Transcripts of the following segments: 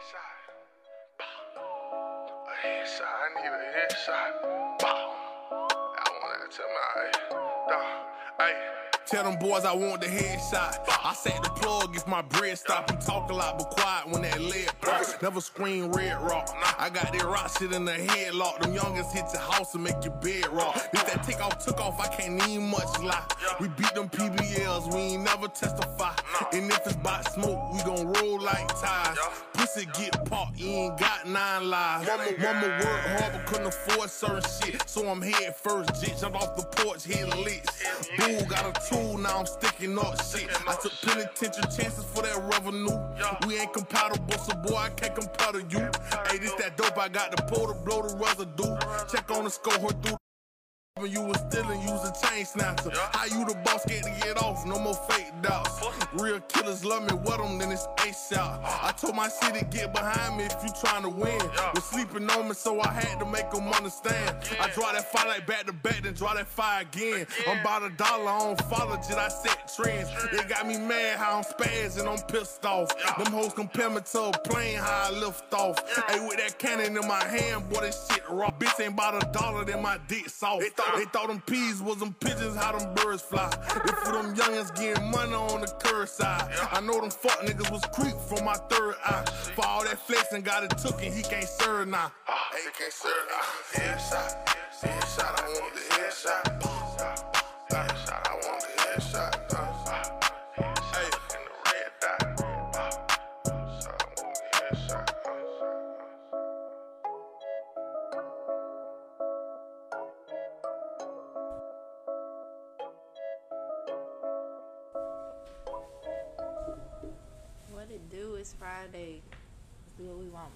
headshot. A headshot. I need a headshot. I want that to my. Hey. Tell them boys I want the headshot. I said the plug if my bread stop. You talk a lot, but quiet when that lead pop. Never scream red rock. I got that rock shit in the headlock. Them youngest hit your house and make your bed rock. If that take off took off, I can't need much lie. We beat them PBLs, we ain't never testify. And if it's about smoke, we gon' roll like ties. Pussy get popped, you ain't got nine lives. Mama, mama work hard but couldn't afford certain shit. So I'm head first, jit, jump off the porch, hit licks. Boo got a tool, now I'm sticking up shit. I took penitentiary chances for that revenue. We ain't compatible, so boy, I can't compare to you. Hey, this that dope, I got the pull to blow the residue. Check on the score, her through you was stealing, use a chain snatcher. How you the boss get to get off? No more fake doubts. Real killers love me, what them, then it's ace out. Ah. I told my city get behind me if you trying to win. Was sleeping on me, so I had to make them understand. I draw that fire like back to back, then draw that fire again. I'm about a dollar on follow, did I set trends? They got me mad how I'm spazzing, I'm pissed off. Them hoes compare me to a plane, how I lift off. Hey, with that cannon in my hand, boy, this shit raw. Bitch ain't about a dollar, then my dick soft. They thought them peas was them pigeons, how them birds fly. If for them youngins getting money on the curb side. I know them fuck niggas was creep from my third eye. For all that flexing, got it took and he can't serve now. Ah, he can't serve now. Headshot, headshot, I want the. Headshot,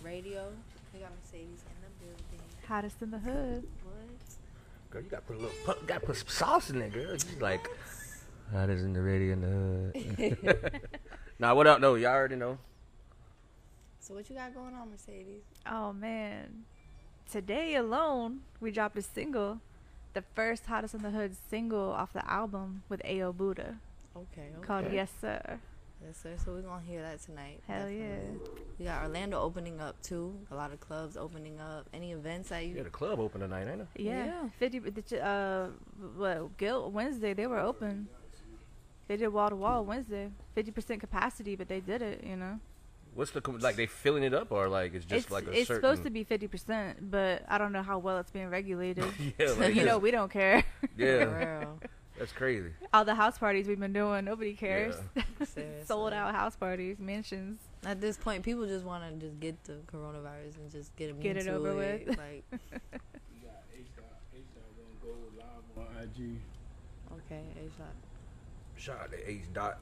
Radio. We got Mercedes in the building. Hottest in the hood. What? Girl, you gotta put a little, put, gotta put some sauce in there, girl. You like, that is in the radio in the hood. nah, what up? No, y'all already know. So what you got going on, Mercedes? Oh man. Today alone, we dropped a single. The first Hottest in the Hood single off the album with Ao Buddha Okay. okay. called Yes Sir. Yes, sir. So we're gonna hear that tonight. Hell yeah. We got Orlando opening up too. A lot of clubs opening up. Any events that you? Yeah, the club open tonight, ain't it? Yeah. Yeah. 50 the uh what Guilt Wednesday they were open. They did wall to wall Wednesday. 50% capacity, but they did it, you know. What's the com- like? They filling it up or like it's just it's like a it's certain? supposed to be 50%, but I don't know how well it's being regulated. yeah, like, you know, we don't care. yeah, For real. That's crazy. All the house parties we've been doing, nobody cares. Seriously. Sold out house parties, mansions. At this point, people just want to just get the coronavirus and just get immune Get it to over it. with. Like, You got H dot H dot gonna go live on IG. okay, A shot. Shout out to H Dot.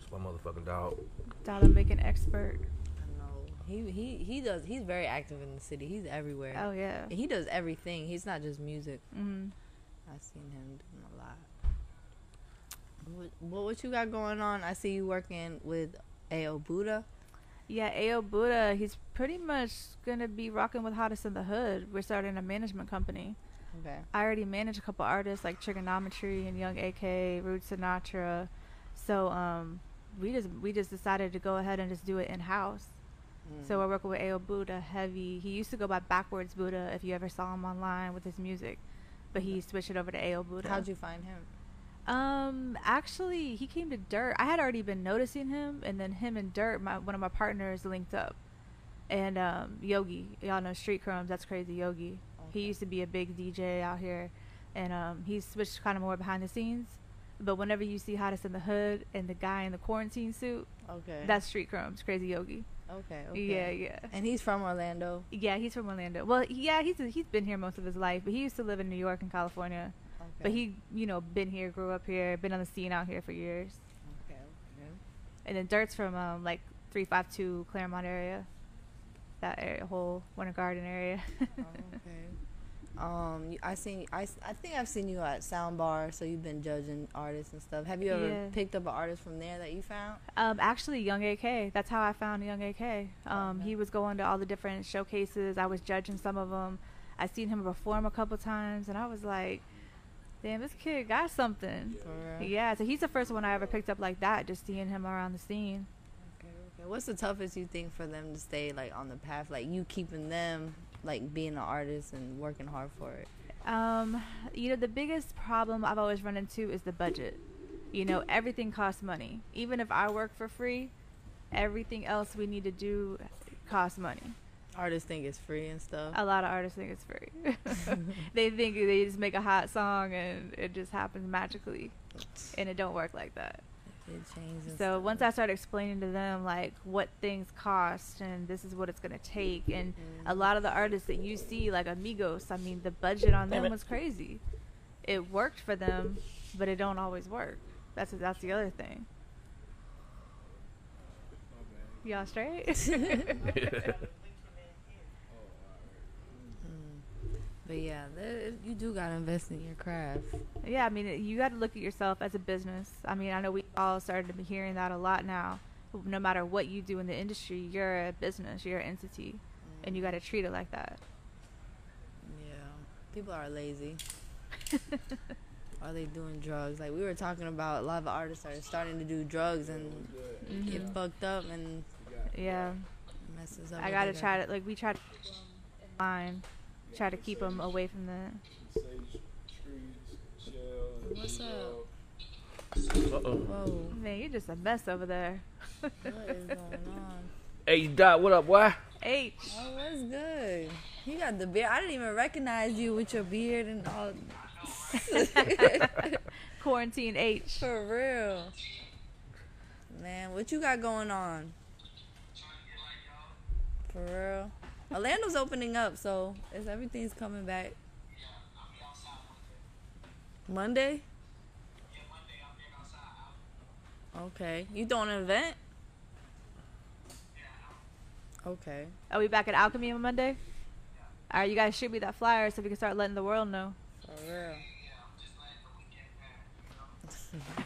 It's my motherfucking dog. Dollar making expert. I know he he he does. He's very active in the city. He's everywhere. Oh yeah. And he does everything. He's not just music. hmm I've seen him doing a lot. What, what what you got going on? I see you working with Ao Buddha. Yeah, Ao Buddha, he's pretty much gonna be rocking with Hottest in the Hood. We're starting a management company. Okay. I already manage a couple artists like Trigonometry and Young AK, Rude Sinatra. So um, we just we just decided to go ahead and just do it in house. Mm. So we're working with Ao Buddha heavy. He used to go by Backwards Buddha if you ever saw him online with his music, but he switched it over to Ao Buddha. How'd you find him? Um, actually, he came to Dirt. I had already been noticing him, and then him and Dirt, my one of my partners, linked up. And um, Yogi, y'all know Street Crumbs. That's crazy, Yogi. He used to be a big DJ out here, and um, he's switched kind of more behind the scenes. But whenever you see Hottest in the Hood and the guy in the quarantine suit, Okay. that's Street Crumbs, Crazy Yogi. Okay. Okay. Yeah, yeah. And he's from Orlando. Yeah, he's from Orlando. Well, yeah, he's he's been here most of his life, but he used to live in New York and California. Okay. But he, you know, been here, grew up here, been on the scene out here for years. Okay. Okay. And then Dirt's from um, like 352 Clermont area. That area, whole Winter Garden area. oh, okay. Um, I seen I, I think I've seen you at Soundbar, so you've been judging artists and stuff. Have you ever Yeah. picked up an artist from there that you found? um, actually, Young AK. That's how I found Young AK. Um, Okay. He was going to all the different showcases. I was judging some of them. I seen him perform a couple times, and I was like, "Damn, this kid got something." Real? Yeah, so he's the first one I ever picked up like that, just seeing him around the scene. Okay, Okay. What's the toughest you think for them to stay like on the path? Like you keeping them like being an artist and working hard for it. Um, you know, the biggest problem I've always run into is the budget. You know, everything costs money. Even if I work for free, everything else we need to do costs money. Artists think it's free and stuff. A lot of artists think it's free. they think they just make a hot song and it just happens magically, and it don't work like that. It changes. So stuff. once I started explaining to them like what things cost and this is what it's gonna take, and mm-hmm. a lot of the artists that you see like Amigos, I mean the budget on them was crazy. It worked for them, but it don't always work. That's that's the other thing. Y'all straight? But yeah, you do gotta invest in your craft. yeah, I mean you got to look at yourself as a business. I mean I know we all started to be hearing that a lot now. No matter what you do in the industry, you're a business, you're an entity, and you mm. got to treat it like that. Yeah, people are lazy. are they doing drugs? Like we were talking about, a lot of artists are starting to do drugs and mm-hmm. get fucked up and Yeah. messes up. I gotta try to like we try to line, try to keep them away from the. Sage Streets, Shell, and What's D-Rob. Uh-oh. Whoa, Man, you're just a mess over there. what is going on? Hey, Dot, what up, why? H. Oh, what's good? You got the beard. I didn't even recognize you with your beard and all. Quarantine H. For real. Man, what you got going on? For real. Orlando's opening up, so is everything's coming back. Monday? Okay. You throwing an event? Okay. Are we back at Alchemy on Monday? All right, you guys shoot me that flyer so we can start letting the world know. For real.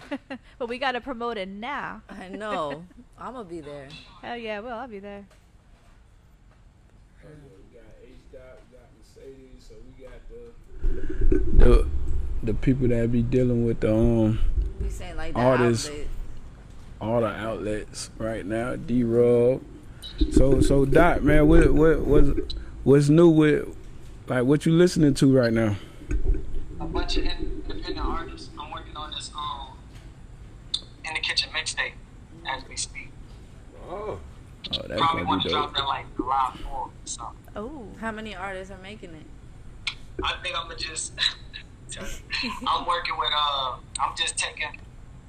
but we gotta promote it now. I know. I'm gonna be there. Hell yeah, well I'll be there. Oh, yeah, we got H Dot, we got Mercedes, so we got the the the people that be dealing with the um like the Artists. outlet. all the outlets right now. D Rub. So so Dot man, what what what's what's new with like what you listening to right now? a bunch of independent artists. I'm working on this um in the kitchen mixtape as we speak. Oh, that's Probably gonna want be to drop dope. that like July 4th or something. Oh. How many artists are making it? I think I'm gonna just. I'm working with uh. I'm just taking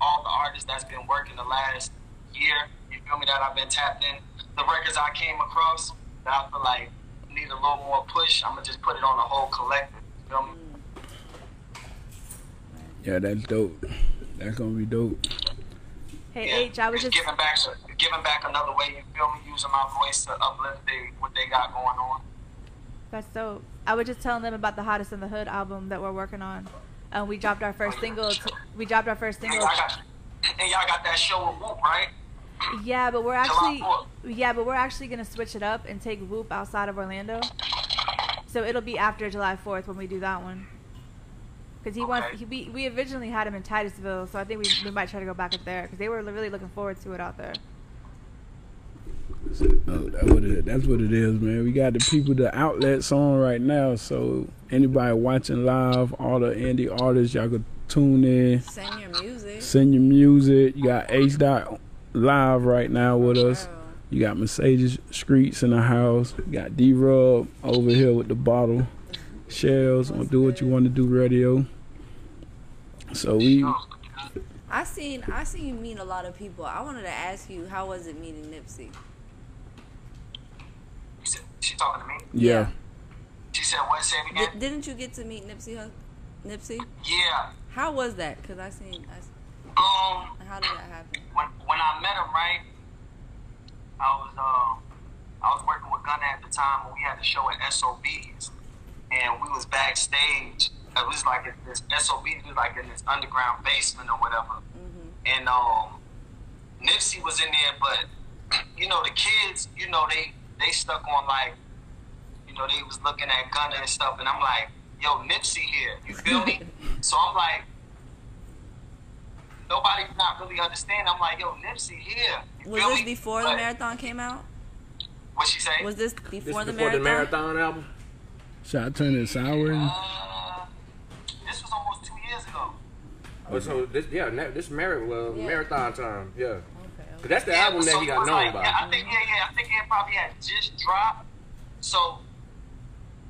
all the artists that's been working the last year. You feel me? That I've been tapped in. The records I came across that I feel like need a little more push. I'm gonna just put it on the whole collective. You feel me? Yeah, that's dope. That's gonna be dope. Hey Yeah, H, I was just giving back, giving back another way. You feel me? Using my voice to uplift they, what they got going on. that's dope. I was just telling them about the Hottest in the Hood album that we're working on. Um, we dropped our first single. T- we dropped our first And single. y'all got, and y'all got that show with Whoop, right? Yeah, but we're actually yeah, but we're actually gonna switch it up and take Whoop outside of Orlando. So it'll be after July Fourth when we do that one. Cause he wants he, we we originally had him in Titusville, so I think we, we might try to go back up there because they were really looking forward to it out there. Oh, uh, that's what it, that's what it is, man. We got the people, the outlets on right now. So anybody watching live, all the indie artists, y'all could tune in, Send your music. send your music. You got H Dot live right now with us. You got Mercedes Streets in the house. You got D Rub over here with the bottle. Shells on Do What You Want to Do Radio. So we I seen I seen you meet a lot of people. I wanted to ask you how was it meeting Nipsey? You she talking to me. yeah. She said, what? Say it again. Di- didn't you get to meet Nipsey? Hus- Nipsey? yeah. How was that? Cause I seen. I, s- Um, how did that happen? when when I met him, right? I was um, I was working with Gunna at the time when we had the show at SOBs, and we was backstage. It was like in this SOBs was like in this underground basement or whatever. And um, Nipsey was in there, but you know the kids, you know they they stuck on like, you know they was looking at Gunna and stuff, and I'm like, yo, Nipsey here, you feel me? so I'm like, nobody not really understand. I'm like, yo, Nipsey here, you Was feel this me? before the marathon came out? What she say? Was this This before, is the, before marathon? the marathon album. Shot turning sour. and- Uh, this was almost two years ago. Oh, so this yeah, this mar- well, Yeah. marathon time. Yeah, Okay. Cause that's the Yeah, album so that he got was known like- by. Yeah, I think yeah, yeah. I think he probably had just dropped. So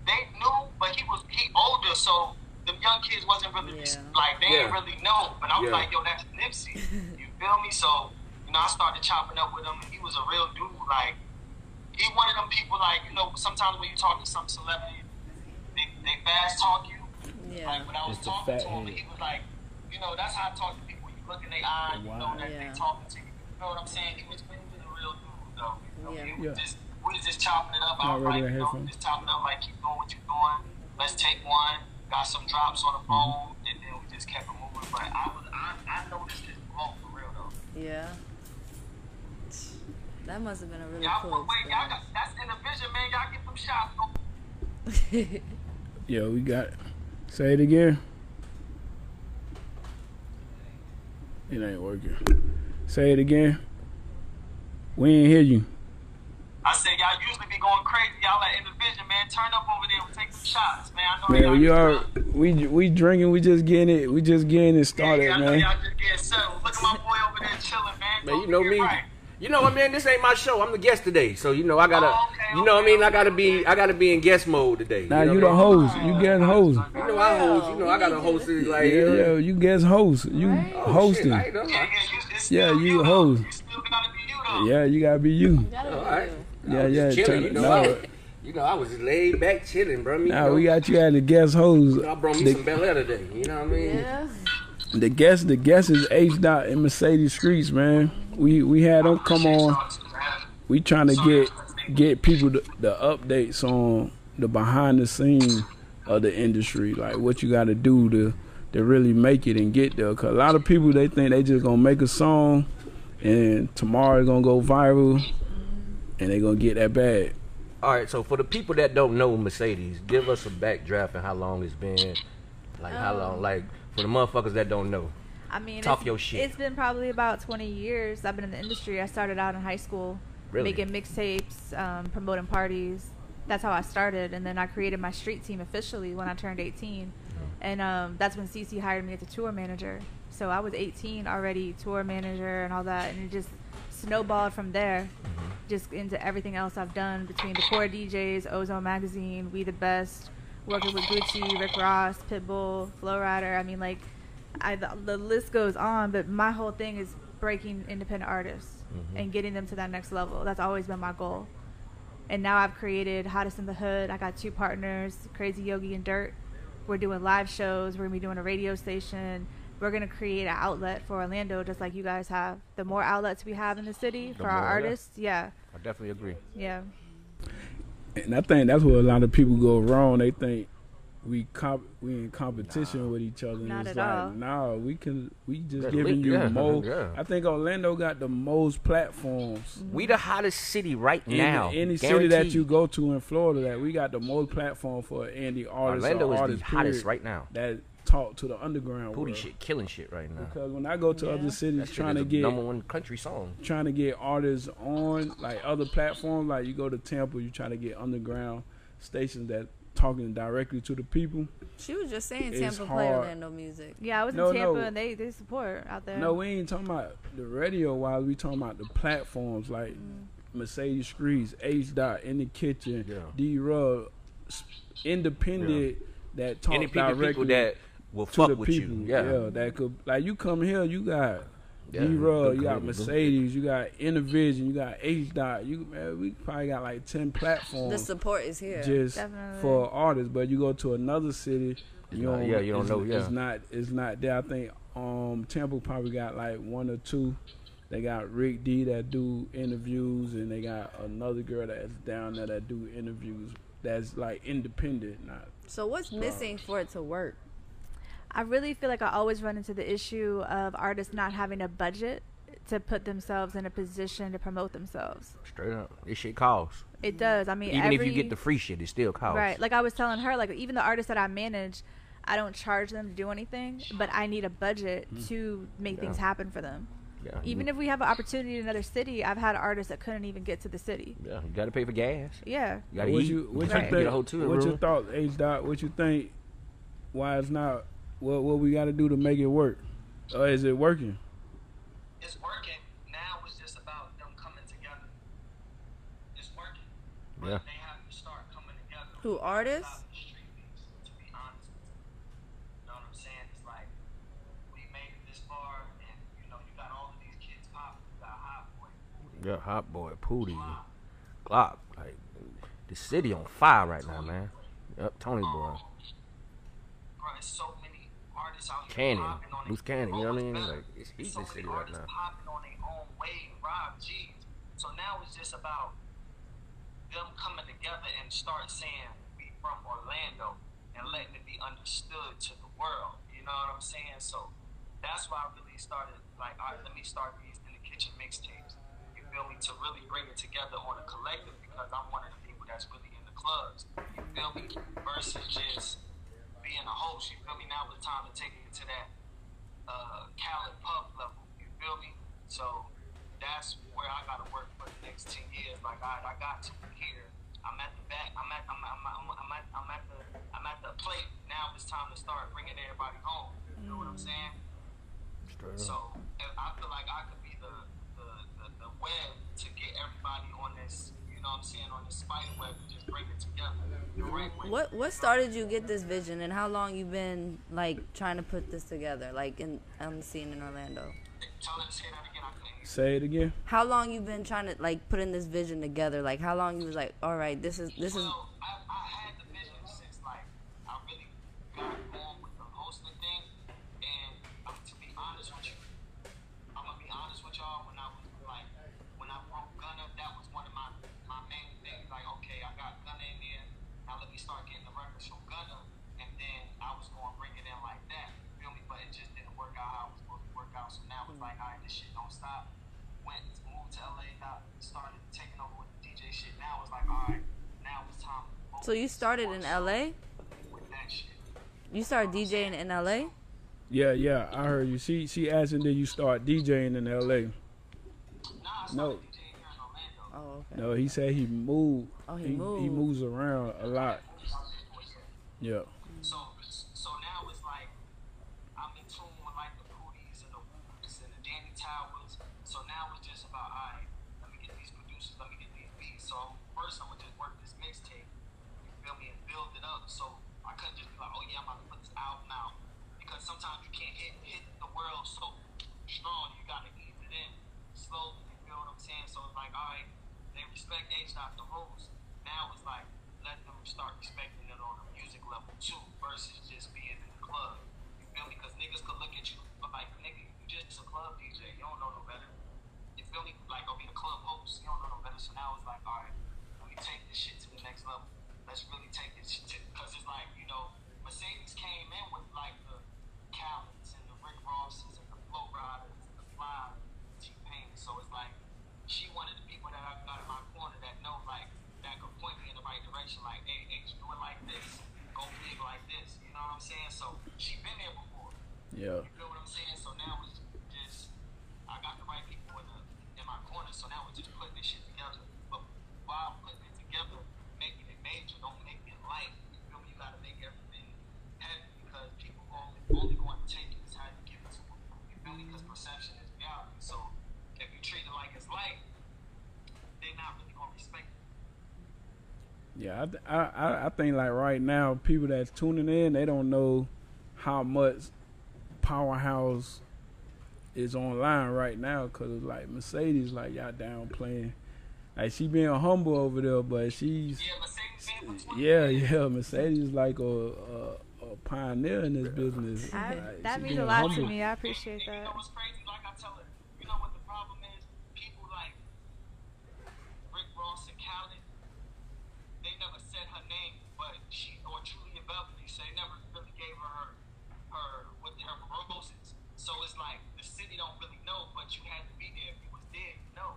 they knew, but he was he older, so the young kids wasn't really Yeah. like they Yeah. didn't really know. But I was Yeah. like, yo, that's Nipsey. you feel me? So you know, I started chopping up with him, and he was a real dude. Like he one of them people. Like you know, sometimes when you talk to some celebrity, they they fast talk you. Yeah. Like when I was It's talking to him, head. he was like, you know, that's how I talk to people. You look in their eye, you know that Yeah. they talking to you. You know what I'm saying? He was, he was a real dude, though. You know, Yeah. he was Yeah. just, we was just chopping it up. Not I was like, regular you know, headphones. just chopping it up, like, keep doing what you're doing. Let's take one. Got some drops on the Mm-hmm. phone, and then we just kept it moving. But I was, I, I noticed his growth for real, though. Yeah. That must have been a really Y'all, cool wait, y'all got, that's in the vision, man. Y'all get them shots. Go. Yeah, we got. It. Say it again. It ain't working. Say it again. We ain't hear you. I said, y'all usually be going crazy. Y'all at in the vision, man. Turn up over there and take some shots, man. I know Man, y'all you just- are we we drinking. We just getting it. We just getting it started, yeah, I know man. y'all just getting settled. Look at my boy over there chilling, man. Man, Go you know me. right. You know what, man? This ain't my show. I'm the guest today, so you know I gotta. Oh, okay, you know what I okay, mean? I gotta be. I gotta be in guest mode today. Now know you what the I mean? host. You getting host. You know I host. You know I gotta host it like. Yeah, yeah. You guest host. You Right. oh, shit, hosting. I know. Yeah, yeah, you, Yeah, a though. host. You gotta be you. Yeah, you gotta be be right. Yeah, yeah. chilling, you know, no. I, you know, I was laid back chilling, bro. Me, know, we got you as the guest host. I brought me The- some Belaire today. You know what I mean? Yeah. The guest, the guest is H dot and Mercedes Streets, man. We we had them come on. We trying to get get people the, the updates on the behind the scene of the industry, like what you got to do to to really make it and get there. Cause a lot of people they think they just gonna make a song and tomorrow it's gonna go viral and they gonna get that bag. All right. So for the people that don't know Mercedes, give us a backdraft and how long it's been. Like how Oh. long? Like for the motherfuckers that don't know. I mean, Talk your shit. It's been probably about 20 years. I've been in the industry. I started out in high school Really? making mixtapes, um, promoting parties. That's how I started, and then I created my street team officially when I turned 18, and um, that's when CC hired me as a tour manager. So I was 18 already, tour manager and all that, and it just snowballed from there, Mm-hmm. just into everything else I've done between the core DJs, Ozone Magazine, We the Best, working with Gucci, Rick Ross, Pitbull, Flo Rida. I mean, like, I the, the list goes on, but my whole thing is breaking independent artists Mm-hmm. and getting them to that next level. That's always been my goal. And now I've created Hottest in the Hood. I got two partners, Crazy Yogi and Dirt. We're doing live shows. We're gonna be doing a radio station. We're gonna create an outlet for Orlando, just like you guys have. The more outlets we have in the city for our more, yeah. artists, yeah, I definitely agree. yeah. And I think that's where a lot of people go wrong. They think we comp we in competition with each other. And Not it's at like, all. nah, we can we just Let's giving link- you yeah, more. yeah. I think Orlando got the most platforms. Mm-hmm. We the hottest city right Any, now. any city that you go to in Florida, that we got the most platform for indie artists. Orlando or is artists, the hottest right now. That talk to the underground Booty world. shit, killing shit right now. Because when I go to Yeah. other cities That trying to get number one country song. trying to get artists on like other platforms, like you go to Tampa, you try to get underground stations that talking directly to the people. She was just saying It's Tampa play hard. Orlando music. Yeah, I was No, in Tampa, no. and they they support out there. No, we ain't talking about the radio wise. We talking about the platforms like mm-hmm. Mercedes Streets, H Dot in the kitchen, Yeah. D Rub, independent that talk Any people, directly people that will fuck with people. you. Yeah. that could like you come here, you got Yeah, D Rub, good you got community. Mercedes, you got Intervision, you got H Dot. You man, we probably got like ten platforms. The support is here. just Definitely. for artists. But you go to another city, you don't, yeah, you don't it's, know, yeah. it's not it's not there. I think um Tampa probably got like one or two. They got Rick D that do interviews, and they got another girl that's down there that do interviews. That's like independent, not So what's missing for it to work? I really feel like I always run into the issue of artists not having a budget to put themselves in a position to promote themselves. Straight up. This shit costs. It does. I mean, Even if you get the free shit, it still costs. right. Like I was telling her, like even the artists that I manage, I don't charge them to do anything, but I need a budget hmm. to make things happen for them. Yeah, Even if we have an opportunity in another city, I've had artists that couldn't even get to the city. yeah, you gotta pay for gas. Yeah. You gotta what eat. you what you you Right. think? get a hotel what your room. thoughts, H dot? What you think? Why it's not? What what we got to do to make it work? Or is it working? It's working. Now it's just about them coming together. It's working. But Yeah. they have to start coming together. Who, artists? Stop the street beefs, to be honest with you. You know what I'm saying? It's like we made it this far and you know, you got all of these kids popping. You got Hot Boy, Yeah, hot boy, Pootie, Glock. Like the city on fire right now, man. Yep, Tony boy, um, bro, it's so many artists out here Cannon, loose cannon. You know what I mean? Like it's heat so city right now. Rob G's. So now it's just about them coming together and start saying we from Orlando and letting it be understood to the world. You know what I'm saying? So that's why I really started like, all right, let me start these in the kitchen mixtapes. You feel me? To really bring it together on a collective because I'm one of the people that's really in the clubs. You feel me? Versus just being a host. You feel me? Now it's time to take it to that uh, Khaled Puff level. You feel me? So that's where I gotta work for the next ten years. Like I, I got to here. I'm at the back. I'm at. I'm, I'm, I'm, I'm at. I'm at the. I'm at the plate. Now it's time to start bringing everybody home. You know what I'm saying? Straight. So I feel like I could be the the, the, the web to get everybody on this. You know what I'm saying? On this spider web and just bring it together the right way. What what started you get this vision, and how long you been like trying to put this together, like in on the scene in Orlando? Tell her to say that again. I couldn't hear. Say it again. How long you been trying to like putting this vision together? Like how long you was like, all right, this is this is Well, I, I had the vision since like I really got on with the hosting thing, and um, to be honest with you, I'm gonna be honest with y'all. When I was like, when I broke Gunna, that was one of my my main things. Like, okay, I got Gunna in there. Now let me start getting the records from Gunna, and then I was gonna bring it in like that. Feel me? But it just didn't work out how it was supposed to work out. So now it's like, all right, this shit don't stop. Went moved to LA, got started taking over with the DJ shit. Now it's like, all right, now it's time. to So you started in LA? with that shit. You started DJing in LA? Yeah, yeah, I heard you. She she asking did you start DJing in L.A. No. started DJing here in Orlando. Oh, okay. No, he said he moved. Oh, he he, moved. moves around a lot. Yeah. So, so now it's like I'm in tune with like the Pooties and the Whoops and the Danny Towers. So now it's just about, all right, let me get these producers, let me get these beats. So first I'm gonna just work this mixtape, you feel me, and build it up. So I couldn't just be like, oh yeah, I'm about to put this album out because sometimes you can't hit hit the world so strong. You gotta ease it in slowly. You feel what I'm saying? So it's like, all right, they respect H. Dot the host. Now it's like let them start respecting it on a music level too, versus just being in the club. You feel me? Because niggas could look at you like, nigga, you just a club DJ. You don't know no better. You feel me? Like, I'll be a club don't know no better. So now it's like, all right, let me take this shit to the next level. Let's really take this shit because it's like, you know, Mercedes came in with like the Khaleds and the Rick Rosses and the Flo Ridas and the Fly T Pain. So it's like, she of the people that I got in my corner that know like that could point me in the right direction. Like, hey, H, do it like this, go big like this. You know what I'm saying? So she been there before. Yeah. You feel what I'm saying? So now it's just I got the right people in the in my corner. So now we're just putting this shit together. But while putting it together, making it major, don't make it light. You feel me? You gotta make everything heavy because people only only going to take it is how you give it to them. You feel me? Because perception is reality. So if you treat it like it's light, they're not really gonna respect it. Yeah, I, I I I think like right now, people that's tuning in, they don't know how much powerhouse is online right now because like Mercedes, like y'all down playing, like she being humble over there, but she's Yeah, Mercedes been for 20 yeah yeah Mercedes like a a, a pioneer in this business. I, Like, that means a lot to me. I appreciate that. know what's crazy? Like I tell her, you know what the problem is? People like Rick Ross and Khaled, they never said her name, but she or Julia Beverly, so they never really gave her her with her roses. So it's like the city don't really know, but you had to be there. If you was there, you know. See, You I was what I'm there. saying? So I Yeah. was there. I was So there. know who Mercedes is. I know what club Mercedes cut from. You feel what I'm saying? And I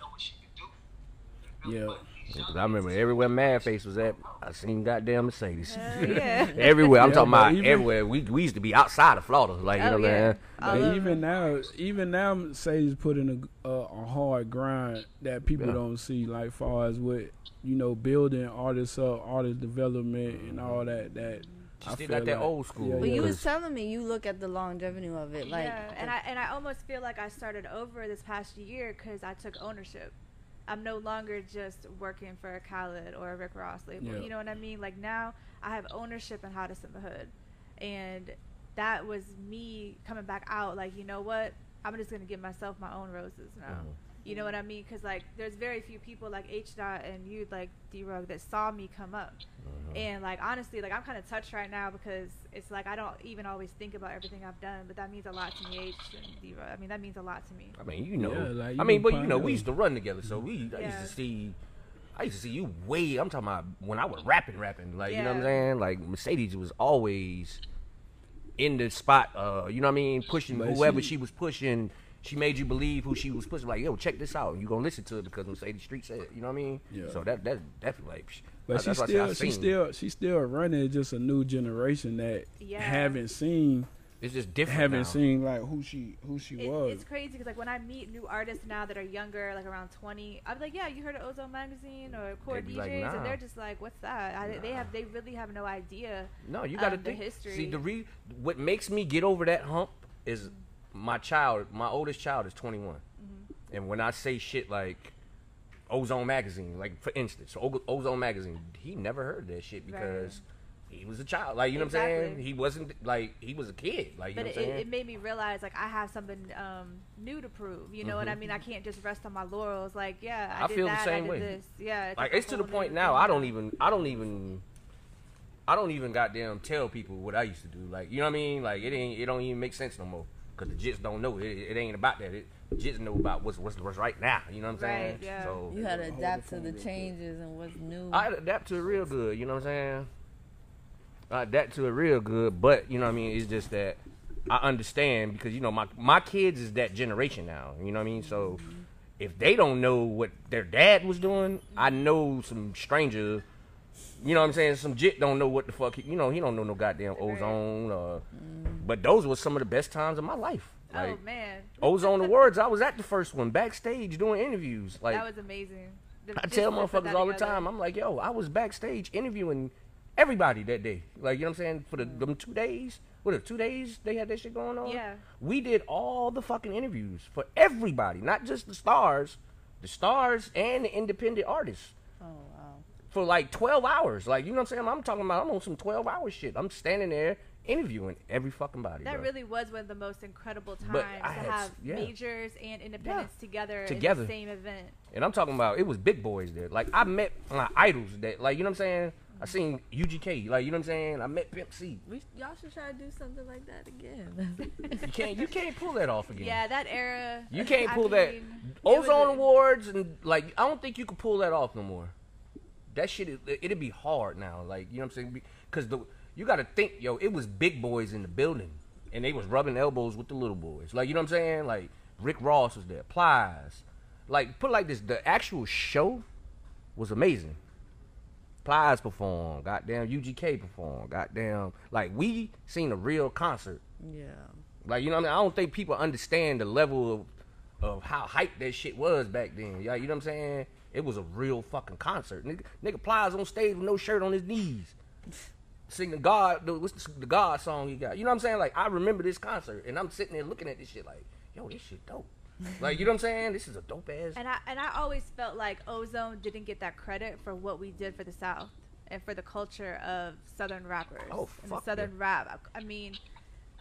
know what she could do. You feel me? Yeah. But these 'Cause I remember everywhere Mad Face was at, I seen goddamn Mercedes. Hell uh, yeah. everywhere. I'm Yeah, talking about even- everywhere. We we used to be outside of Florida, like you Oh, know what I'm saying? I But even now, even now, Mercedes put in a, a, a hard grind that people Yeah. don't see, like far as with you know building artists up, artist development, and all that. That She I still feel got that old school. Yeah, But yeah. you was telling me you look at the longevity of it, like yeah, and I and I almost feel like I started over this past year because I took ownership. I'm no longer just working for a Khaled or a Rick Ross label. Yeah. You know what I mean? Like now, I have ownership in Hottest in the Hood, and that was me coming back out. Like you know what? I'm just gonna give myself my own roses now. Mhm. You know what I mean? Because like, there's very few people like H Dot and you, like D Rug, that saw me come up. Mhm. And like honestly, like I'm kind of touched right now because it's like I don't even always think about everything I've done, but that means a lot to me, H and D Rug. I mean, that means a lot to me. I mean, you know. Yeah, like, I mean, be but you know, we used to run together, so we I used to see. I used to see you way. I'm talking about when I was rapping, rapping. Like you know what I'm Yeah. saying? Like Mercedes was always in the spot. Uh, you know what I mean? Pushing But whoever she- she, was pushing. She made you believe who she was pushing. Like, yo, check this out. You gonna listen to it because Mercedes Street said. You know what I mean? Yeah. So that that definitely. Like, psh, But that's she why I say I still, she still, she still running just a new generation that Yeah. haven't seen, It's just different. haven't now. seen like who she, who she It, was. it's crazy because like when I meet new artists now that are younger, like around 20, I'm like, yeah, you heard of Ozone Magazine or Core DJs, like, nah. and they're just like, what's that? I, They have, they really have no idea. No, you got to um, the history. See, the re what makes me get over that hump is my child. My oldest child is 21, Mm-hmm. and when I say shit like Ozone Magazine, like for instance, O- Ozone Magazine, he never heard that shit because he was a child. Like you know what I'm saying? He wasn't like he was a kid. Like you But know it, what I'm saying? it made me realize like I have something um, new to prove. You know what I Mhm. mean? I can't just rest on my laurels. Like, yeah, I, I did feel the that, same I did way. This. Yeah, like it's to the point now. thing I don't even. I don't even. I don't even goddamn tell people what I used to do. Like you know what I mean? Like it ain't. It don't even make sense no more. Cause the jits don't know. It, it ain't about that. It jits know about what's, what's what's right now. You know what I'm saying? Right, yeah. So you had to adapt to the real quick. changes and what's new. I adapt to it real good. You know what I'm saying? I adapt to it real good, but you know what I mean. It's just that I understand because you know my my kids is that generation now. You know what I mean? So mm-hmm. if they don't know what their dad was doing, I know some stranger. You know what I'm saying? Some jit don't know what the fuck. He, you know he don't know no goddamn ozone. Uh, But those were some of the best times of my life. Like oh man, ozone awards, I was at the first one backstage doing interviews. Like that was amazing. The- I tell motherfuckers all the time, I'm like, yo, I was backstage interviewing everybody that day. Like, you know what I'm saying? For the them two days. What are two days they had that shit going on? Yeah. We did all the fucking interviews for everybody, not just the stars, the stars and the independent artists. oh wow. For like 12 hours. Like, you know what I'm saying? I'm talking about I'm on some 12 hour shit. I'm standing there interviewing every fucking body. That bro. really was one of the most incredible times But to had have yeah. majors and independents together, Together. in the same event. And I'm talking about it was big boys there. Like I met my idols that like you know what I'm saying? I mm-hmm. seen UGK, like you know what I'm saying? I met Pimp C. We, y'all should try to do something like that again. You can't you can't pull that off again. Yeah, that era. You can't I pull that mean, it Ozone a- Awards and like I don't think you could pull that off no more. That shit is- it'd be hard now. Like you know what I'm saying? Because the you got to think, yo, it was big boys in the building, and they was rubbing elbows with the little boys. Like you know what I'm saying? Like Rick Ross was there, Plies. Like put it like this, the actual show was amazing. Plies performed, goddamn UGK performed, goddamn like we seen a real concert. yeah. Like you know what I mean? I don't think people understand the level of of how hype that shit was back then. Yeah, you know what I'm saying? It was a real fucking concert. Nigga, nigga Plies on stage with no shirt on his knees. Singing God, the, what's the, the God song he got? You know what I'm saying? Like I remember this concert, and I'm sitting there looking at this shit like, yo, this shit dope. like you know what I'm saying? This is a dope ass. And I and I always felt like Ozone didn't get that credit for what we did for the South and for the culture of Southern rappers Oh, and fuck the Southern rap. I mean,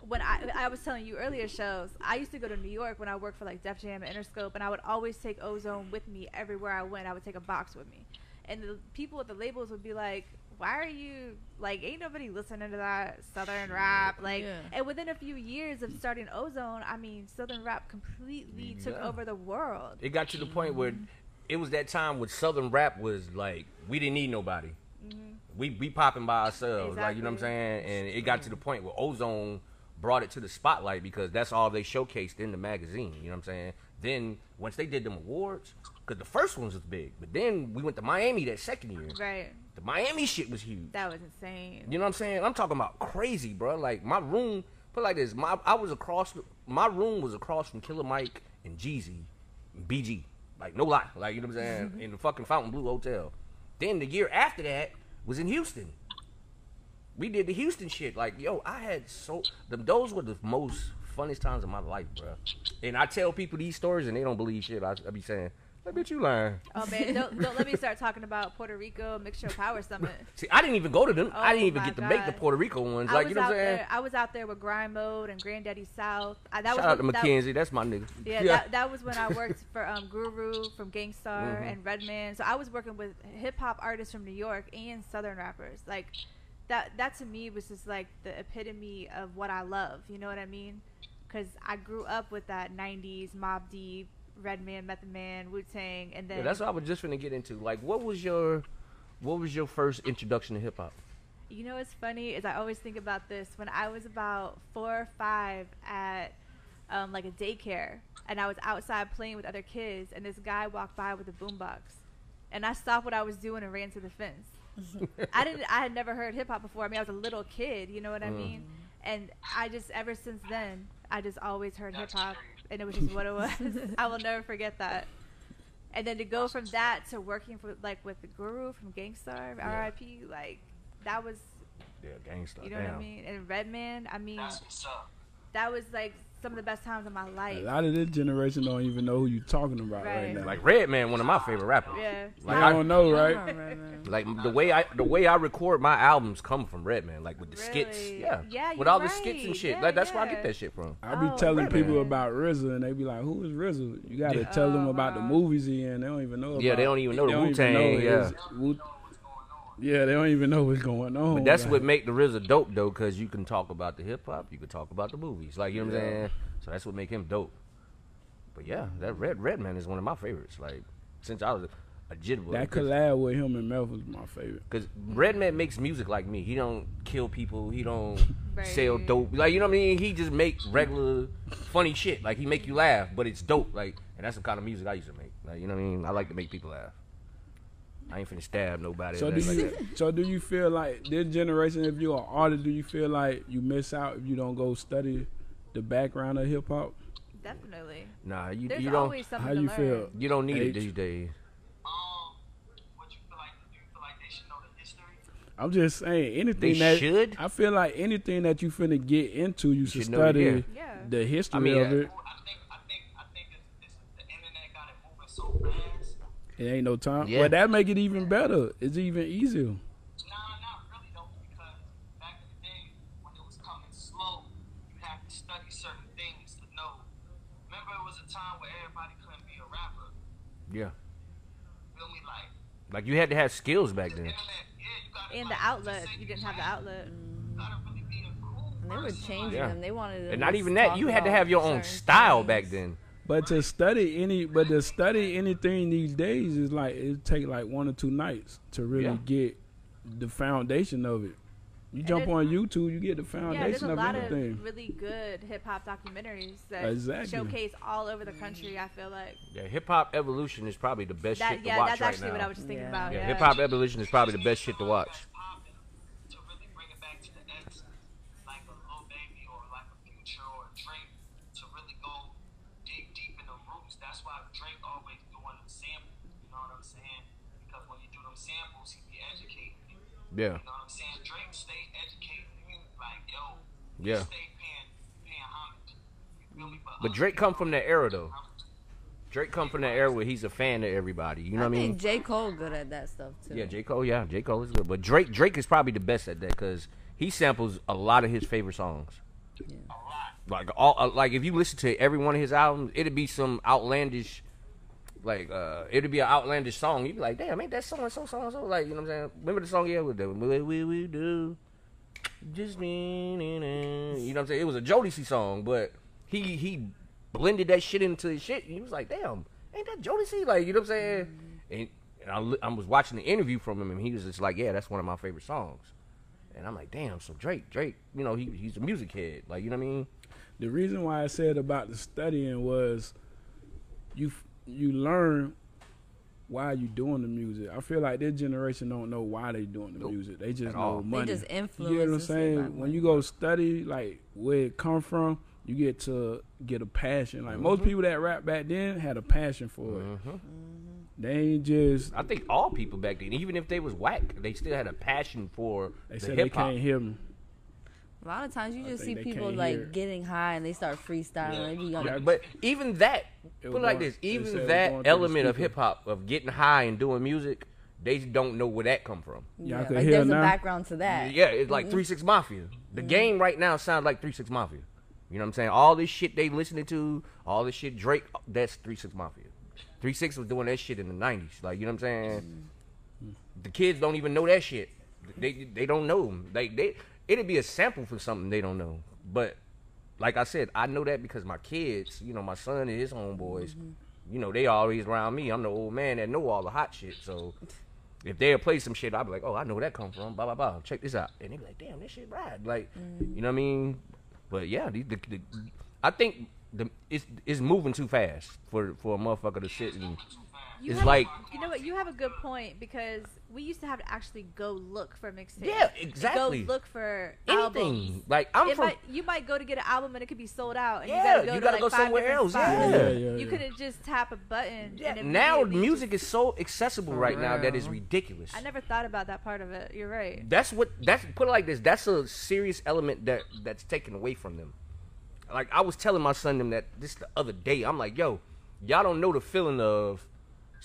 when I I was telling you earlier shows, I used to go to New York when I worked for like Def Jam and Interscope, and I would always take Ozone with me everywhere I went. I would take a box with me, and the people at the labels would be like. Why are you like? Ain't nobody listening to that Southern rap? Like, Yeah. and within a few years of starting Ozone, I mean, Southern rap completely took over the world. it got to the point where mm-hmm. it was that time when Southern rap was like we didn't need nobody. Mm-hmm. We we popping by ourselves, like you know what I'm saying. And it got to the point where Ozone brought it to the spotlight because that's all they showcased in the magazine. You know what I'm saying. Then once they did them awards, Cause the first ones was big, but then we went to Miami that second year. Right. The Miami shit was huge. That was insane. You know what I'm saying? I'm talking about crazy, bro. Like my room, put it like this. My I was across. My room was across from Killer Mike and Jeezy, and BG. Like no lie. Like you know what I'm saying? in the fucking Fontainebleau Hotel. Then the year after that was in Houston. We did the Houston shit. Like yo, I had so them. Those were the most funniest times of my life, bro. And I tell people these stories and they don't believe shit. I, I be saying, I bet you lying. Oh man, don't, don't let me start talking about Puerto Rico Mixshow Power Summit. See, I didn't even go to them. I Oh didn't even my get to make the Puerto Rico ones. I Like you know what I'm saying? there. I was out there with Grind Mode and Granddaddy South. I, that Shout was out to when- that- Mackenzie. That's my nigga. Yeah, That, that was when I worked for um, Guru from Gang Starr Mhm. and Redman. So I was working with hip hop artists from New York and Southern rappers. Like that. That to me was just like the epitome of what I love. You know what I mean? Because I grew up with that '90s Mobb Deep, Redman, Method Man, Wu Tang, and then Yeah, that's what I was just gonna get into. Like, what was your, what was your first introduction to hip hop? You know what's funny is I always think about this when I was about four or five at um, like a daycare and I was outside playing with other kids and this guy walked by with a boombox and I stopped what I was doing and ran to the fence. I didn't I had never heard hip hop before. I mean I was a little kid, you know what I Mm. mean? And I just ever since then I just always heard hip hop and it was just what it was. I will never forget that. And then to go from that to working for like with the guru from Gang Starr, Yeah. R.I.P. Like that was, Yeah, gangsta. you know damn. what I mean. And Redman, I mean, That's what's up. that was like some of the best times of my life. A lot of this generation don't even know who you talking about right, Right. now. Like Redman, one of my favorite rappers. Yeah. Like they I, don't know, right? On, like the way I the way I record my albums come from Redman, like with the skits. Really? Yeah, Yeah, with you're all the skits and shit. Yeah, like that's where I get that shit from. I be Oh, telling Redman. people about RZA, and they be like, "Who is RZA?" You got to Yeah. tell them Oh, about the movies he in. They don't even know. About, Yeah, they don't even know the don't Wu-Tang, know yeah. His Wu- yeah, they don't even know what's going on. But that's Like, what make the RZA dope though, because you can talk about the hip hop, you can talk about the movies, like you know what I'm saying. So that's what make him dope. But yeah, that Red Redman is one of my favorites. Like since I was a, a jit boy. collab with him and Meth was my favorite. Cause Redman makes music like me. He don't kill people. He don't sell dope. Like you know what I mean. He just make regular funny shit. Like he make you laugh, but it's dope. Like and that's the kind of music I used to make. Like you know what I mean. I like to make people laugh. I ain't finna stab nobody. So do you? like that. so do you feel like this generation? If you're an artist, do you feel like you miss out if you don't go study the background of hip hop? Definitely. Nah, you There's you don't always something How to you learn. feel? you don't need it H. these days. Um, what you feel like? Do you feel like they should know the history? I'm just saying anything They that should? I feel like anything that you finna get into, you should should study yeah. Yeah. the history I mean, of uh, it. Well, I think, I It ain't no time. Yeah. Well, that make it even better. It's even easier. Nah, not really though, because back in the day when it was coming slow, you had to study certain things to know. Remember, it was a time where everybody couldn't be a rapper. Yeah, Feel me? Like like you had to have skills back the then. internet, yeah. And the outlet, you didn't have the outlet. You gotta really be a cool And they were changing Yeah. them. They wanted to And not even that, you had to have your own style things. back then. But to study any, but to study anything these days is like it take like one or two nights to really Yeah. get the foundation of it. You jump on YouTube, you get the foundation Yeah, there's foundation a of lot anything. of really good hip hop documentaries that Exactly. showcase all over the country. I feel like Yeah, hip hop evolution is probably the best that. shit to Yeah, watch that's actually what I was just thinking Yeah. about. yeah, Yeah, hip hop evolution is probably the best shit to watch. popping to really bring it back to the X, like a Lil Baby or like a Future or a Drake, to really go dig deep in the roots. That's why Drake always doing them samples. You know what I'm saying? Because when you do them samples, he be educating you. Yeah, You know what I'm saying? Drake stay educating you, like yo, Yeah. stay paying paying homage. You feel me? but other Drake come from that era though. Drake come from that era where he's a fan of everybody. You know I what I mean? think J Cole good at that stuff too. Yeah, J Cole. Yeah, J Cole is good, but Drake Drake is probably the best at that because he samples a lot of his favorite songs. Like all, uh, like if you listen to every one of his albums, it'd be some outlandish, like uh, it'd be an outlandish song. You'd be like, damn, ain't that so and so, so and so? Like, you know what I'm saying? Remember the song? Yeah, with the what we we do, just me, you know what I'm saying? It was a Jodeci song, but he he blended that shit into his shit. He was like, damn, ain't that Jodeci? Like, you know what I'm saying? And, and I, I was watching the interview from him, and he was just like, yeah, that's one of my favorite songs. And I'm like, damn, so Drake, Drake, you know, he he's a music head, like, you know what I mean? The reason why I said about the studying was you you learn why are you doing the music? I feel like this generation don't know why they doing the Nope. music. They just At all. know They money. just You know what I'm saying? When like, you go study like where it come from, you get to get a passion. Like most Mm-hmm. people that rap back then had a passion for it. Mhm. They ain't just I think all people back then, even if they was whack, they still had a passion for they the said they hip hop. can't hear me. A lot of times you just see people like hear. getting high and they start freestyling. They be young. Yeah, But even that, It put was it like going- this, they said it even that element of hip hop of getting high and doing music, they don't know where that come from. Y'all Yeah, can like there's now? a background to that. Yeah, it's like mm-hmm. Three Six Mafia. The mm-hmm. game right now sounds like Three Six Mafia. You know what I'm saying? All this shit they listening to, all this shit Drake, that's Three Six Mafia. Three Six was doing that shit in the '90s. Like you know what I'm saying? Mm. The kids don't even know that shit. They they don't know. Like they, it'd be a sample for something they don't know. But like I said, I know that because my kids, you know, my son and his homeboys, mm-hmm. you know, they always around me. I'm the old man that know all the hot shit. So if they'll play some shit, I'll be like, oh, I know where that come from. Blah blah blah. Check this out, and they be like, damn, this shit rad. Like, mm. you know what I mean? But yeah, the, the, the, I think the it's it's moving too fast for for a motherfucker to sit and You it's like you know what? You have a good point because we used to have to actually go look for mixtapes. Yeah, exactly. Go look for anything. albums. Like I'm It from might, you might go to get an album and it could be sold out, and Yeah, you gotta go you to gotta like go somewhere else, spots. yeah. Yeah, yeah, you couldn't just tap a button. yeah. and Now music just- is so accessible For right now that is ridiculous. I never thought about that part of it. You're right. That's what that's put it like this. That's a serious element that that's taken away from them. Like I was telling my son them that this the other day. I'm like, yo, y'all don't know the feeling of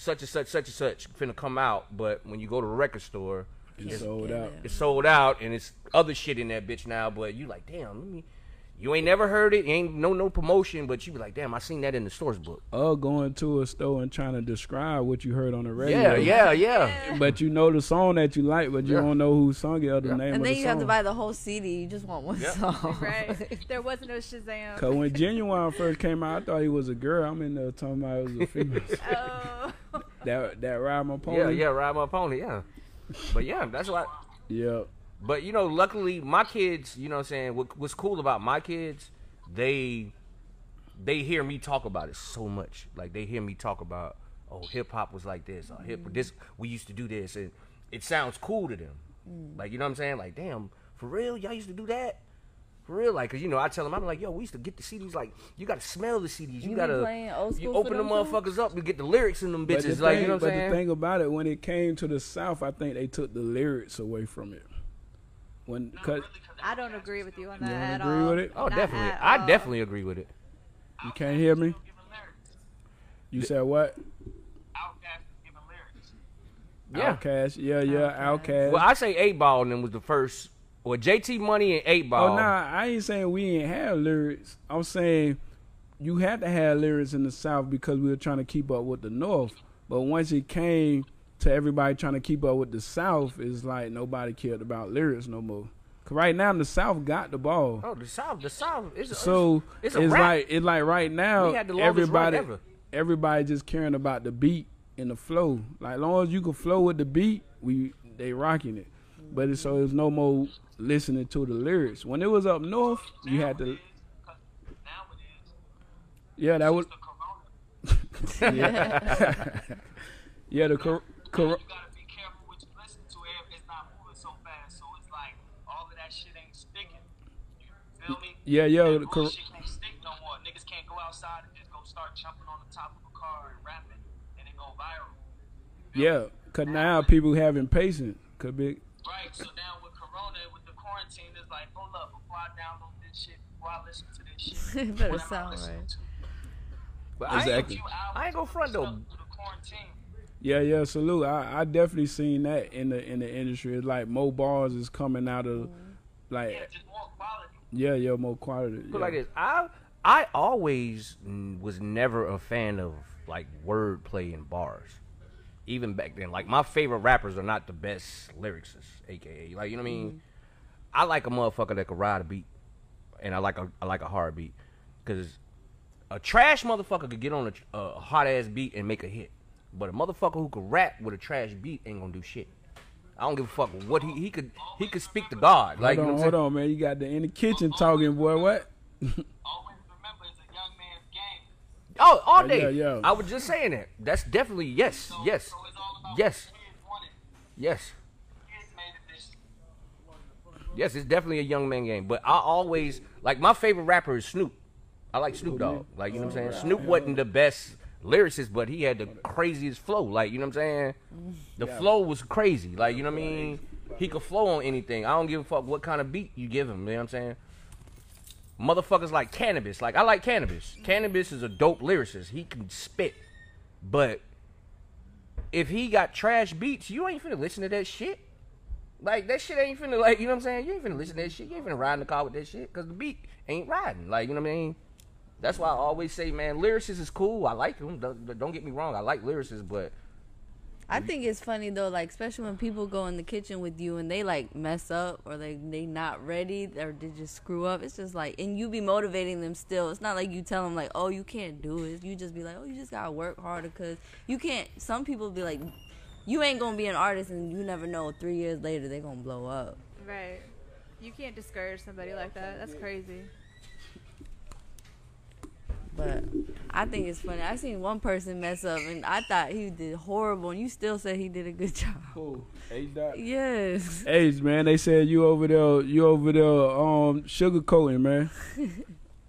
such and such, such and such finna come out, but when you go to the record store, It's it's, sold out. it's sold out and it's other shit in that bitch now. But you like, damn, let me. You ain't never heard it. You ain't no no promotion, but you be like, damn, I seen that in the source book. Or going to a store and trying to describe what you heard on the radio. Yeah, yeah, yeah. But you know the song that you like, but you Yeah. don't know who sung it or the Yeah. name And of then the you song. have to buy the whole CD. You just want one Yep. song. right. There was no Shazam. Cause when Ginuwine first came out, I thought he was a girl. I'm in there talking about it was a female. Oh. That that ride my pony. Yeah, yeah, ride my pony, yeah. But yeah, that's why. yeah. But you know, luckily my kids, you know what I'm saying, what, what's cool about my kids, they they hear me talk about it so much. Like they hear me talk about, oh, hip hop was like this, or hip this we used to do this and it sounds cool to them. Mm. Like, you know what I'm saying? Like, damn, for real, y'all used to do that? For real, like, cause you know, I tell them, I'm like, yo, we used to get the CDs, like, you gotta smell the CDs. You, You gotta, you open the them, too? motherfuckers up, you get the lyrics in them But the, bitches, like, thing, you know what but I'm saying? the thing about it, when it came to the South, I think they took the lyrics away from it. When, cause I don't agree with you on that You don't at agree all. with it? oh, Not definitely. I all. definitely agree with it. you can't hear me. You said what? Outkast is giving lyrics. Yeah. Outkast. Yeah, yeah. Outkast. Well, I say eight ball and then was the first. Well, JT Money and eight ball. Oh nah, I ain't saying we ain't have lyrics. I'm saying you had to have lyrics in the South because we were trying to keep up with the North. But once it came to everybody trying to keep up with the South, it's like nobody cared about lyrics no more. 'Cause right now the South got the ball. Oh, the South, the South. It's, So it's, it's, a rap. like it's like right now We had the longest run everybody ever. everybody just caring about the beat and the flow. Like as long as you can flow with the beat, we they rocking it. But it's, so there's no more listening to the lyrics. When it was up north, you had to. Because Yeah, that was. Yeah, yeah the cor- cor- you gotta be careful what you listen to. If It's not moving so fast, so it's like all of that shit ain't sticking. You feel me? Yeah, yeah, the cor- can't stick no more. Niggas can't go outside and just go start jumping on the top of a car and rapping, and it go viral. yeah. Cause now people having patience. Could be. Right. So now with Corona, with the quarantine, it's like, hold up, before I download this shit, before I listen to this shit, It better what am I sound right. to? But Exactly. Few I ain't gonna front though. stuck through the quarantine. Yeah, yeah. Salute. I, I definitely seen that in the in the industry. It's like more bars is coming out of, mm-hmm. like Yeah, just more quality. yeah, yeah, more quality. Put yeah. like this. I I always was never a fan of like wordplay and bars. Even back then, like my favorite rappers are not the best lyricists, aka like you know what I mean. Mm-hmm. I like a motherfucker that can ride a beat, and I like a I like a hard beat, because a trash motherfucker could get on a, a hot ass beat and make a hit, but a motherfucker who could rap with a trash beat ain't gonna do shit. I don't give a fuck what he he could he could speak to God. Like hold you know on, what I'm hold on, man. You got the in the kitchen talking, boy. What? Always remember, it's a young man's game. Oh, all day. Yeah, yeah. I was just saying that. That's definitely yes, So, yes, So it's all about Yes. what kids wanted. yes, Kids made it this. yes. It's definitely a young man game. But I always like my favorite rapper is Snoop. I like Snoop Dogg. Like you know what I'm oh, saying. Snoop wasn't the best lyricist, but he had the craziest flow. Like you know what I'm saying. The flow was crazy. Like you know what I mean. He could flow on anything. I don't give a fuck what kind of beat you give him. You know what I'm saying. Motherfuckers like Canibus. Like I like Canibus. Canibus is a dope lyricist. He can spit, but if he got trash beats, you ain't finna listen to that shit. Like that shit ain't finna like you know what I'm saying. You ain't finna listen to that shit. You ain't finna ride in the car with that shit because the beat ain't riding. Like you know what I mean. That's why I always say, man, lyricists is cool. I like them. Don't, don't get me wrong. I like lyricists, but I think it's funny though, like especially when people go in the kitchen with you and they like mess up or like they not ready or they just screw up. It's just like, and you be motivating them still. It's not like you tell them like, oh, you can't do it. You just be like, oh, you just gotta work harder because you can't. Some people be like, you ain't gonna be an artist and you never know. Three years later, they gonna blow up. Right. You can't discourage somebody like that. That's crazy. But I think it's funny. I seen one person mess up and I thought he did horrible, and you still said he did a good job. Who? H dot. Yes. Ace, man, they said you over there, you over there, um, sugarcoating, man.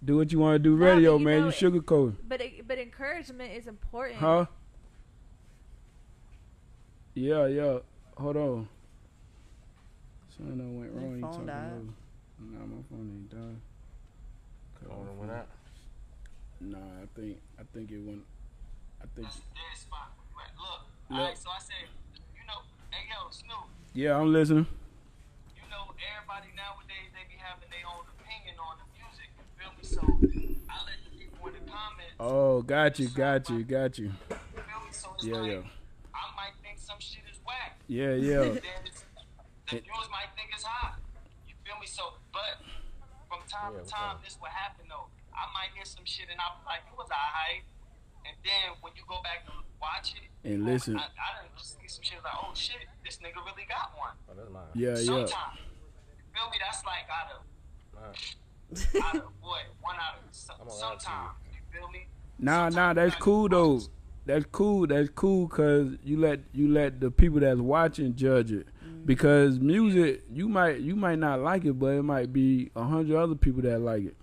do what you want to do, No, radio, you man. know You it- sugarcoating, But it, but encouragement is important. huh? Yeah, yeah. Hold on. Something went wrong. You phone died? over. Nah, my phone ain't died. Nah, I think I think it went. I think. That's dead spot. Right, Look, Look. alright, so I said, you know, hey yo, Snoop, Yeah, I'm listening. you know, everybody nowadays they be having their own opinion on the music. You feel me? So I let the people in the comments. Oh, got you, got you, got you. You feel me? So it's Yeah, like, yeah. I might think some shit is whack. Yeah, yeah. the viewers might think it's hot. You feel me? So, but from time to time, this will happen though. I might hear some shit and I'll be like, it was alright. And then when you go back and watch it, And you listen. I, I done see some shit like, oh shit, this nigga really got one. Oh, that's mine. Yeah, yeah. Sometimes, you feel me? That's like out of, out of what? One out of some, I'm gonna lie to you. sometimes. You feel me? Nah, nah, that's cool though. focus. That's cool. That's cool because you let you let the people that's watching judge it. Mm. Because music, you might you might not like it, but it might be a hundred other people that like it,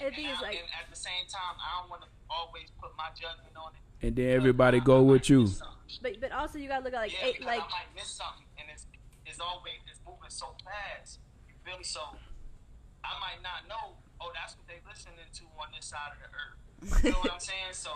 And the And, thing is I- like and at the same time, I don't want to always put my judgment on it. and then everybody go with you. but but also you gotta look at like yeah, eight, like I might miss something, and it's it's always it's moving so fast. You feel me? So I might not know. Oh, that's what they listening to on this side of the earth. You know what I'm saying? So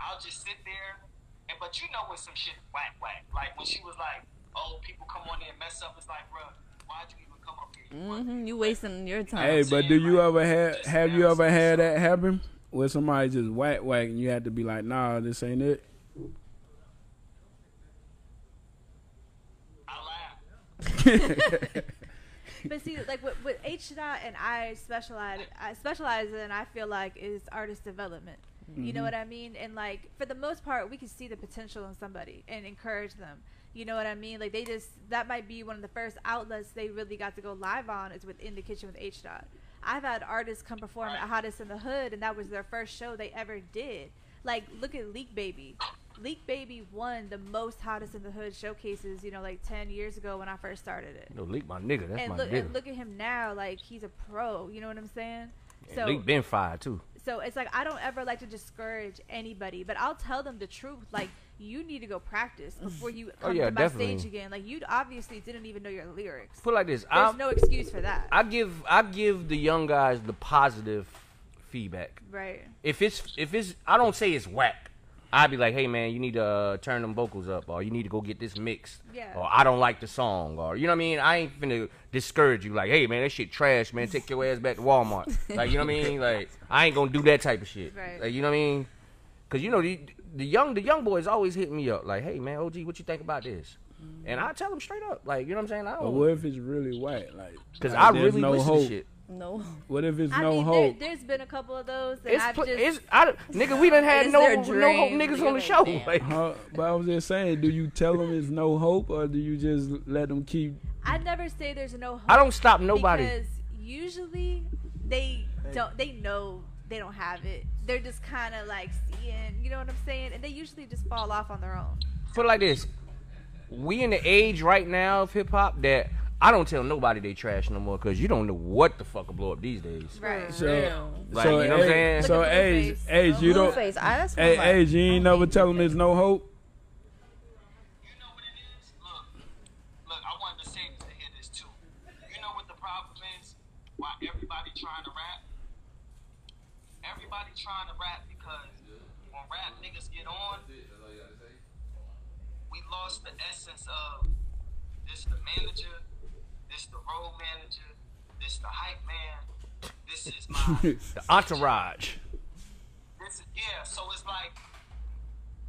I'll just sit there, and but you know when some shit whack whack. Like when she was like, "Oh, people come on there and mess up." It's like, bro, why'd you even come up here? You wasn't- You wasting your time. Hey, but do you ever have have you ever had that happen where somebody just whack whack and you had to be like, nah, this ain't it. I laugh. But see, like with, what H dot and I specialize, I specialize in, I feel like is artist development. You know mm-hmm. what I mean? And like for the most part, we can see the potential in somebody and encourage them. You know what I mean? Like they just that might be one of the first outlets they really got to go live on is within the kitchen with H dot. I've had artists come perform at Hottest in the Hood, and that was their first show they ever did. Like look at Leak Baby. Leak Baby won the most Hottest in the Hood showcases. You know, like ten years ago when I first started it No, Leak my nigga. That's and my look, nigga. and look at him now, like he's a pro. You know what I'm saying? And So, Leak been fired too. so it's like I don't ever like to discourage anybody, but I'll tell them the truth. Like you need to go practice before you come Oh, yeah, to my definitely. stage again. Like you obviously didn't even know your lyrics. Put it like this. There's I no excuse for that, I give I give the young guys the positive feedback. right? If it's if it's I don't say it's whack. I'd be like, hey man, you need to uh, turn them vocals up, or you need to go get this mixed, Yeah. or I don't like the song, or you know what I mean. I ain't finna discourage you, like, hey man, that shit trash, man. Take your ass back to Walmart, like you know what I mean. Like I ain't gonna do that type of shit, Right. like you know what I mean. Cause you know the the young the young boys always hit me up like, hey man, OG, what you think about this? Mm-hmm. And I tell them straight up, like you know what I'm saying. I don't, what if it's really whack? Like, cause like, I really no listen hope. to shit. No. What if it's I no mean, hope? There, has been a couple of those that It's, I've pl- just. it's I, nigga, we done had It's no no hope niggas on the like, show. Like, Huh? But I was just saying, do you tell them it's no hope, or do you just let them keep? I never say there's no hope. I don't stop nobody. because usually they don't. They know they don't have it. They're just kind of like seeing, you know what I'm saying? And they usually just fall off on their own. Put it like this: we in the age right now of hip hop that I don't tell nobody they trash no more because you don't know what the fuck will blow up these days. Right. So, Like, so, you know what I'm age- saying? so age, age, you don't, Blueface, I, that's hey, like, age, you ain't never tell them there's no hope. You know what it is? Look, look, I wanted to say this to hear this too. You know what the problem is? Why everybody trying to rap? Everybody trying to rap because when rap niggas get on, we lost the essence of this the manager, this the role manager, this the hype man, this is my The entourage. this is yeah, so it's like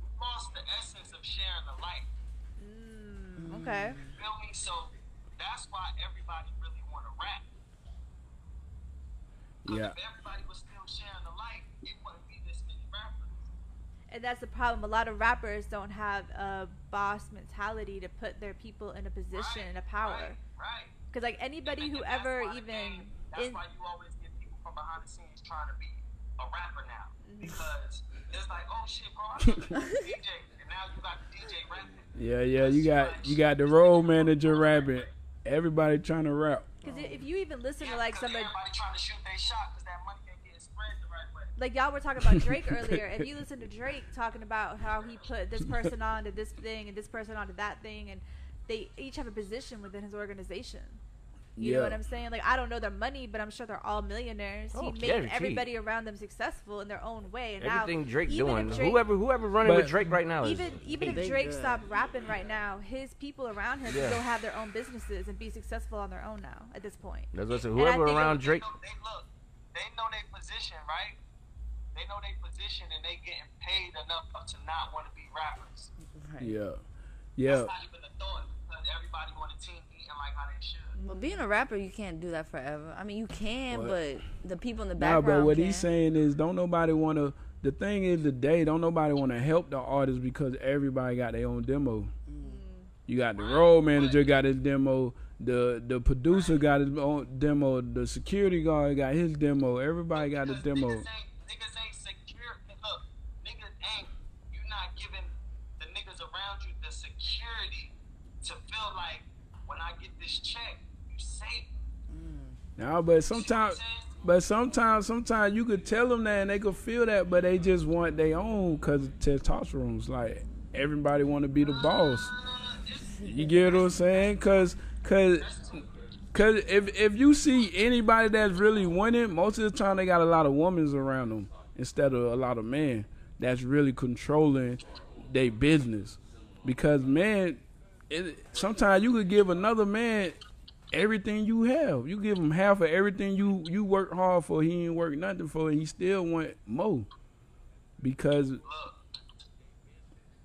we lost the essence of sharing the light. Mm, okay. Feel me? So that's why everybody really want to rap. 'Cause Yeah. If everybody was still sharing the light, it wouldn't be this many rappers. And that's the problem. A lot of rappers don't have a boss mentality to put their people in a position Right, of power. Right. right. Because like anybody And who that's ever why even game- that's in, why you always get people from behind the scenes trying to be a rapper now Mm-hmm. because it's like, oh shit, bro, I used to be a DJ, and now you got the DJ rapping. Yeah, yeah, you got you got the role manager rapping. Everybody trying to rap. Because if you even listen to like somebody, everybody trying to shoot their shot because that money ain't getting spread the right way. like y'all were talking about Drake earlier. If you listen to Drake talking about how he put this person on to this thing and this person onto that thing, and they each have a position within his organization. You know what I'm saying? Like I don't know their money, but I'm sure they're all millionaires. Oh, he made guaranteed. everybody around them successful in their own way. And Everything now, Drake even doing, Drake- whoever whoever running with Drake right now is even even if Drake good. stopped rapping right now, his people around him Yeah. can go have their own businesses and be successful on their own now. At this point, That's what I said. And I Whoever around it- Drake, They know, they look, they know their position, right? They know their position, and they getting paid enough to not want to be rappers. Yeah, yeah. That's not a everybody on the team eating like how they should. But being a rapper, you can't do that forever. I mean, you can, What? but the people in the background. Nah, background. but what can. he's saying is, don't nobody want to. The thing is, today, don't nobody want to help the artists because everybody got their own demo. Mm. You got the road manager got his demo. The the producer got his own demo. The security guard got his demo. Everybody got a demo. Niggas ain't, niggas ain't secure. Look, niggas ain't. You not giving the niggas around you the security to feel like when I get this check, you safe. Nah, but sometimes, but sometimes, sometimes you could tell them that and they could feel that, but they just want their own because testosterone's like everybody want to be the boss. You get what I'm saying? Cause, cause, cause if if you see anybody that's really winning, most of the time they got a lot of women around them instead of a lot of men that's really controlling their business. Because man, it, sometimes you could give another man everything you have. You give him half of everything you you work hard for. He ain't work nothing for. And he still want more because Look,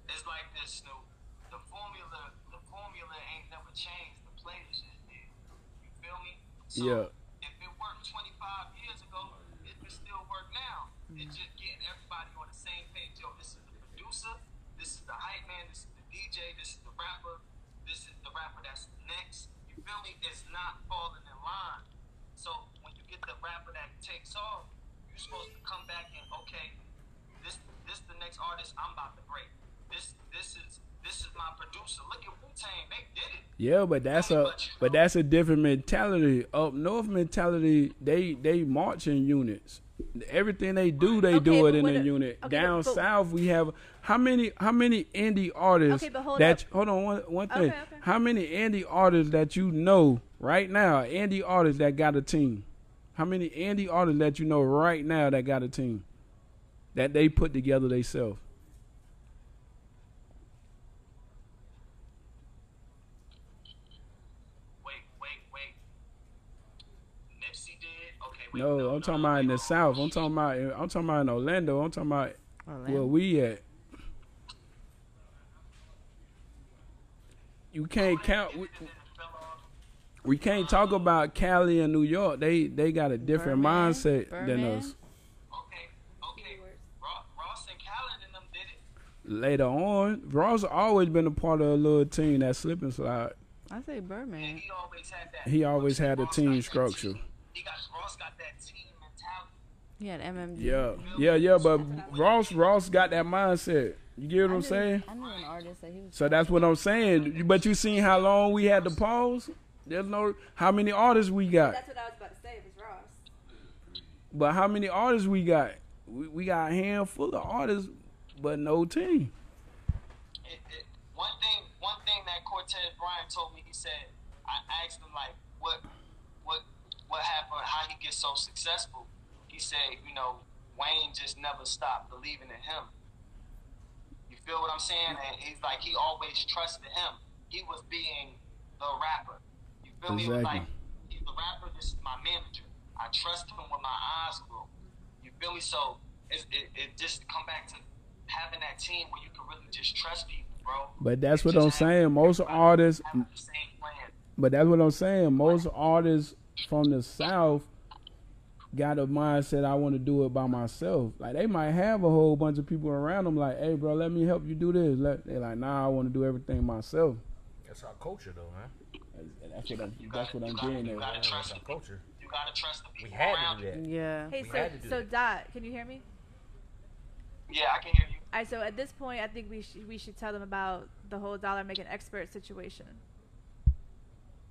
it's like this, Snoop. The formula, the formula ain't never changed. The players just did. You feel me? So Yeah. If it worked 25 years ago, it can still work now. It's just getting everybody on the same page. Yo, this is the producer. This is the hype man. This is the DJ. This is the rapper. This is the rapper that's next. You feel me? It's not falling in line. So when you get the rapper that takes off, you're supposed to come back and okay, this this the next artist I'm about to break. This this is this is my producer. Look at Wu Tang, they did it. Yeah, but that's a but that's a different mentality. Up north mentality, they they march in units. Everything they do, they Okay, do it in a a- unit. okay, Down but- south, we have how many how many indie artists Okay, hold that up. hold on one one thing. How many indie artists that you know right now? Indie artists that got a team. How many indie artists that you know right now that got a team that they put together themselves? Wait, wait, wait. Nipsey did. Okay, wait. No, no, I'm talking about in the south. I'm talking about I'm talking about in Orlando. I'm talking about Orlando. where we at. You can't count. We, we can't talk about Cali and New York. They they got a different Birdman? mindset than us. Okay, okay. Ross, Ross and Khaled and them did it. Later on, Ross always been a part of a little team that Slip-N-Slide. I say And Birdman. he always had that. He always had a team got that structure. Team- He got Ross got that team mentality. He had MMG. Yeah, yeah, yeah. But Ross, Ross got that mindset. You get what I I'm knew- saying? I knew an artist that he was. So that's what I'm saying. But you seen how long we had to pause? There's no how many artists we got. That's what I was about to say. If was Ross. But how many artists we got? We, we got a handful of artists, but no team. it, it, one thing one thing that Cortez Bryant told me, he said, I asked him like what what happened, how he gets so successful. He said, you know, Wayne just never stopped believing in him. You feel what I'm saying? And he's like he always trusted him. He was being the rapper. You feel me? Exactly. like he's the rapper, this is my manager. I trust him with my eyes closed. You feel me? So it, it, it just come back to having that team where you can really just trust people, bro. But that's what I'm saying. Most artists, having the same plan. but that's what I'm saying. Most artists from the South got a mindset. I want to do it by myself. Like they might have a whole bunch of people around them. Like, hey, bro, let me help you do this. Let, they like, nah, I want to do everything myself. That's our culture, though, man. That's what I'm. You That's gotta- what I'm you gotta- getting you at. gotta That's trust our culture. You gotta trust the people We had around to do you. that. Yeah. Hey, We so had to do so that. Dot, can you hear me? Yeah, I can hear you. All right, so at this point, I think we should we should tell them about the whole dollar making expert situation,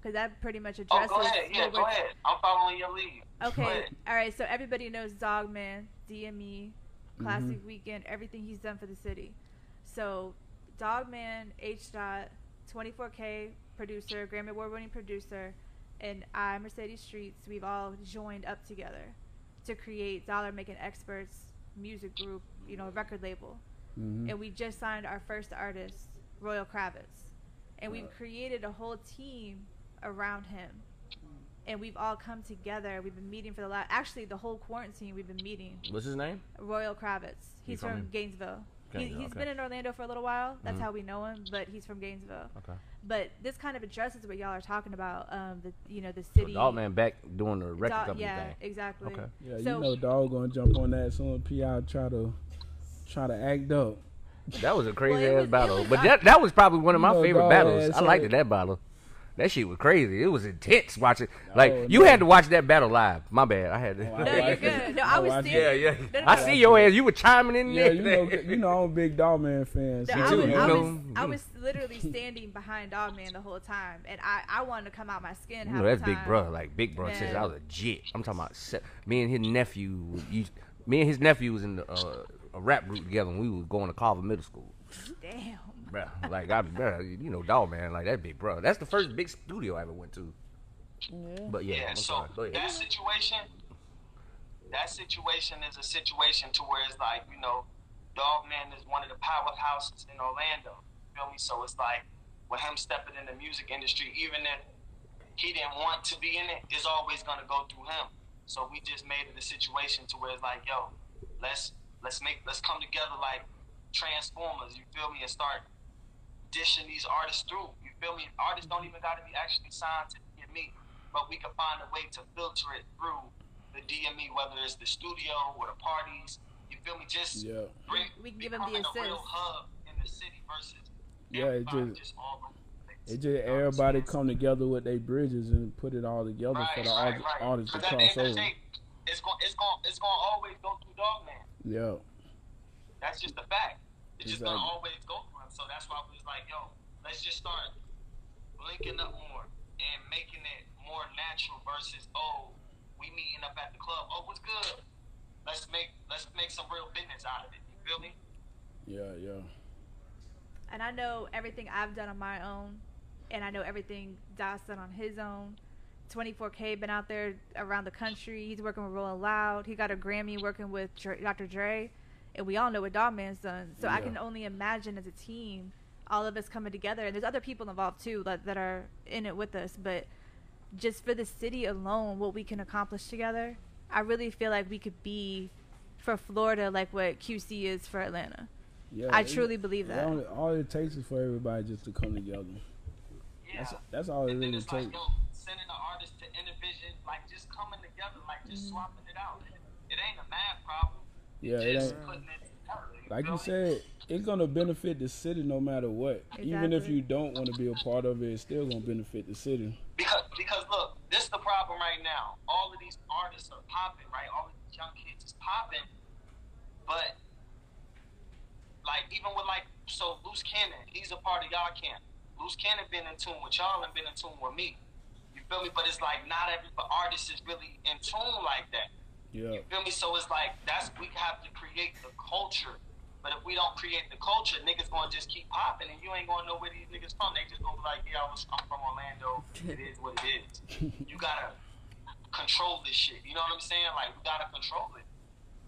because that pretty much addresses. Oh, addresses. go ahead. Yeah, go ahead. I'm following your lead. Okay, all right. So everybody knows Dogman, DME, Classic Mm-hmm. Weekend, everything he's done for the city. So Dogman, H Dot, 24K producer, Grammy Award winning producer, and I, Mercedes Streets, we've all joined up together to create Dollar Making Experts music group, you know, record label. Mhm. And we just signed our first artist, Royal Kravitz. And we've created a whole team around him. And we've all come together. We've been meeting for the last, actually, the whole quarantine, we've been meeting. What's his name? Royal Kravitz. He's from from, him? Gainesville. He, Gainesville, he's okay. been in Orlando for a little while. That's Mhm. how we know him, but he's from Gainesville. Okay. But this kind of addresses what y'all are talking about. Um, the you know the So city. Dog Man back doing the record Dog- company yeah, thing. exactly. Okay. Yeah, So- you know, dog gonna jump on that as soon Pi try to try to act up. That was a crazy it ass was- battle. was but that that was probably one of my No, favorite battles. ass I liked it, that battle. That shit was crazy. It was intense watching. Like Oh, you had to watch that battle live. My bad. I had to. Oh, I No, you're good. No, I was watched it. yeah, yeah. No, no, I no. see your ass. You were chiming in Yeah, there. you know, you know, I'm a big dog man fan. No, so I too, was, you I, know. was, I was literally standing behind Dogman the whole time, and I, I wanted to come out my skin. You know, that's the big time. bro. Like big bro since Man. I was legit. I'm talking about se- me and his nephew. You, me and his nephew was in the, uh, a rap group together, and we was going to Carver Middle School. Damn. Bruh, like I, bruh, you know, dog man, like that big bro. That's the first big studio I ever went to. Yeah. But yeah, Yeah, so sorry. Go that situation, that situation is a situation to where it's like, you know, dog man is one of the powerhouses in Orlando. You feel me? So it's like with him stepping in the music industry, even if he didn't want to be in it, it's always gonna go through him. So we just made it a situation to where it's like, yo, let's let's make let's come together like transformers, you feel me, and start dishing these artists through. You feel me? Artists don't even gotta be actually signed to DME, but we can find a way to filter it through the DME, whether it's the studio or the parties. You feel me? Just Yeah. bring, We can give them the becoming a real assist. hub in the city versus Yeah, it everybody just- all the. It just You know what I'm everybody come together with their bridges and put it all together for the right, art- right. artists to at the cross end of over. the day, it's going, it's going, it's going to always go through Dogman. Yeah, That's just a fact. It's just gonna always go through him. So that's why we was like, yo, let's just start linking up more and making it more natural versus oh, we meeting up at the club. Oh, what's good? Let's make let's make some real business out of it. You feel me? yeah, yeah. And I know everything I've done on my own, and I know everything Dot's done on his own. 24K been out there around the country. He's working with Rolling Loud. He got a Grammy working with Dr. Dre, and we all know what Dogman's done. So I can only imagine as a team, all of us coming together. And there's other people involved too that, that are in it with us. But just for the city alone, what we can accomplish together, I really feel like we could be for Florida like what QC is for Atlanta. Yeah, I it- truly believe that. only- all it takes is for everybody just to come together. Yeah. That's that's all it and then really it's like, takes. yo, sending the artist to Intervision, like just coming together, like just Mm-hmm. swapping it out. It, it ain't a math problem. Yeah, it just ain't. putting it together. Like you said, it's gonna benefit the city no matter what. Even if you don't want to be a part of it, it's still gonna benefit the city. Because because look, this this the problem right now. All of these artists are popping, right? All of these young kids is popping, but like even with like so Loose Cannon, he's a part of y'all camp. Loose Cannon been in tune with y'all and been in tune with me. You feel me? But it's like not every artist is really in tune like that. Yeah. You feel me? So it's like that's we have to create the culture. But if we don't create the culture, niggas gonna just keep popping, and you ain't gonna know where these niggas from. They just gonna be like, yeah, I was, I'm from Orlando. It is what it is. you gotta control this shit. You know what I'm saying? Like we gotta control it.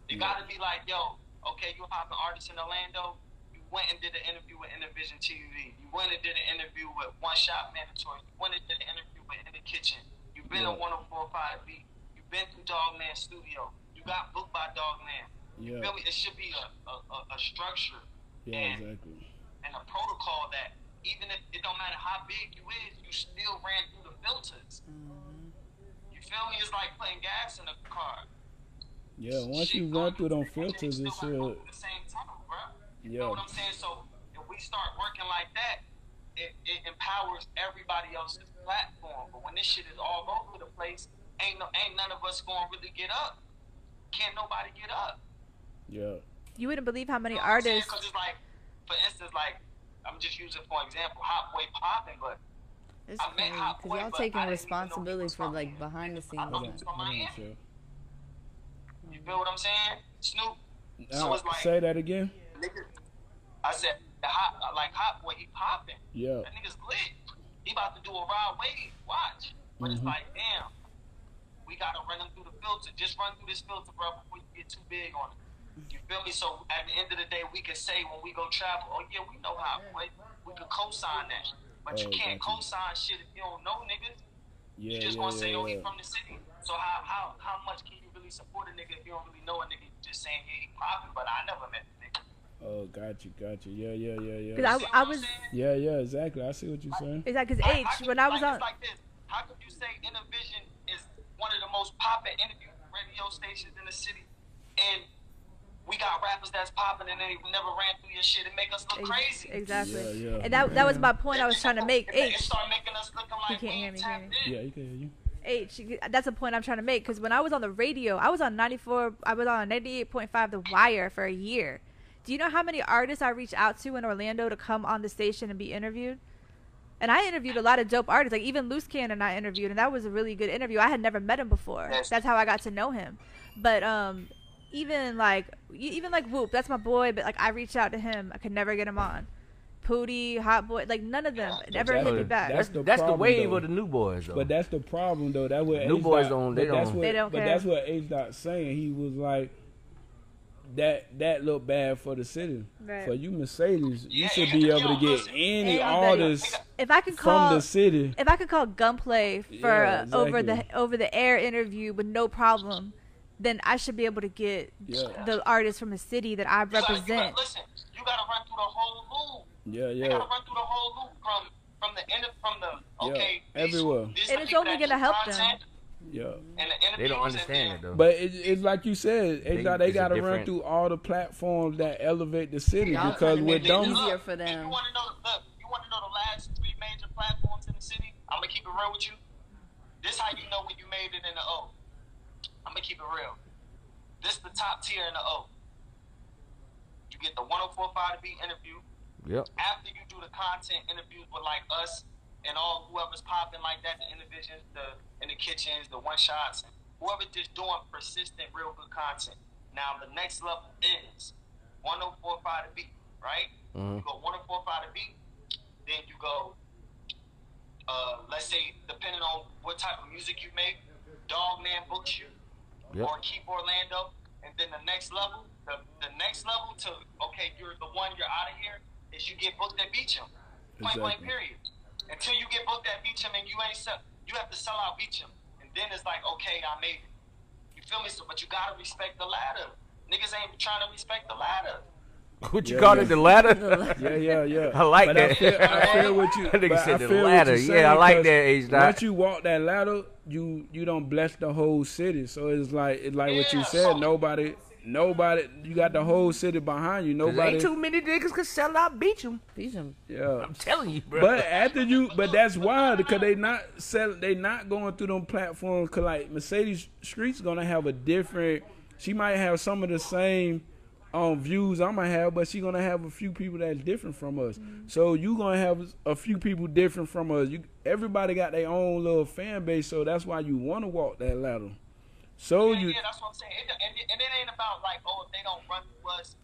You Yeah. gotta be like, yo, okay, you a popping artist in Orlando. You went and did an interview with Intervision TV. You went and did an interview with One Shot Mandatory. You went and did an interview with In the Kitchen. You've been Yeah. on 104.5 B. Been through Dogman Studio. You got booked by Dogman. You Yeah. feel me? It should be a, a, a, a structure Yeah, and, exactly. and a protocol that even if it don't matter how big you is, you still ran through the filters. Mm-hmm. You feel me? It's like putting gas in a car. Yeah, once Shit you run through them through the engine, filters, it still gotta should. the same tunnel, bro. You Yeah. know what I'm saying? So if we start working like that, it, it empowers everybody else's platform. But when this shit is all over the place, ain't no, ain't none of us gonna really get up. Can't nobody get up. Yeah. You wouldn't believe how many You know what I'm saying? artists. 'Cause it's like, for instance, like I'm just using for example, Hot Boy popping, but It's I met crazy Hot because Boy, y'all taking I didn't even know he responsibility for like behind the scenes. know Hold he on, was of from hold on, Miami. Chef. You feel what I'm saying? Snoop. So Uh, it's like, say that again. nigga, I said, the hot, like Hot Boy, he popping. Yeah. That nigga's lit. He about to do a ride wave. Watch. But it's Mhm. like, damn, we gotta run him through the filter. Just run through this filter, bro, before you get too big on it. You feel me? So at the end of the day, we can say when we go travel, oh yeah, we know how. Boy. We can co-sign that. But you Oh, can't gotcha. co-sign shit if you don't know niggas. Yeah, You just yeah, gonna say, yeah, oh, he from the city. So how how how much can you really support a nigga if you don't really know a nigga? You just saying, yeah, he popping, but I never met the nigga. Oh, got you, got you. Yeah, yeah, yeah, yeah. Because I, I was. Yeah, yeah, exactly. I see what you're saying. Exactly. that because Like, H when I was like, on? It's like this. How could you say Intervision is one of the most popping interview radio stations in the city, and we got rappers that's popping and they never ran through your shit and make us look crazy. Exactly. Yeah, yeah. And that that was my point I was trying to make. It, it H. start making us looking like He can't hear me, can't. Yeah, you can hear you. H. That's a point I'm trying to make because when I was on the radio, I was on 94. I was on 98.5 The Wire for a year. Do you know how many artists I reached out to in Orlando to come on the station and be interviewed? And I interviewed a lot of dope artists, like even Loose Cannon and I interviewed, and that was a really good interview. I had never met him before. Yes. That's how I got to know him. But um, even like even like Whoop, that's my boy. But like I reached out to him, I could never get him on. Pootie, Hot Boy, like none of them ever That's hit me back. that's That's, the that's the wave though. of the new boys, though. But that's the problem, though. That what New H. boys Dot- don't- they that's don't- What, They don't but care. that's what H. Dot saying. He was like, that that looked bad for the city. Right. For you, Mercedes, you Yeah, should be able to get any artist if I could from the city. if I could call gunplay for Yeah, uh, over the over the air interview with no problem, then I should be able to get Yeah. the artist from the city that I You gotta- you gotta- represent. listen, you gotta run through the whole loop. Yeah, yeah. You yeah. gotta run through the whole loop from from the end of, from the Yeah, okay these- everywhere. these And it's only gonna do help them. Content Yeah. And the they don't understand it though. But it, it's like you said, They- H. Dot, they got to run through all the platforms that elevate the city Y'all because we're with make it them, easier for if them. You want to know? Look, you want to know the last three major platforms in the city? I'm gonna keep it real with you. This how you know when you made it in the O. I'm gonna keep it real. This the top tier in the O. You get the 104.5 to be interview. yep. After you do the content interviews with like us and all whoever's popping like that, the intervisions, the in the kitchens, the one shots, whoever just doing persistent, real good content. Now the next level is 104.5 to beat, right? Mhm. You go 104.5 to beat, then you go. Uh, let's say depending on what type of music you make, Dog Man books you Yep. or Keep Orlando, and then the next level, the, the next level to okay, you're the one, you're out of here, is you get booked at Beacham, point blank Exactly. period. Until you get booked at Beacham and you ain't sell, you have to sell out Beacham, and then it's like okay, I made it. You feel me? So, but you gotta respect the ladder. Niggas ain't trying to respect the ladder. What you Yeah, call yeah. it, the ladder? Yeah, yeah, yeah. I like but that. I feel, I feel what you. That nigga said I the ladder. Yeah, I like that, H-Dot. Once you walk that ladder, you you don't bless the whole city. So it's like it's like what you said. so- Nobody. Nobody. You got the whole city behind you. Nobody. ain't too many niggas can sell out beat them. Beat 'em. yeah. I'm telling you, bro. But after you, but that's why because they not selling, they not going through them platforms. Cause like Mercedes Street's gonna have a different. She might have some of the same um views I might have, but she gonna have a few people that's different from us. So you gonna have a few people different from us. You everybody got their own little fan base, so that's why you want to walk that ladder. So yeah, you yeah, that's what I'm saying. It, and, it- and it ain't about like, oh, if they don't run through us,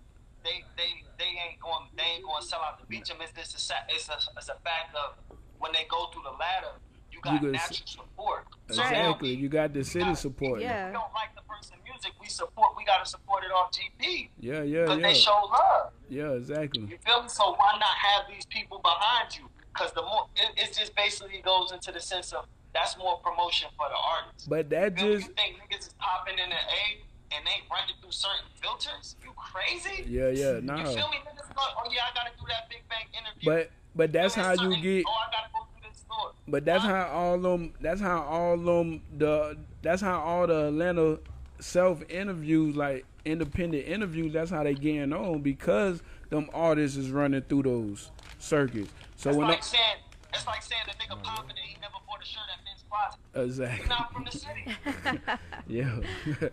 they they they ain't going they ain't going to sell out the beach. It's just a it's a it's a fact of when they go through the ladder, you got You could natural support. Exactly we- you got the city support. Yeah. If we don't like the person's music, we support. We gotta support it off GP yeah, yeah, because yeah, they show love. yeah, exactly. You feel me? So why not have these people behind you? Because the more it, it just basically goes into the sense of that's more promotion for the artist. But that You, just you think niggas is popping in the A and they running through certain filters? You crazy? yeah, yeah, You nah. feel me? Niggas like, oh yeah, I gotta do that Big Bang interview. But but that's how you get. Oh, I gotta go through this store. But that's Huh? how all them. That's how all them. The that's how all the Atlanta self interviews, like independent interviews. That's how they getting on because them artists is running through those circuits. So It's when like I, saying it's like saying the nigga popping and he never bought a shirt at Men's Closet. He's exactly, not from the city. yeah.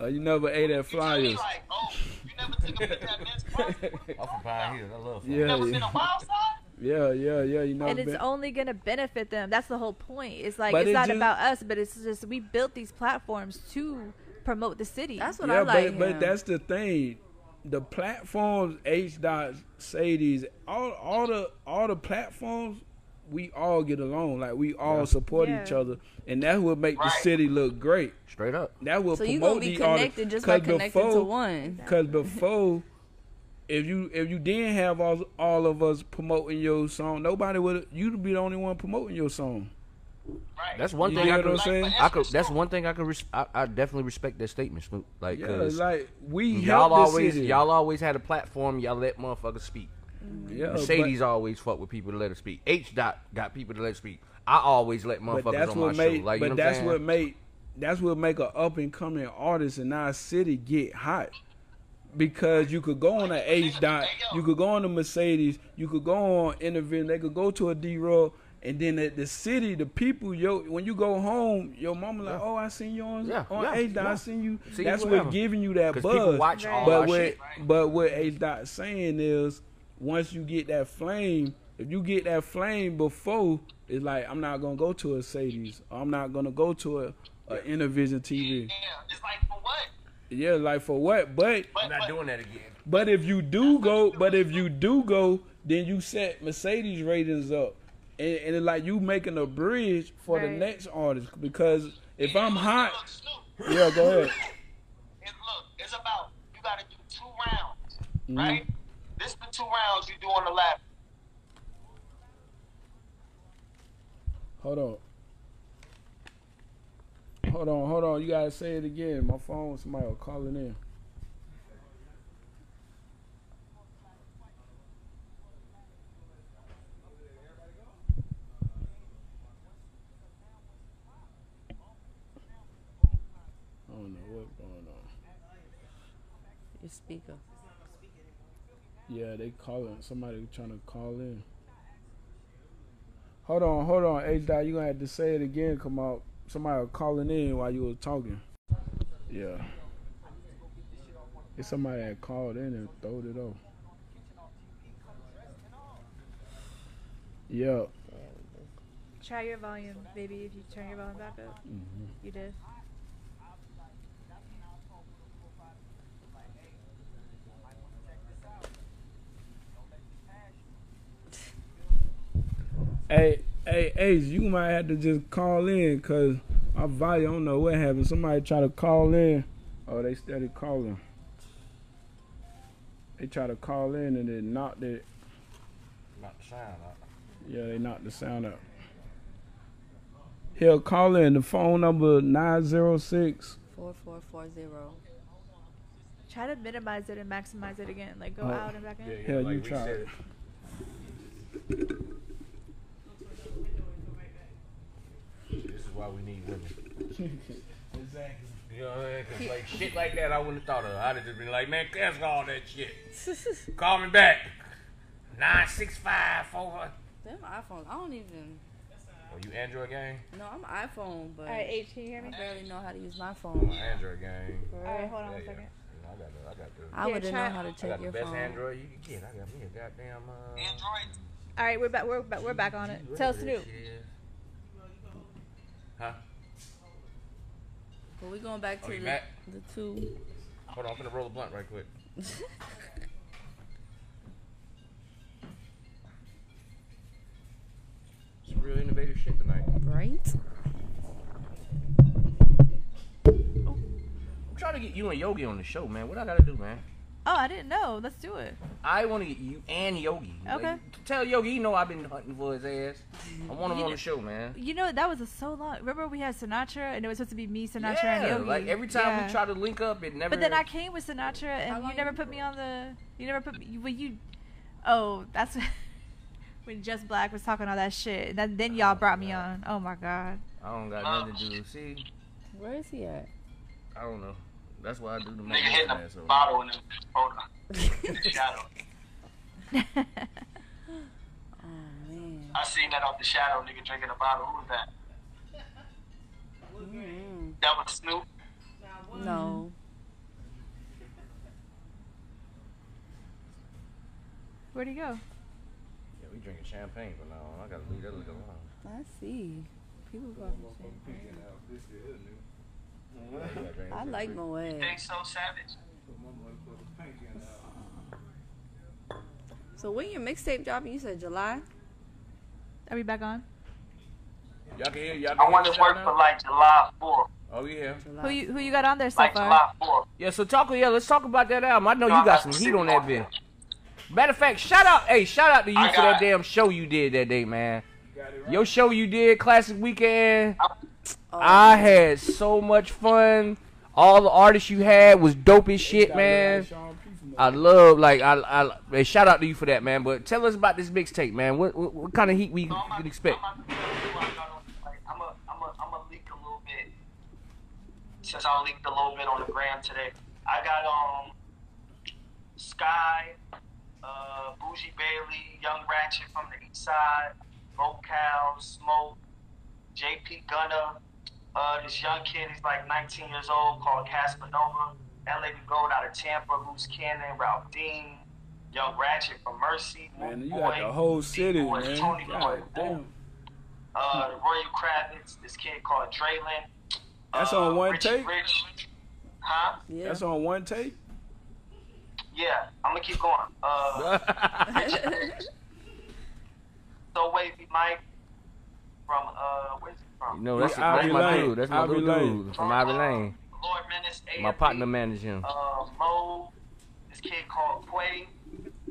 uh, you never ate at You feel me? Flyers. Like, oh, you never took a picture at Men's Closet. I'm from Pine Hill. I love Yeah, You never been yeah, a wild side? yeah, yeah, yeah. You know, and it's only gonna benefit them. That's the whole point. It's like But it's it not just- about us, but it's just we built these platforms to promote the city. That's what yeah, I like. but but that's the thing. The platforms, H dot Sadie's, all all the all the platforms, we all get along. Like we all support Yeah. each other, and that will make the city look great. Straight up. That will so you promote gonna be the artists. connected just by 'Cause connecting to before- one. Cause before, if you if you didn't have all all of us promoting your song, nobody would. You'd be the only one promoting your song. Right. That's one You thing get I what I'm could. saying? I could. That's one thing I could. Res- I, I definitely respect that statement, Snoop. Like, Yeah, 'cause like we y'all always, y'all always had a platform. Y'all let motherfuckers speak. Mm-hmm. yeah, but- Mercedes always fuck with people to let her speak. H dot got people to let her speak. I always let motherfuckers that's on my what made show. Like, you but know that's what, what made that's what make an up and coming artist in our city get hot because you could go on a H dot you could go on a Mercedes you could go on interview they could go to a D roll and then at the city the people yo when you go home your mama like oh I seen you on Yeah, on yeah, H dot I seen you See, that's whatever. what giving you that buzz people watch all but what shit. but what H dot saying is once you get that flame, if you get that flame before, it's like I'm not gonna go to a Sadie's. Or I'm not gonna go to a, a Intervision TV. Yeah, it's like for what? Yeah, like for what? But But, I'm not but doing that again. but if you do go, but if you do go, then you set Mercedes ratings up, and, and it's like you making a bridge for the next artist. Because if I'm hot, look, Snoop, yeah, go ahead. it, look, it's about you got to do two rounds, Mm-hmm. right? This the two rounds you do on the lap. Hold on. Hold on, hold on. You gotta say it again. My phone, somebody will call it in. I don't know what's going on. Your speaker. Yeah, they calling. Somebody trying to call in. Hold on, hold on. H dot, you gonna have to say it again. Come out. Somebody calling in while you was talking. Yeah. It's somebody that called in and throwed it off. Yeah. Try your volume, baby. If you turn your volume back up, Mm-hmm. you did. Hey, hey, Ace, you might have to just call in because my volume, I don't know what happened. Somebody try to call in. Oh, they started calling. They try to call in and then knocked it. Not the sound. Yeah, they knocked the sound out. He'll call in the phone number 906. Four four four zero. Try to minimize it and maximize it again. Like go Oh. out and back in. Hell, you try it. This is why we need women. Exactly. You know what I mean? 'Cause, like shit like that, I wouldn't have thought of. I'd have just been like, man, cancel all that shit. Call me back. Nine six five four. Them iPhones, I don't even. Oh, you Android gang? No, I'm iPhone, but All right, H, can you hear me? I barely know how to use my Oh, phone. Android gang. All right, hold on Yeah, one yeah. second. You know, I got the, I got the, I Here, wouldn't try- know how to I got check the your best phone. Android you can get. I got me a goddamn. Uh, Android. All right, we're back. We're back. We're back on it. Tell Snoop. shit is. Huh? But we going back Oh, to you the, the two. Hold on, I'm gonna roll a blunt right quick. Some real innovative shit tonight. Right? Oh, I'm trying to get you and Yogi on the show, man. What I gotta do, man? Oh, I didn't know. Let's do it. I want to get you and Yogi. Like, Okay. tell Yogi, you know I've been hunting for his ass. I want him You on know- the show, man. You know that was a so long. Remember we had Sinatra, and it was supposed to be me, Sinatra, yeah, and Yogi. like every time Yeah. we try to link up, it never. But then I came with Sinatra, and you never put me on the. You never put me. Well, you. Oh, that's when Just Black was talking all that shit. Then then y'all oh, brought me on. Oh my god. I don't got uh, nothing to do. See, Where is he at? I don't know. That's why I do the most. Nigga hitting ass a bottle in the. In the shadow. Man. I seen that off the shadow, nigga drinking a bottle. Who was that? Mm, That was Snoop. no. Where'd he go? Yeah, we drinking champagne for now. I gotta leave that look alone. I see. People go from champagne. I like Moet. Think so, Savage? So when your mixtape dropping? You said July. Are we back on? Y'all can hear. Y'all can I want to work now? for like July 4th. Oh yeah. July. Who you who you got on there so Like far? July 4th. Yeah. So talk. Yeah. Let's talk about that album. I know you got some heat on that bit. Matter of fact, shout out. Hey, shout out to you I for that got- damn show you did that day, man. Your show you did, Classic Weekend. Oh, I had so much fun. All the artists you had was dope as shit, man. I love like I I hey, shout out to you for that, man. But tell us about this mixtape, man. What, what what kind of heat we So can expect? I'm about to tell you what I got like, I'm a, I'm a, I'm a leak a little bit. Since I leaked a little bit on the gram today, I got um Sky, uh, Bougie Bailey, Young Ratchet from the East Side, Vocal, Smoke, JP Gunner. Uh, this young kid, he's like 19 years old, called Caspanova. That lady Gold out of Tampa, Loose Cannon, Ralph Dean, Young Ratchet from Mercy, Man, you Moot got Boy, the whole city, D-Boy, man. Tony God Boy, damn. uh, the Royal Kravitz, this kid called Draylon. That's uh, on one Richie tape? Rich. Huh? yeah. That's on one tape. Yeah, I'm gonna keep going. Uh, so wavy Mike from uh, where's he from? no, that's, Yeah, that's my dude. That's my Ivy little Lane. dude from Ivy Lane. Lord Menace, My partner managed him. uh, Mo, this kid called Quay.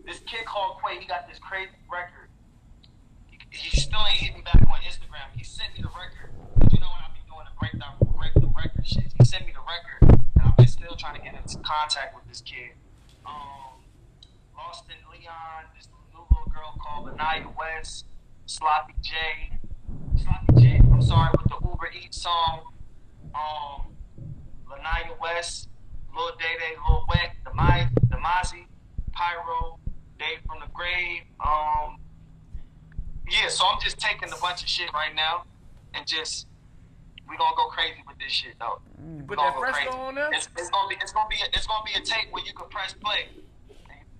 This kid called Quay, he got this crazy record. He, he still ain't hit me back on Instagram. He sent me the record. You know when I be doing the breakdown, break the record shit. He sent me the record, and I've been still trying to get into contact with this kid. Um, Lost in Leon, this new little girl called Anaya West, Sloppy J, Sloppy J. I'm sorry with the Uber Eats song. Um, Lanaya West, Lil Day Day, Lil Wet, the Mike, the Demazi, Pyro, Day from the Grave. Um, yeah, so I'm just taking a bunch of shit right now and just we gonna go crazy with this shit though. You put gonna that go fresco crazy. on there? It's, it's gonna be it's gonna be a, it's gonna be a tape where you can press play.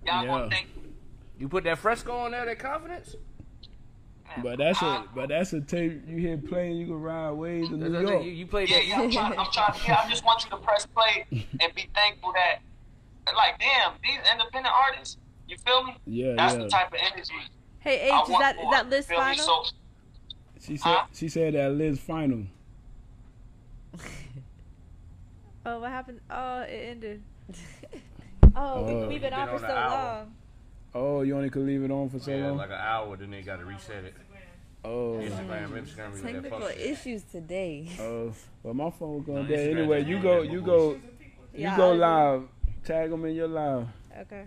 Y'all Yeah. gonna think You put that fresco on there, that confidence? Man, But that's I- a but that's a tape you hear playing. You can ride waves in New that's- York. You, you played Yeah, that. yeah, I'm trying, I'm trying. Yeah, I just want you to press play and be thankful that, like, damn, these independent artists. You feel me? Yeah, That's yeah. the type of energy Hey I H, is want that for is that it, list feel me? final? So, She said Huh? she said that Liz final. Oh, what happened? Oh, it ended. Oh, Oh. we, we've been Been on for so an hour. long. Oh, you only could leave it on for so Yeah, long. like an hour, then they got to reset it. oh, Instagram, Instagram, really that Technical issues today. oh. Well, my phone was going No, dead. Anyway, you go, you me go, you go live. Tag them in your live. Okay.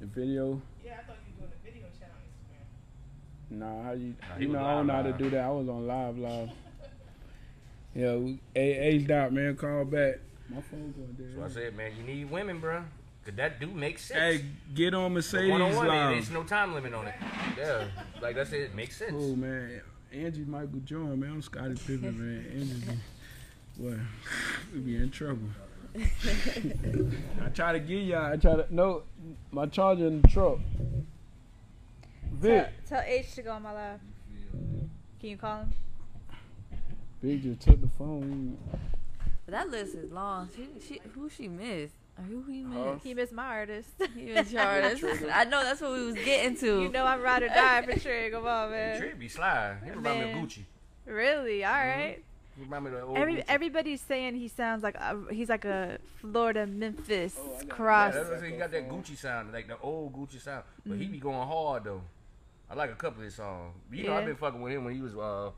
The video. Yeah, I thought you were doing a video chat on Instagram. Nah, how you? Nah, you know, I don't know how to do that. I was on live, live. Yeah, we, A H dot man, call back. My phone going So I said, man, you need women, bro. Cause that do make sense. Hey, get on Mercedes one on one, live. there's no time limit on it. Yeah, like I said, it makes sense. Oh man. Angie Michael Jordan, man. I'm Scottie Pippen, man. Angie, be- boy, we be in trouble. I try to get y'all. I try to no, my charger in the truck. Vic, Tell, tell H to go on my live. Can you call him? Vic just took the phone. But that list is long. She, she, who she missed? Or who he missed? He missed my artist. He missed your artist. I know that's what we was getting to. you know I'm ride or die for Trig. Come on, man. Trey be sly. He remind me of Gucci. Really? All right. He remind me of the old Every Gucci. everybody's saying he sounds like a, he's like a Florida Memphis Oh, I got- Yeah, cross. that's what he got that Gucci sound, like the old Gucci sound. But he be going hard though. I like a couple of his songs. You know, I've been fucking with him when he was uh,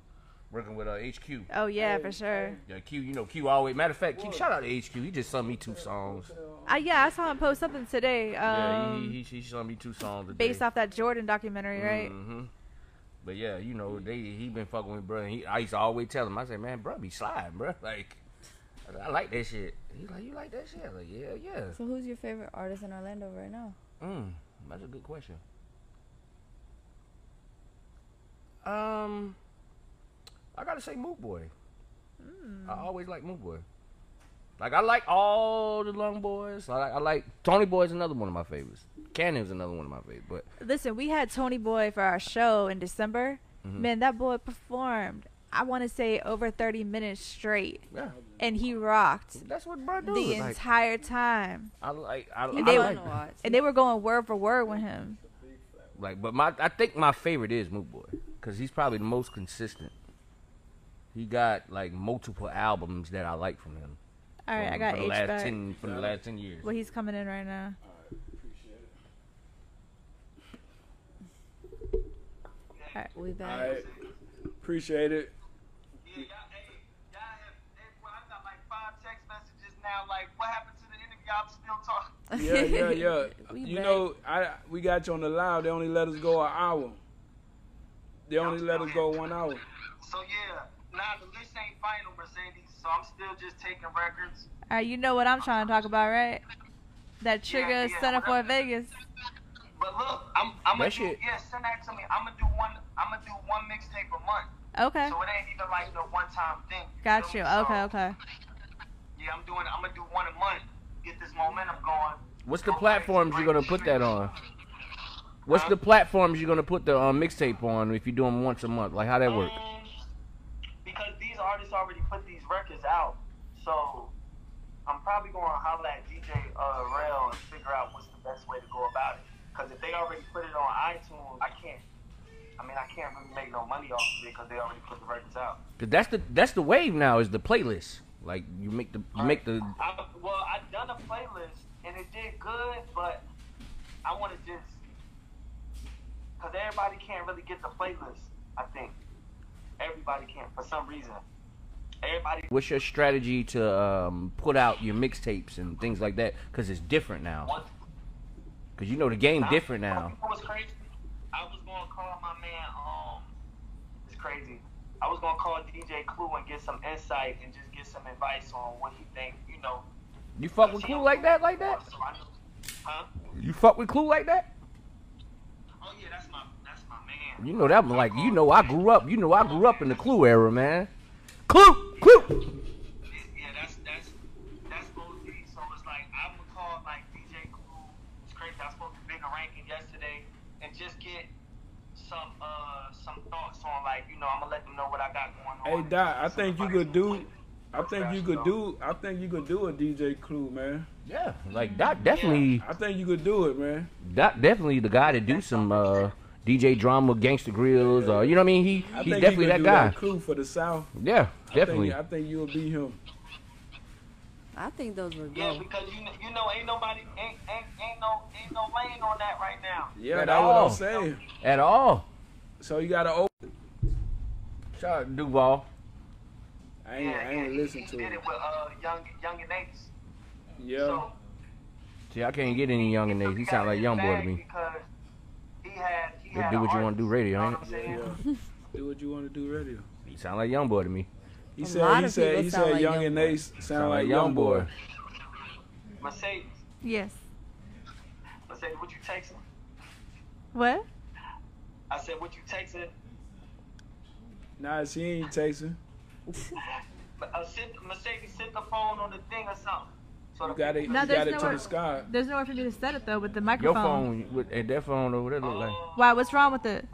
working with uh, HQ. Oh yeah, for sure. Yeah, Q. You know, Q always. Matter of fact, Q. Shout out to HQ. He just sung me two songs. I yeah, I saw him post something today. yeah, Um, he, he, he, he sung me two songs. Today. based off that Jordan documentary, right? hmm But yeah, you know, they he been fucking with bro. He, I used to always tell him, I said, man, bro, be sliding, bro. Like, I, I like that shit. He's like, you like that shit? I'm like, yeah, yeah. So who's your favorite artist in Orlando right now? Mm, that's a good question. Um, I gotta say, Moot Boy. I always like Moot Boy. Like I like all the Long Boys. I like, I like Tony Boy's another one of my favorites. Cannon's another one of my favorites. But Listen, we had Tony Boy for our show in December. Mhm. Man, that boy performed. I want to say over 30 minutes straight, yeah, and he rocked that's what bro do. the like, entire time. I like. I, And I they like. Fun to watch. And they were going word for word with him. Like, but my I think my favorite is Moot Boy because he's probably the most consistent. He got like multiple albums that I like from him. All right, I got from the H last back. ten from the last ten years. Well, he's coming in right now. We back. All right, appreciate it. Yeah, y'all, hey, y'all have, well, I got like five text messages now. Like, what happened to the interview? I'm still talking. Yeah, yeah, yeah. We you back. know, I we got you on the live. They only let us go an hour. They only let us go one hour. So yeah, nah, the list ain't final, Mercedes. So I'm still just taking records. All right, you know what I'm trying to talk about, right? That Trigger yeah, Center for. Vegas. But look, I'm, I'm gonna do, shit- yeah, send that to me. I'm gonna do one. I'm gonna do one mixtape a month. Okay, So it ain't even like the one time thing. got feel you. So, Okay, okay. Yeah, I'm doing. I'm gonna do one a month. Get this momentum going. What's the Go platforms crazy, you're gonna put that on? What's the platforms you're gonna put the uh, mixtape on if you do them once a month? Like how that work? Um, because these artists already put these records out, so I'm probably going to holler at DJ uh, Rel and figure out what's the best way to go about it. Because if they already put it on iTunes, I can't. I mean, I can't really make no money off of it because they already put the records out. Cause that's the that's the wave now is the playlist. Like you make the you make the I, well, I done a playlist and it did good, but I want to just because everybody can't really get the playlist. I think everybody can't for some reason. Everybody what's your strategy to um, put out your mixtapes and things like that? Cause it's different now. Cause you know the game different now. what's crazy? I was gonna call my man. Um, it's crazy. I was gonna call DJ Clue and get some insight and just get some advice on what he think. You know. You fuck with Clue like that, like that? So Huh? You fuck with Clue like that? Oh yeah, that's my that's my man. You know that like you know I grew up. You know I grew up in the Clue era, man. Clue, Clue. Yeah, that's that's that's OG. So it's like I would call like DJ Clue. It's crazy. I spoke to Bigger Ranking yesterday and just get some uh some thoughts on like you know I'm gonna let them know what I got going on. Hey Doc, I think you could do. I think you could do. I think you could do a DJ Clue, man. Yeah, like that definitely. I think you could do it, man. That definitely the guy to do some uh, DJ drama, Gangsta Grillz, or you know what I mean. He I he's definitely you that do guy. that Clue for the South. Yeah, I definitely. think, I think you'll be him. I think those were Yeah, good. because you know, you know ain't nobody ain't ain't ain't no ain't no lane on that right now. Yeah, At that's what all. I'm saying. At all. So you gotta open. Shout out Duval. I ain't, I ain't he- listen he to did it. it with uh young young and Ace. Yeah. So, See, I can't get any young and there. He sound like young boy to me. Because he had he do an what you wanna do radio, you know ain't what Yeah. do what you want to do, radio. He sound like young boy to me. He A said lot he of said people he said like Young Young and Boy. Ace sound like Young Boy. Mercedes, Yes. Mercedes, what you texting? What? I said, what you texting? Nah, she ain't texting. Uh, sit, Mercedes, sit the phone on the thing or something. So You got it. No, you got it to the sky. There's nowhere for me to set it though with the microphone. Your microphone. phone with and that phone over there look like. Why? What's wrong with it?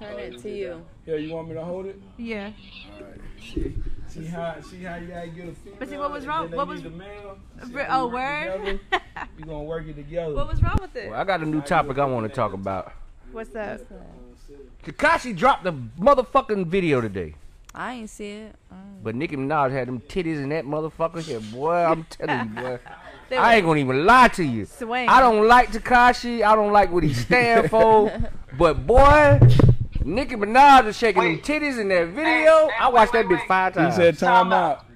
Turn it to you. Yeah, you want me to hold it? Yeah. See how see how you gotta get a female. But see, what was wrong- what was- the male. See Re- how oh, word. together? You gonna work it together. what was wrong with it? Well, I got a new topic I want to talk about. What's that? Tekashi dropped the motherfucking video today. I ain't see it. But Nicki Minaj had them titties in that motherfucker here, boy. I'm telling you, boy. I ain't gonna even lie to you. swinging. I don't like Tekashi. I don't like what he stand for. but boy, Nicki Minaj is shaking them titties in that video. Hey, hey, I watched wait, that wait, bitch five times. He times. said time Time out. out.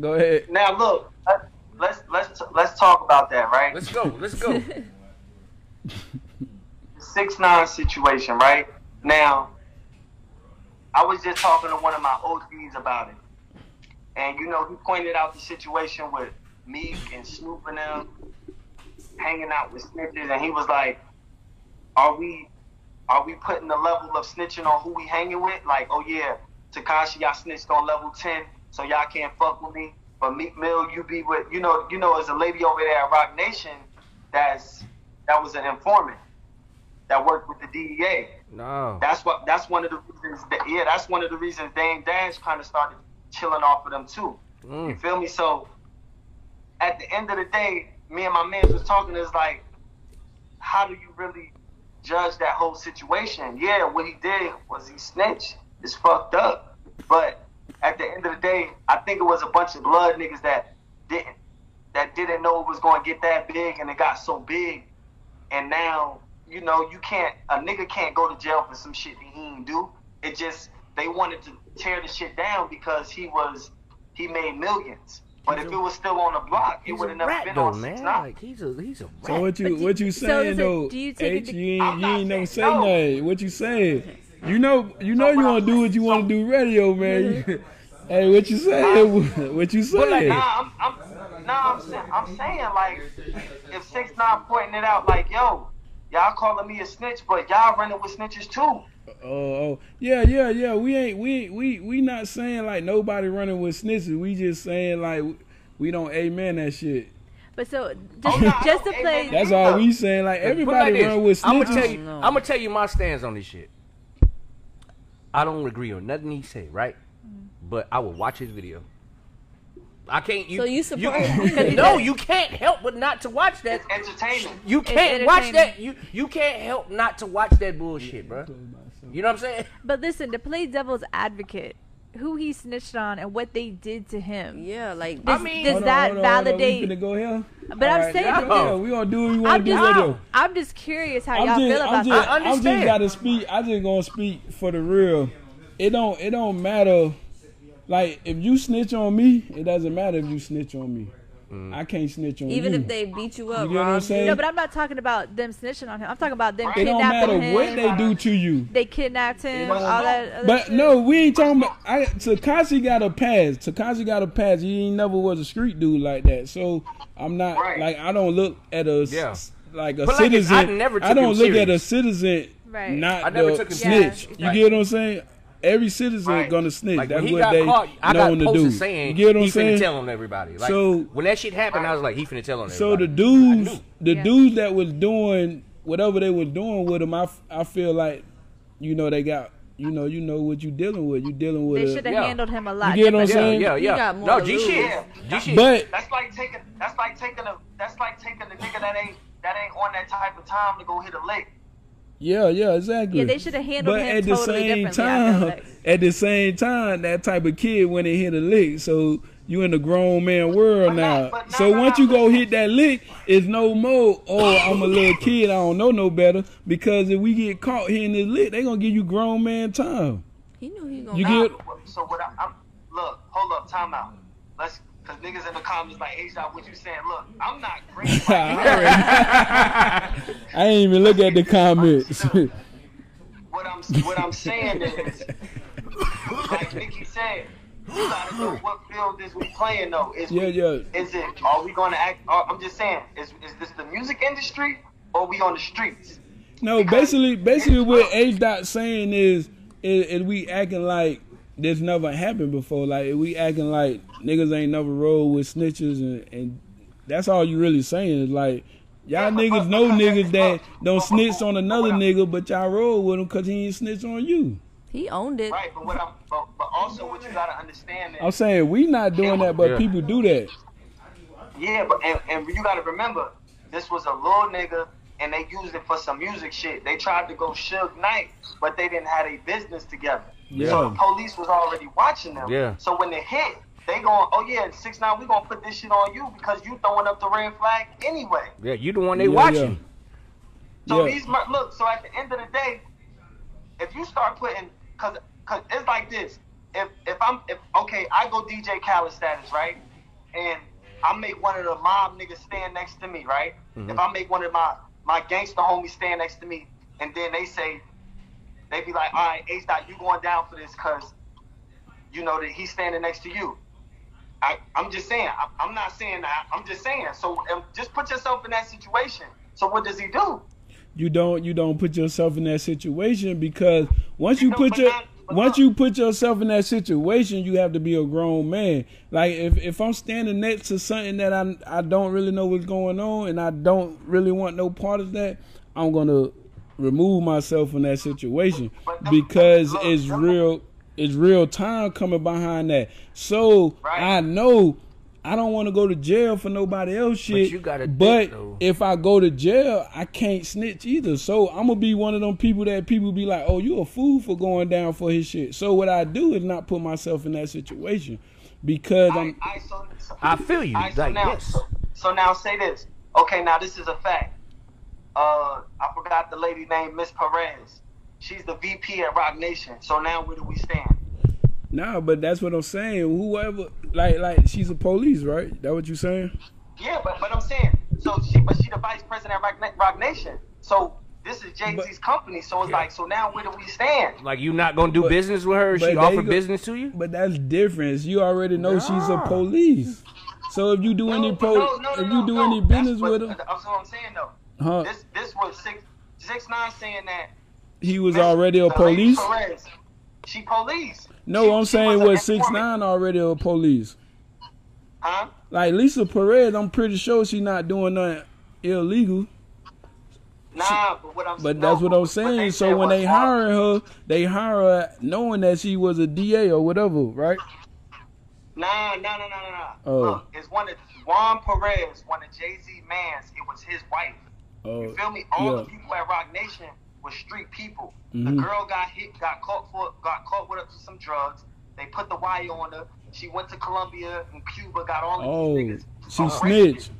Go ahead. Now look, uh, let's let's let's talk about that, right? Let's go. Let's go. six nine situation, right? Now, I was just talking to one of my OGs about it, and you know he pointed out the situation with Meek and Snoop and them hanging out with snitches, and he was like, "Are we, are we putting the level of snitching on who we hanging with? Like, oh yeah, Tekashi, y'all snitched on level ten, so y'all can't fuck with me. But Meek Mill, you be with, you know, you know, there's a lady over there at Roc Nation that's that was an informant that worked with the DEA. No. That's what. That's one of the reasons. That, yeah, that's one of the reasons Dame Dash kind of started chilling off of them too. You Mm. feel me? So at the end of the day, me and my man was talking. Is like, how do you really judge that whole situation? Yeah, what he did was he snitched. It's fucked up. But at the end of the day, I think it was a bunch of blood niggas that didn't that didn't know it was going to get that big, and it got so big, and now you know you can't a nigga can't go to jail for some shit that he didn't do. It just they wanted to tear the shit down because he was he made millions. But if it was still on the block, it would have never rat been though, on man. six nine. Like he's a he's a rat. So what you what you saying is it- though? do you take H, it- you ain't I'm you ain't never say saying no. nothing. What you saying? You know you know So you what want I'm to do saying- what you wanna do radio, man. hey, what you saying? what you But like, saying? nah, I'm, I'm, nah, I'm, saying, I'm saying like, if six nine pointing it out, like, yo, y'all calling me a snitch, but y'all running with snitches too. Oh, oh, yeah, yeah, yeah. We ain't we we we not saying like nobody running with snitches. We just saying like we don't amen that shit. But so Oh, just, no, I just to play. That's all we saying. Like everybody run with I'm snitches. gonna tell you. I'm gonna tell you my stance on this shit. I don't agree on nothing he say, right? Mm. But I will watch his video. I can't. You, So you support no, you can't help but not to watch that. It's entertainment. You can't watch that. You you can't help not to watch that bullshit, bro. You know what I'm saying? But listen, to play devil's advocate, who he snitched on and what they did to him. Yeah, like Does, I mean- does Hold on, that on, hold on. validate? Go here. But I'm Alright, saying- yeah, yeah, oh. we gonna do what we want I'm to do just, radio. I'm just curious how I'm y'all just, feel about I'm just, that. I I'm just gotta speak. I just gonna speak for the real. It don't, it don't matter. Like if you snitch on me, it doesn't matter if you snitch on me. I can't snitch on you. even you. if they beat you up, You get what I'm saying? No, but I'm not talking about them snitching on him. I'm talking about them it don't kidnapping matter him. what they do to you. They kidnapped him. All that. Other But shit. no, we ain't talking about. I, Tekashi got a pass. Tekashi got a pass. He ain't never was a street dude like that. So I'm not Right. like I don't look at a s- Yeah. like a But like this, citizen. I never I don't him look at a citizen Right. not I never the took him snitch. serious. You Right. get what I'm saying? Every citizen Right. gonna snitch. Like That's when he what got they caught, I got known to do. saying you get what I'm saying? he saying? finna tell on everybody. Like So- when that shit happened, I was like, he finna tell on everybody. So the dudes, the Yeah. dudes that was doing whatever they was doing with him, I, I feel like, you know, they got, you know, you know what you dealing with. You dealing with. They should have Yeah. handled him a lot. You get what I'm saying? yeah, yeah, yeah. got more No, to G lose. shit. Yeah. G shit. but That's like taking. That's like taking a. That's like taking a nigga that ain't that ain't on that type of time to go hit a lick. Yeah, yeah, exactly. Yeah, they should have handled it. But him at the totally same differently. I feel time, like. at the same time, that type of kid when they hit a lick, so you in the grown man world But now. not- but so no, once no, you go hit that lick, it's no more. Oh, I'm a little kid. I don't know no better. Because if we get caught hitting this lick, they gonna give you grown man time. He knew he gonna. You get So what I, I'm look, hold up, time out. Let's cause niggas in the comments like, hey, what you saying? Look, I'm not green. I ain't even look at the comments. what I'm what I'm saying is, like Nikki said, you gotta know what field is we playing though. Is Yeah, we, yeah. Is it? Are we gonna act? Are, I'm just saying. Is is this the music industry or we on the streets? No, basically, basically what H dot saying is, is, is we acting like this never happened before. Like we acting like niggas ain't never rolled with snitches, and, and that's all you really saying is like y'all Yeah, niggas but- know but- niggas that but- don't but- snitch but- on another what nigga, but y'all roll with him because he ain't snitch on you. He owned it. Right, but what I'm, but, but also what you gotta understand is, I'm saying we not doing that, but Yeah. people do that. yeah, but and, and you gotta remember, this was a little nigga, and they used it for some music shit. They tried to go Suge Knight, but they didn't have a business together. So the police was already watching them. Yeah. So when they hit, they going, oh yeah, six nine, we gonna put this shit on you because you throwing up the red flag anyway. Yeah, you the one they Yeah, watching. So Yeah. these mur- look. So at the end of the day, if you start putting, cause, cause it's like this. If if I'm if okay, I go DJ Khaled status right, and I make one of the mob niggas stand next to me right. Mm-hmm. If I make one of my my gangster homies stand next to me, and then they say, they be like, all right, H dot, you going down for this, cause you know that he's standing next to you. I, I'm just saying. I, I'm not saying that. I'm just saying. So um, just put yourself in that situation. So what does he do? you don't you don't put yourself in that situation because once you No, put your not- once not- you put yourself in that situation, you have to be a grown man. Like if if I'm standing next to something that I I don't really know what's going on and I don't really want no part of that, I'm gonna remove myself from that situation because it's real it's real time coming behind that. So Right. I know I don't want to go to jail for nobody else shit. you gotta think, but though. if I go to jail, I can't snitch either. So I'm gonna be one of them people that people be like, "Oh, you a fool for going down for his shit." So what I do is not put myself in that situation because I, I'm. I, so, so, I feel you. I, so like now, yes. so, so now say this. Okay, now this is a fact. Uh, I forgot the lady named Miss Perez. She's the VP at Roc Nation. So now where do we stand? Nah, but that's what I'm saying. Whoever, like, like she's a police, right? That what you saying? Yeah, but but I'm saying. So she, but she the vice president at Roc, Roc Nation. So this is Jay Z's company. So it's like, so now where do we stand? Like you not gonna do But- business with her? but She offer go. business to you? But that's different. You already know she's a police. So if you do any No, po- no, no, if you do no. any That's business what- with her, That's what I'm saying though. Huh? This this was six six nine saying that He was already a police. Perez, she police. No, She- I'm saying was was six nine already a police. Huh? Like Lisa Perez, I'm pretty sure she not doing nothing illegal. Nah, but what I'm But no, that's what I'm saying. So when they hire her, they hire her knowing that she was a DA or whatever, right? Nah, nah, nah, nah, nah, nah. Oh. Look, it's one of Juan Perez, one of Jay Z man's. It was his wife. Oh, You feel me? All yeah. the people at Roc Nation were street people. Mhm. The girl got hit, got caught for, got caught with some drugs. They put the wire on her. She went to Colombia and Cuba, got all of Oh, these niggas. she arrested. snitched.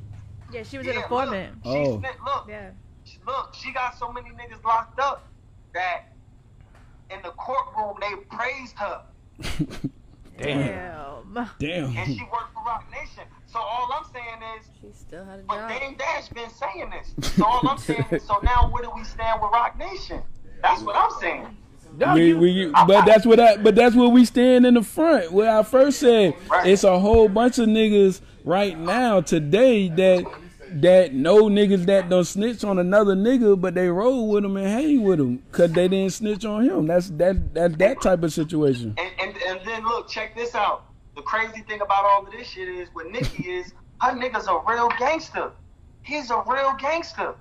Yeah, she was Yeah, an informant. Look, Oh. snitched. Look, Yeah. she- look, she got so many niggas locked up that in the courtroom they praised her. Damn. Damn. Damn. and she worked for Roc Nation. So all I'm saying is, She still had a but job. Dame Dash been saying this. So all I'm saying is, so now where do we stand with Roc Nation? That's what I'm saying. No, we, we, but that's what I, but that's where we stand in the front. Where I first said Right. it's a whole bunch of niggas right now today that that know niggas that don't snitch on another nigga, but they roll with him and hang with him because they didn't snitch on him. That's that that that type of situation. And, and and then look, check this out. The crazy thing about all of this shit is with Nicki is her nigga's a real gangster. He's a real gangster.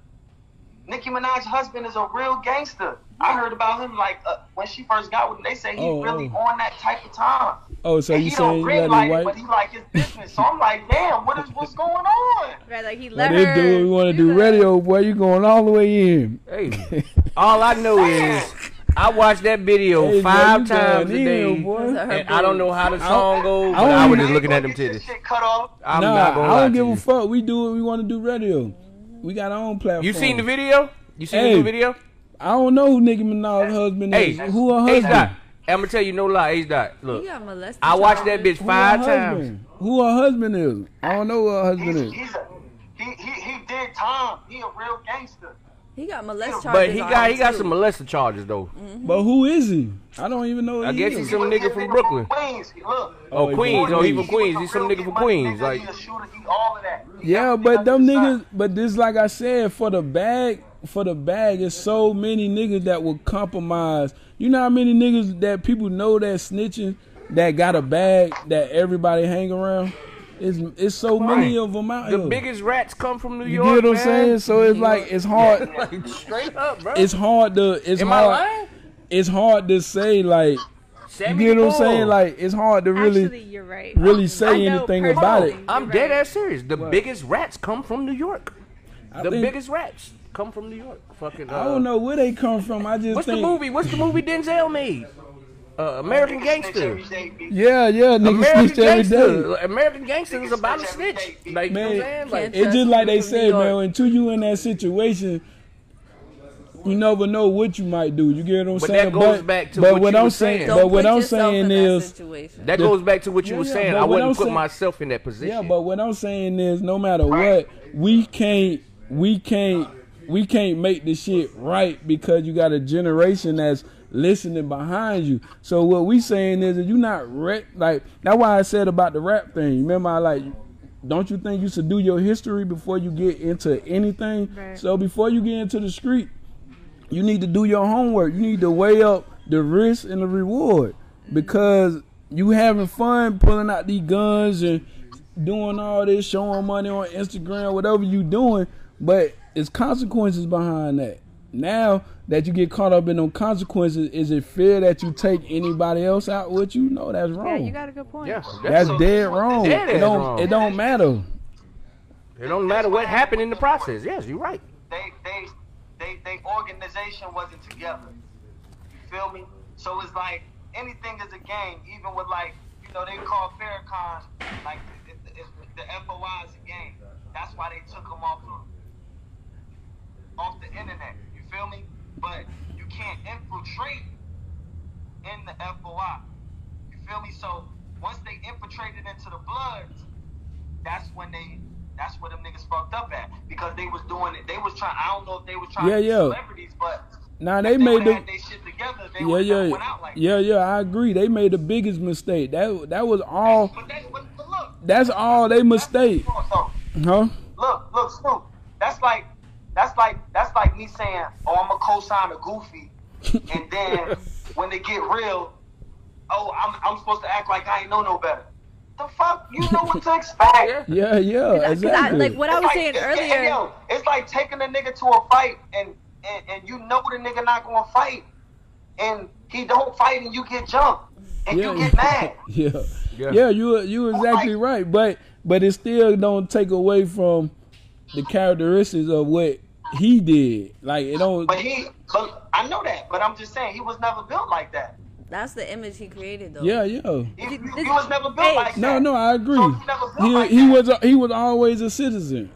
Nicki Minaj's husband is a real gangster. I heard about him like uh, when she first got with him. They say he's Oh, really oh. on that type of time. Oh, so and you he saying don't you ring got like his it, but he like his business. So I'm like, damn, what is what's going on? Right, like he What let they her. do? We want to do she's like- radio, boy. You going all the way in. hey, all I know is I watched that video Hey, five you times a day, in, boy. Was it her and I don't know how the I song goes, I but don't I was just looking at them Get titties. Cut off. I'm nah, not gonna I don't to give you. a fuck. We do what we want to do. Radio. We got our own platform. You seen the video? You seen Hey. the new video? I don't know who Nicki Minaj's husband Hey, is. Who her husband? H husband? dot. I'm gonna tell you no lie, H dot. Look. I watched that bitch five her times. Who her husband is? I don't know who her husband He's, is. he's a, he, he, he did time. He a real gangster. He got molest charges. But he got him, he got too. some molester charges though. Mm-hmm. But who is he? I don't even know. Who I he guess is. he's some nigga from Brooklyn. Queens. Look. Oh, oh, he Queens. Oh, he Queens. from Queens. was He's some real nigga from Queens. Like, he a shooter, he all of that. He Yeah, but them niggas, but this, like I said, for the bag, for the bag, it's so many niggas that will compromise. You know how many niggas that people know that snitching, that got a bag that everybody hang around. It's it's so many of them out the here. biggest rats come from New York. you York. get what I'm saying? So it's mm-hmm. like it's hard. Like straight up, bro. It's hard to. It's Am I hard. lying? It's hard to say like. You Sammy get what I'm saying? Like it's hard to really. Actually, you're right. really say know anything about it. I'm right. dead ass serious. The biggest rats come from New York. I The think- biggest rats come from New York. Fucking. Uh, I don't know where they come from. I just What's think. the movie? What's the movie Denzel made? Uh, American Gangster. Yeah, yeah, niggas American snitch every day. Gangster. American Gangster is about a snitch. Like, you know what I'm Man, saying? Like, It's just like they Trust said, New York. man. Until you in that situation, you never know what you might do. You get what I'm But saying? that goes back to but what what you I'm were saying, saying. But what I'm saying in that is, situation. that goes back to what you Yeah, were yeah, saying. but I wouldn't put saying- myself in that position. yeah. But what I'm saying is, no matter what, we can't, we can't, we can't make this shit right because you got a generation that's listening behind you. So what we saying is that you not re- like that's why I said about the rap thing. Remember, I like. Don't you think you should do your history before you get into anything? Right. So before you get into the street, you need to do your homework. You need to weigh up the risk and the reward because you having fun pulling out these guns and doing all this, showing money on Instagram, whatever you doing, but it's consequences behind that. Now that you get caught up in those consequences, is it fair that you take anybody else out with you? No, that's Yeah, wrong. you got a good point. yeah, that's So- dead wrong. Dead it don't. wrong. It don't matter. it don't matter what happened in the process. Yes, you're right. they they they they organization wasn't together. You feel me? So it's like anything is a game. Even with like you know they call Farrakhan like it, it, it, the FOI is a game. That's why they took him off of off the internet. You feel me? But you can't infiltrate in the FOI. You feel me? So once they infiltrated into the bloods, that's when they that's where them niggas fucked up at because they was doing it. They was trying. I don't know if they was trying Yeah, to yeah. celebrities, but Now if they made the they together. They yeah yeah out like yeah yeah. I agree. They made the biggest mistake. That that was all. But that's but, but look. That's all they mistake, huh? look, look, Snoop. That's like that's like that's like me saying, "Oh, I'm a co-sign a Goofy," and then when they get real, oh, I'm I'm supposed to act like I ain't know no better. The fuck, you know what to expect. Yeah. Yeah yeah Cause I, exactly. like what I was like- saying it's- earlier. Yo, it's like taking a nigga to a fight and, and and you know the nigga not gonna fight, and he don't fight and you get jumped and yeah, you get mad. yeah, Yeah. yeah. You you exactly right, but but it still don't take away from the characteristics of what he did. Like it don't. But he, but I know that. But I'm just saying he was never built like that. That's the image he created, though. Yeah yeah. He, he, he was never built hey. like that. No no I agree. So he never built He like he that. was a, he was always a citizen.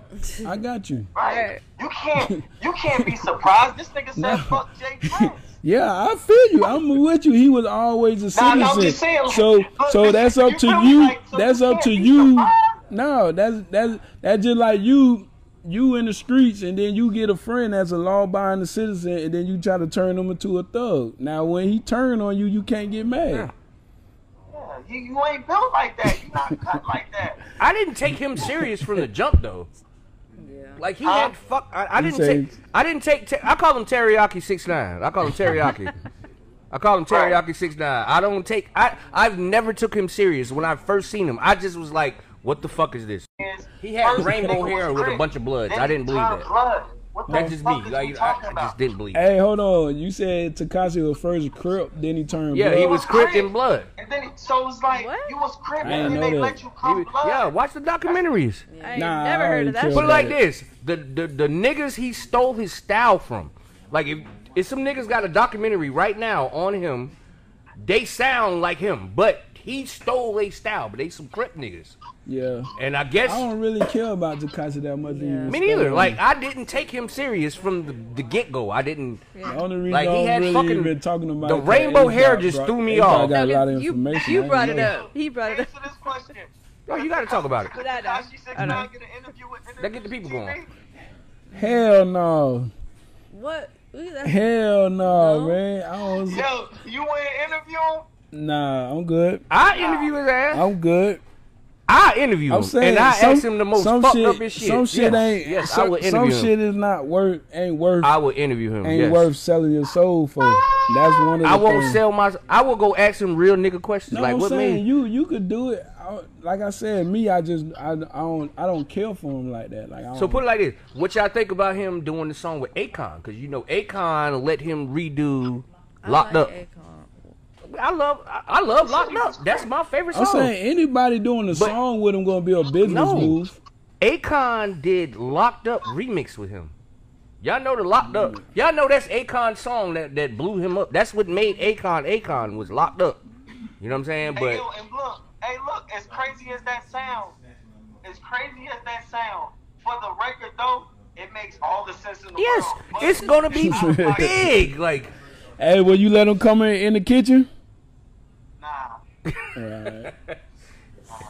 I got you. Right. You can't you can't be surprised. This nigga said No. fuck Jay Prince. Yeah, I feel you. I'm with you. He was always a Nah, citizen. no, I'm just saying, like, so, so that's up you to you. Like, so that's you up to you. surprised. No, that's that's that's just like you. You in the streets, and then you get a friend that's a law-abiding citizen, and then you try to turn him into a thug. Now, when he turn on you, you can't get mad. Yeah, you, you ain't built like that. You not cut like that. I didn't take him serious from the jump though. Yeah. Like he Huh? had fuck. I, I didn't said- take. I didn't take. Te- I call him Teriyaki six nine. I call him Teriyaki. I call him Teriyaki six nine. I don't take. I I've never took him serious when I first seen him. I just was like, what the fuck is this? He had first rainbow hair was with a bunch of bloods. I didn't believe turned that. Blood. What the That's just me. Like, I, I just didn't believe. it. Hey, hold on. You said Tekashi was first Crip, then he turned. Yeah, blood. he was Crip in blood. And then it, so it's like What? you was crip and then they that. let you come was- blood. yeah, watch the documentaries. I ain't Nah, never I heard of that. care. Put it like this: the, the the niggas he stole his style from. Like if if some niggas got a documentary right now on him, they sound like him, but he stole a style. But they some crip niggas, Yeah. and I guess I don't really care about Tekashi that much. Yeah. me neither. Like I didn't take him serious from the, the get go. I didn't. the only reason like, he I don't had really fucking- been talking about the rainbow A-Dot hair just brought- threw me A-Dot off. Got a lot of 'cause you, information. you I brought it know. up. He brought it Answer up. this question. Bro, you got to talk about it. But I know. Tekashi I know. Get an interview with That get the people going. Hell no. What? That's- Hell no, No? man. I don't. Yo, you want to interview him? Nah, I'm good. I interview his ass. I'm good. I interview him, I'm saying and I some, ask him the most some fucked shit, up his shit. Some shit yes, ain't. Yes, some, I would some interview him. shit is not worth. Ain't worth. I would interview him. ain't yes. worth selling your soul for. That's one of the I won't things. sell my. I will go ask him real nigga questions No, like I'm what saying made. you you could do it. I, like I said, me, I just I, I don't I don't care for him like that. Like I So put it like this: What y'all think about him doing the song with Akon? Because you know Akon let him redo I Locked like Up. Akon. I love. I, I love Locked Up. That's my favorite song. I'm saying anybody doing a But- song with him gonna be a business No. move. Akon did Locked Up remix with him. Y'all know the Locked Up. Mm. Y'all know that's Akon's song that, that blew him up. That's what made Akon Akon was Locked Up. You know what I'm saying? Hey, But yo, and look, hey, look, as crazy as that sounds, as crazy as that sound, for the record though, it makes all the sense in the yes, world. Yes, it's gonna be big. Like Hey, will you let him come in in the kitchen? Nah.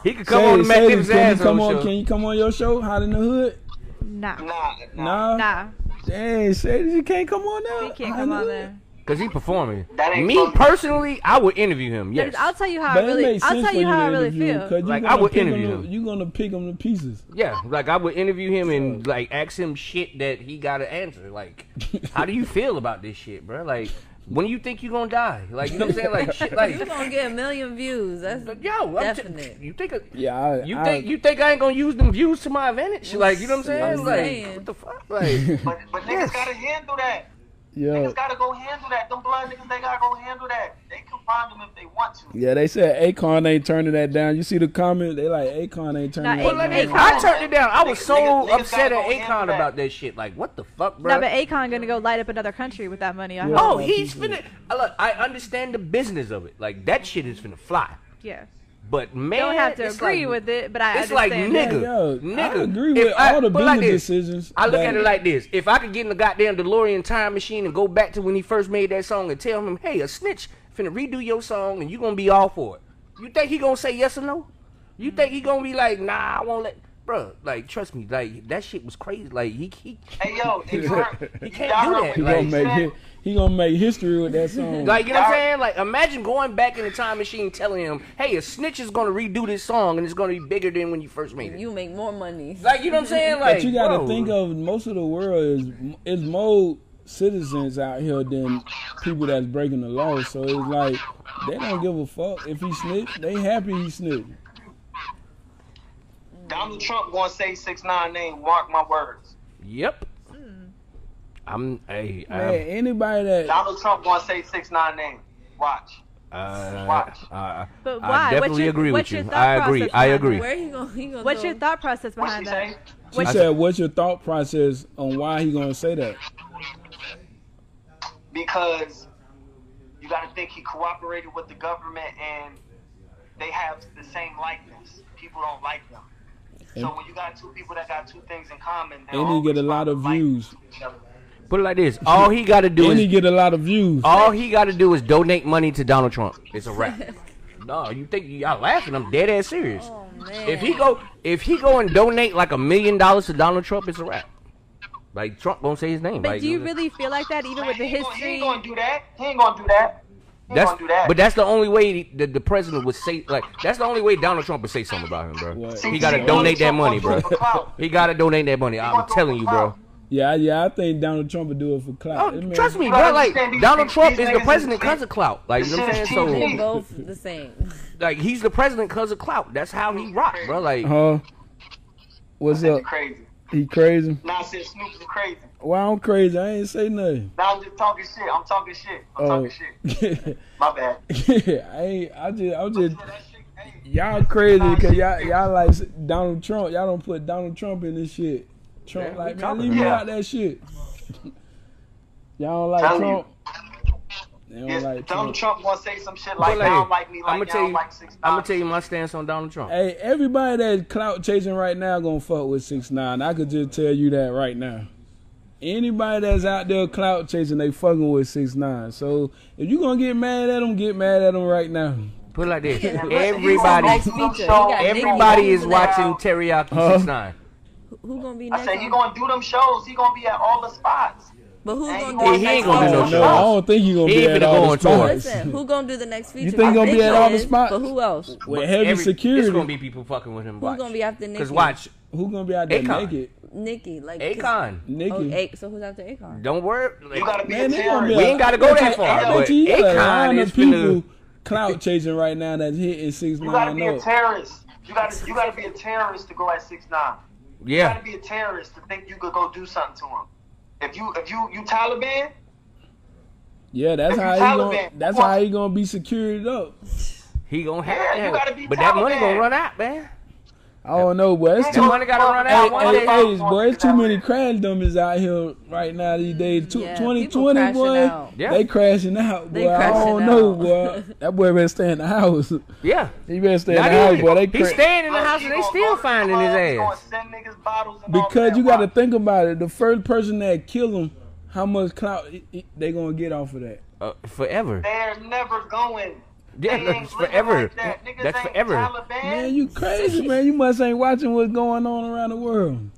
He could come Say- on the Matt say, can ass you come on? show. Can you come on your show? Hot in the hood? Nah. Nah, nah. Nah. Nah. Dang, say you can't come on now. He can't Hot come on there. Cause he performing. Me funny. personally, I would interview him. Yes. I'll tell you how But I really. I'll tell you how I really interview him, feel. 'cause you Like, I would interview him. him. You gonna pick him to pieces. Yeah, like I would interview him and like ask him shit that he gotta answer. Like, how do you feel about this shit, bro? Like, when you think you're gonna die? Like, you know what I'm saying? Like, shit, like, You gonna get a million views. That's yo, I'm t- definite. you think? Yeah, I, You I, think you think I ain't gonna use them views to my advantage? Like, you know what I'm saying? I'm like, saying. what the fuck? Like, But but Yes. niggas gotta handle that. Yeah, Niggas gotta go handle that. Them blood niggas, they gotta go handle that. They can find them if they want to. yeah. They said Akon ain't turning that down. You see the comment? They like Akon ain't turning Nah, that but like, down. Akon- I turned it down. I was Niggas- so niggas- niggas upset gotta at go Akon about that shit. Like, what the fuck, bro? Nah, but Akon gonna go light up another country with that money. I Yeah. Oh, he's finna. Look, I understand the business of it. Like that shit is finna fly. Yeah. But man, Don't have to agree like- with it, but I It's like understand. nigga, Yeah, yo, nigga. I agree If with I- all the but like business this, decisions. I look but- at it like this: if I could get in the goddamn DeLorean time machine and go back to when he first made that song and tell him, "Hey, a snitch finna redo your song and you gonna be all for it," you think he gonna say yes or no? You think he gonna be like, "Nah, I won't let." Bro, like trust me, like that shit was crazy. Like he, he Hey yo, and you heard, He can't y'all do heard that. what He Like, gonna make said? Hi- he gonna make history with that song. Like, you know what I'm saying? Like, imagine going back in the time machine telling him, hey, a snitch is going to redo this song and it's going to be bigger than when you first made it. You make more money. like, you know what I'm saying? Like, but you gotta bro, think of most of the world is is more citizens out here than people that's breaking the law. So it's like they don't give a fuck if he snitch. They happy he snitch. Donald Trump gonna say six nine name. Mark my words. Yep. I'm, hey, Man, I'm, anybody that Donald Trump gonna say six nine name. Watch. uh, Watch. uh, But I why? What's definitely your- agree with you. thought I agree. process I agree. Where he gonna he gonna What's go? your thought process What she behind say? that? she What's said, "What's your thought process on why he gonna say that?" Because you got to think he cooperated with the government and they have the same likeness. People don't like them. So when you got two people that got two things in common, they'll And he get a lot of views. to each other. Put it like this. All he got to do And he is, get a lot of views. all he got to do is donate money to Donald Trump. It's a wrap. no, you think y'all laughing? I'm dead ass serious. Oh man. If he go, if he go and donate like a million dollars to Donald Trump, it's a wrap. Like Trump won't say his name. But like, do you really feel like that, even with the he, ain't gonna, he ain't gonna do that. He ain't gonna do that. He ain't That's gonna do that. but that's the only way the, the president would say like that's the only way Donald Trump would say something about him, bro. What? He gotta donate that money, bro. gonna do it for clout. He gotta donate that money. I'm gonna do it telling you, bro. Clout. Yeah, yeah, I think Donald Trump would do it for clout. Oh, It trust me, bro. Like Donald Trump is the president because of clout. Like you know what I'm saying? shit they cheap. So both the same. like he's the president because of clout. That's how he rock, bro. Like Huh? What's up? crazy. He crazy? Nah, I said Snoop is crazy. Well, I'm crazy. I ain't say nothing. Now I'm just talking shit. I'm talking shit. I'm Oh, talking shit. My bad. I ain't. I just. I'm just. That shit- hey, Y'all crazy because y'all y'all like Donald Trump. Y'all don't put Donald Trump in this shit. Trump Yeah, like man, talking leave me out that shit. y'all don't like Tell you. Trump. They don't Yeah, like Donald Trump. Trump gonna say some shit But like, like, "I don't like me like I'm gonna tell you, like six I'm gonna tell you my stance on Donald Trump. Hey, everybody that clout chasing right now gonna fuck with six nine. I could just tell you that right now. Anybody that's out there clout chasing, they fucking with six nine. So if you gonna get mad at them, get mad at them right now. Put it like this: listen, everybody, Next He feature. He gonna- got everybody is watching Teriyaki Huh? Six Nine. Who gonna be I said he gonna do them shows. He gonna be at all the spots. But who's gonna do gonna- the he next ain't gonna do no feature? No, I don't think he gonna He be at all go the spots. Listen, who gonna do the next feature? You think he I gonna be at all the spots? But who else? With heavy every- security, It's gonna be people fucking with him. Who's gonna be after Nicki? Because watch, who gonna be out there Akon. naked? Nicki, like Akon. Nicki. Oh, A- so who's after Akon? Don't worry. Like, You gotta be Man, a they be terrorist. We ain't gotta go that far, I but you you got a Akon is people finna- clout chasing right now that's hitting six nine. You gotta be a oh. terrorist. You gotta you gotta be a terrorist to go at six nine. You gotta be a terrorist to think you could go do something to him. If you if you you Taliban, Yeah, that's If you how he gonna. Taliban, That's what? how he gonna be secured up. He gonna have Yeah, you gotta be But that money gonna run out, man. I don't know, but it's Yeah, too. That money gotta run Hey, out one hey, day. hey, boy, it's too many crash dummies out here right now these days. Tw- Yeah, 2020, people boy, out. Yeah. they crashing out, boy. They I don't crashing know, out. boy. That boy better stay in the house. Yeah. He better stay in the house, boy. They He's cra- staying in the house and they still go to the finding his club, he gonna ass. send niggas bottles and all because you got to think about it. The first person that kill him, how much clout i- i- they gonna get off of that? Uh, forever. They're never going. Yeah, They that's forever. like that. Niggas That's forever. Taliban. Man, you crazy, man. You must ain't watching what's going on around the world.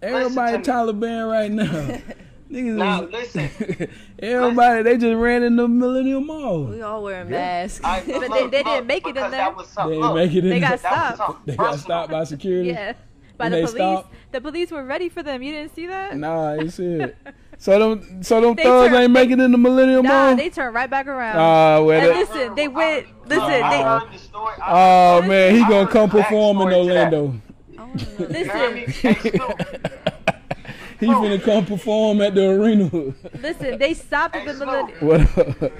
Everybody Listen to Taliban right now. Niggas Now, is- listen. Everybody, they just ran in the Millenia Mall. We all wearing masks. I- But they- look, they didn't make it in there. That was They didn't make it in They got there. that was stopped. They got stopped by security. Yeah. By And the police. stopped? The police were ready for them. You didn't see that? Nah, see it. So them, so them They thugs turned- ain't making it in the Millenia Nah, Mall. they turned right back around. Ah, well, and that- listen, they went. Listen, Look, I they heard the story. I oh heard- man, he I gonna come perform in backstory to that. Orlando. I wanna know. You heard me? listen, Hey, Snoop, He finna come perform at the arena. listen. They stopped at the millenia. what up?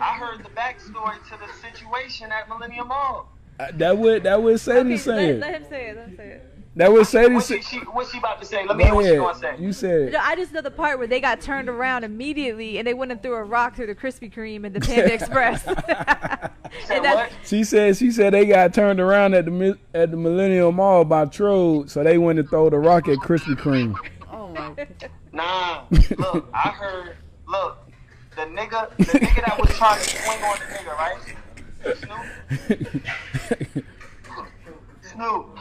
I heard the backstory to the situation at Millenia Mall. That what that what Sadie Okay, let, said. let him say it. Let him say it. That what Sadie What's she, said. she, what's she about to say? Let me hear what she gonna say. You said. No, I just know the part where they got turned around immediately and they went and threw a rock through the Krispy Kreme and the Panda Express. Said and what? She said she said they got turned around at the mi- at the Millenia Mall by Trode, so they went and throw the rock at Krispy Kreme. Oh my. Nah, look, I heard. Look, the nigga, the nigga that was trying to swing on the nigga, right? Snoop, Snoop,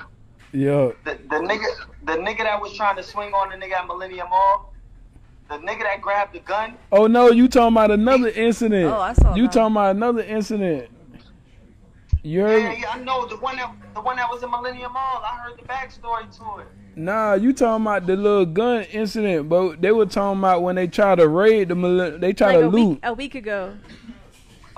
Yo, the, the nigga, the nigga that was trying to swing on the nigga at Millenia Mall, the nigga that grabbed the gun. oh no, you talking about another incident? Oh, I saw You that. talking about another incident? You heard? Yeah, yeah, I know the one that the one that was in Millenia Mall. I heard the backstory to it. Nah, you talking about the little gun incident, but they were talking about when they tried to raid the millen- they tried like to a loot. week, a week ago.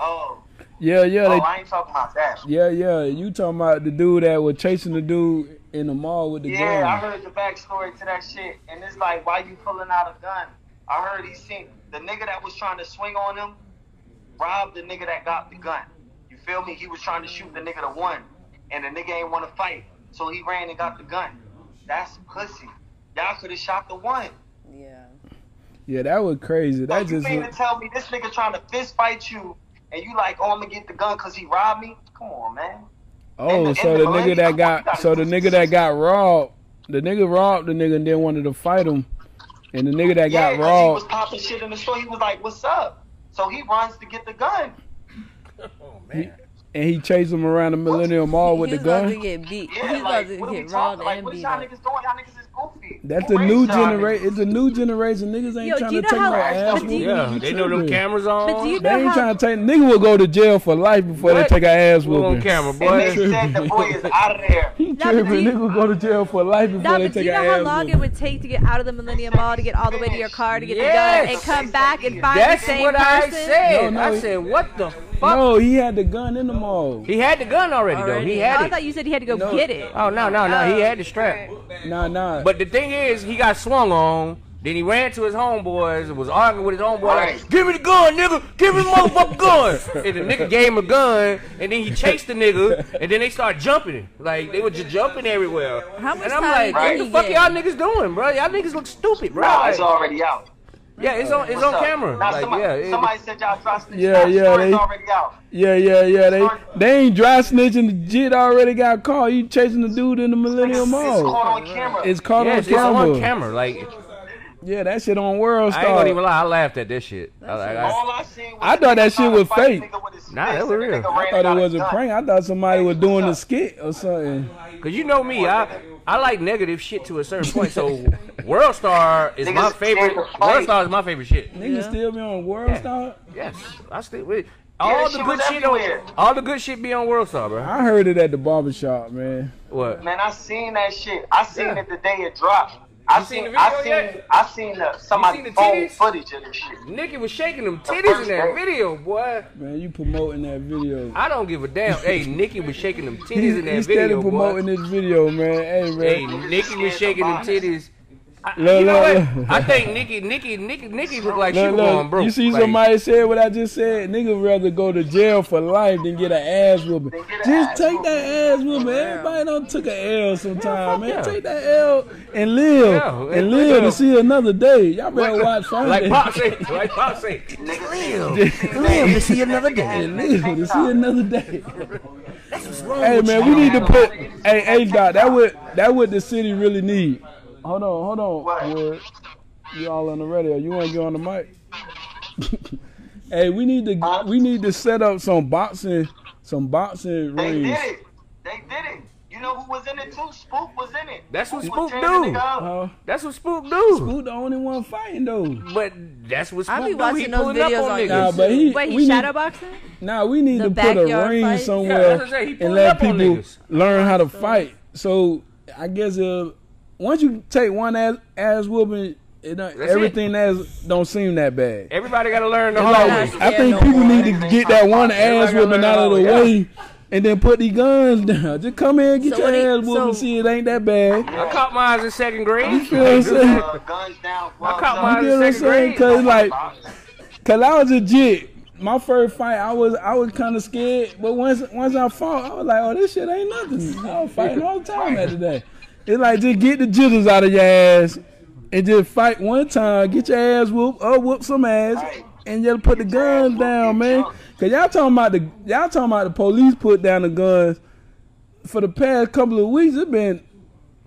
Oh, Yeah, yeah, oh, they, I ain't talking about that. yeah, yeah. You talking about the dude that was chasing the dude in the mall with the Yeah, I heard the backstory to that shit, and it's like, why you pulling out a gun? I heard he seen the nigga that was trying to swing on him, robbed the nigga that got the gun. You feel me? He was trying to shoot the nigga that won, and the nigga ain't want to fight, so he ran and got the gun. That's pussy. Y'all could have shot the one. Yeah. Yeah, that was crazy. That you just mean to tell me this nigga trying to fist fight you, and you like, oh, I'm gonna get the gun because he robbed me? Come on, man. Oh, and so the the nigga that got gotta so the nigga that got robbed, the nigga robbed the nigga and then wanted to fight him, and the nigga that Yeah, got 'cause he was robbed, popping shit in the store. He was like, "What's up?" So he runs to get the gun. Oh man. He, and he chased him around the Millenia Mall with he the was about to gun. get beat. Yeah, he was like, about to what are we get robbed? Like, and what is beat y'all niggas doing? Y'all niggas is goofy. That's Who the new raised generation. It's a new generation. Niggas ain't Yo, trying to take how- no ass. do. Yeah, they know them cameras on. But do you They ain't how? trying to take. Nigga will go to jail for life before What? they take an ass Who on whooping. camera, And they boy? said the boy is out of there. He tripping. Nigga will go to jail for life before Nah, they but do you know how ass long it would take to get out of the Millenia Mall to get all the way to your car to get Yes. the gun and come back and find That's the same person? That's what? I said. No, no, I said, what the fuck? No, he had the gun in the mall. He had the gun already, though. Already. He Oh, had I it. thought you said he had to go No. get it. Oh no, no, no. He Oh, had the strap. alright. Nah, nah. But the thing is, he got swung on. Then he ran to his homeboys and was arguing with his homeboy like, "Give me the gun, nigga! Give me the motherfucking gun!" and the nigga gave him a gun, and then he chased the nigga, and then they started jumping. Like they were just jumping everywhere. How much and I'm time like, did "What the fuck get? y'all niggas doing, bro? Y'all niggas look stupid, bro." Nah, Like, it's already out. Yeah, it's on, it's What's on up? camera. Now Like, somebody, yeah, it- somebody said y'all dropped the Yeah, yeah, yeah, they- already out. yeah, yeah, yeah. They they ain't dry snitching. The jit already got caught. You chasing the dude in the Millenia Mall. It's caught on camera. It's caught yes, on it's camera. on camera. Like, Yeah, that shit on World I ain't gonna even Star. lie, I laughed at this shit. I, like, I, All I seen was I a thought that shit was fake. nigga with his Nah, fist, that was real. I thought it was a prank. I thought somebody was doing a skit or something. Cause you know me, I I like negative shit to a certain point. So World Star is my favorite. to fight. World Star is my favorite shit. Niggas Yeah. still be on World Yeah. Star. Yes, I still with all that the good was shit. On, everywhere. all the good shit be on World Star, bro. I heard it at the barbershop, man. What? Man, I seen that shit. I seen Yeah. it the day it dropped. I You seen seen, the I video seen, yet? I seen the, somebody seen the phone titties? footage of this shit. Nikki was shaking them titties in that day. video, boy. Man, you promoting that video. I don't give a damn. hey, Nikki was shaking them He, titties in he that steady video, promoting this video, man. Hey, man. Hey, Nikki was shaking them titties. I, Look, you know look, what? look. I think Nikki, Nikki, Nikki, Nikki looked like she Look, was going broke. you see Like, somebody said what I just said? Nigga rather go to jail for life than get an ass whooping. Than get a Just take that ass whooping. Everybody don't took an L sometime, man. yeah. Take that L and live. Yeah, and and live to live. see another day. Y'all better Like- watch Friday. Like Pop say, like Pop say, Niggas live to see another day. and live to see another day. hey man, we need to put hey hey Doc, that what that what the city really need. Hold on, hold on, What? Wood. You all on the radio. You wanna get on the mic? hey, we need to we need to set up some boxing some boxing rings. They did it. They did it. You know who was in it too? Spook was in it. That's what was Spook do. the nigga up. Huh? That's what Spook do. Who the only one fighting though? But that's what I be Spook do. He watching those pulling up videos on on niggas. Nah, but he Wait, we he's need, shadowboxing? Nah, we need The to put a ring fight? Somewhere that's what I say. He and let people learn how to fight. So I guess uh, once you take one ass ass whooping, it don't, That's everything else don't seem that bad. Everybody got to learn the hard way. I think no people more. need to get that one ass Everybody gotta whooping out of the how to- way. And then put the guns down. Just come in, get So your what do you- ass whooped and see it ain't that bad. I caught mine in second grade. You feel what I'm saying? Uh, guns down. I caught mine up. You what second grade. Cause like, cause I was legit. My first fight, I was I was kind of scared, but once once I fought, I was like, oh, this shit ain't nothing. I was fighting all the time after that. It's like just get the jitters out of your ass and just fight one time, get your ass whooped, or whoop some ass, and just put the guns down, man. Cause y'all talking about the y'all talking about the police put down the guns. For the past couple of weeks, it's been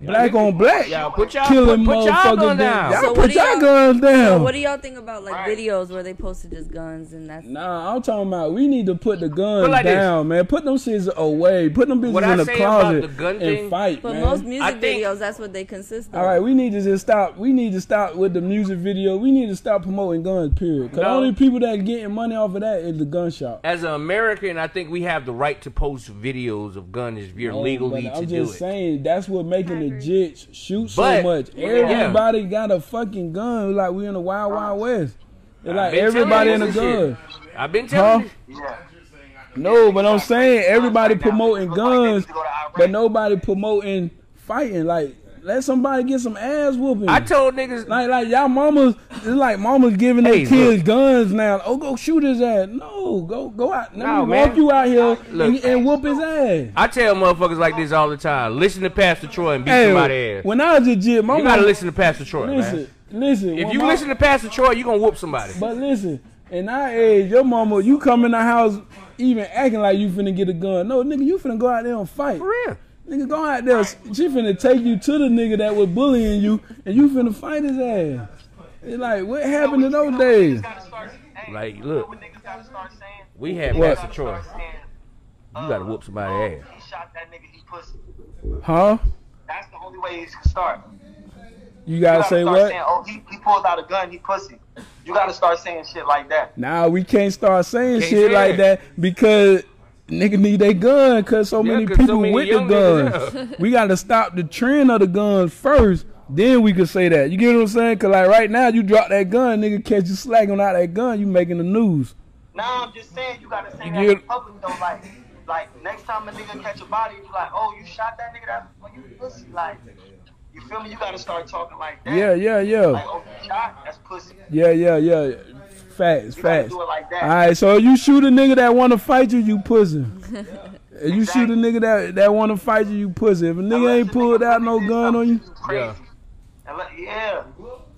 black on black Y'all put y'all killing put, put y'all motherfuckers. down. Y'all So put what do y'all y'all- guns down. So what do y'all think about like Right. videos where they posted just guns and that's Nah, I'm talking about we need to put the guns Put like this. down, man. Put them shits away. Put them bitches What I in the closet the gun and thing- fight, but man. most music think- videos that's what they consist of. All right, we need to just stop. We need to stop with the music video. We need to stop promoting guns. Period. Cause the No. only people that getting money off of that is the gun shop. As an American, I think we have the right to post videos of guns if you're Oh, legally but to I'm do just saying that's what making the jits shoot so But- much. Yeah. Everybody got a fucking gun. Like we in the wild wild west. It's like everybody in a gun. shit. I've been telling Huh? you. Yeah. No, but I'm saying everybody promoting it look like they guns, need to go to Iraq. but nobody promoting fighting. Like let somebody get some ass whooping. I told niggas like like y'all mamas, it's like mamas giving their Hey, kids guns now. Oh, go shoot his ass. No, go go out. Let No, me man. walk you out here Look. and, and whoop his ass. I tell motherfuckers like this all the time. Listen to Pastor Troy and beat somebody Hey, ass. when I was a legit, my You gotta mama- listen to Pastor Troy, Listen, man. listen. If you my- listen to Pastor Troy, you gonna whoop somebody. But listen, in our age, your mama, you come in the house even acting like you finna get a gun. No, nigga, you finna go out there and fight. For real. Nigga, go out there. She finna take you to the nigga that was bullying you, and you finna fight his ass. It's like, what happened in those days? Like, look. know what niggas gotta start saying? We had What? Pastor Troy. You gotta whoop somebody uh, ass. He shot that nigga, he pussy. Huh? That's the only way he's gonna start. You You gotta gotta say what? saying, oh, he, he pulled out a gun, he pussy. You gotta start saying shit like that. Nah, we can't start saying Can't shit say like that because nigga need their gun because so Yeah, many 'cause so people many with the guns. we gotta stop the trend of the guns first. Then we could say that. You get what I'm saying? Cause like right now, you drop that gun, nigga catch you slacking out that gun, you making the news. Now I'm just saying you gotta say You that get- in public though, like like next time a nigga catch a body, you like, oh, you shot that nigga that well, you pussy. Like you feel me? You gotta start talking like that. Yeah, yeah, yeah. Like, oh, you shot, that's pussy. Yeah, yeah, yeah. Facts, You facts. do it like that. All right, so you shoot a nigga that want to fight you, you pussy. If you shoot a nigga that that want to fight you, you pussy. If a nigga Unless ain't the pulled nigga out no gun on you, something Crazy. And yeah.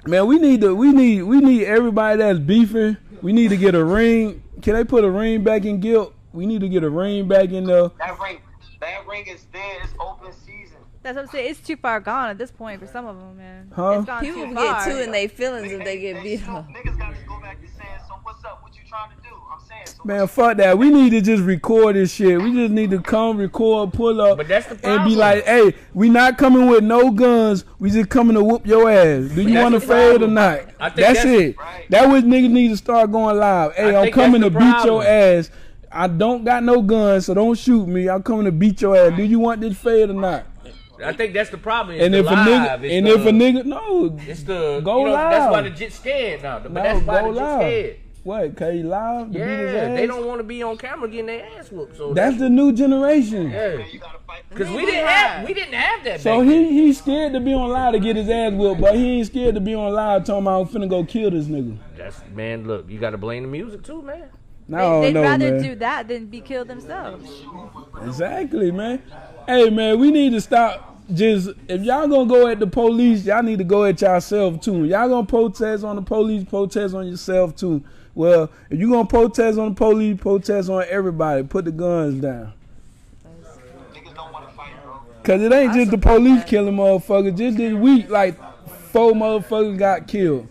man, we need to we need we need everybody that's beefing. We need to get a ring. Can they put a ring back in guilt? We need to get a ring back in there. That ring, that ring is there. It's open season. That's what I'm saying. It's too far gone at this point for some of them, man. Huh? It's gone People too get far. too in their feelings if they get beat shoot- up. Niggas got to go back to trying to do? I'm saying. So Man, fuck that. We need to just record this shit. We just need to come, record, pull up, But that's the and be like, "Hey, we not coming with no guns. We just coming to whoop your ass. Do you want to the fade or not? I think That's, that's- it. Right. That what niggas need to start going live. Hey, I I'm coming to that's the beat your ass. I don't got no guns, so don't shoot me. I'm coming to beat your ass. Do you want this fade or not? I think that's the problem. It's And the if a nigga, and the, if a nigga, no, it's the Go you know, live. That's why the jit scared now. But no, that's why go the jit live. scared. What? Cause he live? to beat his Yeah, they don't want to be on camera getting their ass whooped. So That's the new generation. yeah, you gotta fight. because we didn't have we didn't have that. So back he he's scared to be on live to get his ass whooped, but he ain't scared to be on live talking about I'm finna go kill this nigga. That's man. Look, you got to blame the music too, man. No, they, would no, rather man. do that than be killed themselves. Exactly, man. Hey, man, we need to stop. Just if y'all gonna go at the police, y'all need to go at yourself too. Y'all gonna protest on the police, protest on yourself too. Well, if you're gonna protest on the police, protest on everybody. Put the guns down. Niggas don't want to fight, bro. Cause it ain't just the police killing motherfuckers. Just this week, like four motherfuckers got killed,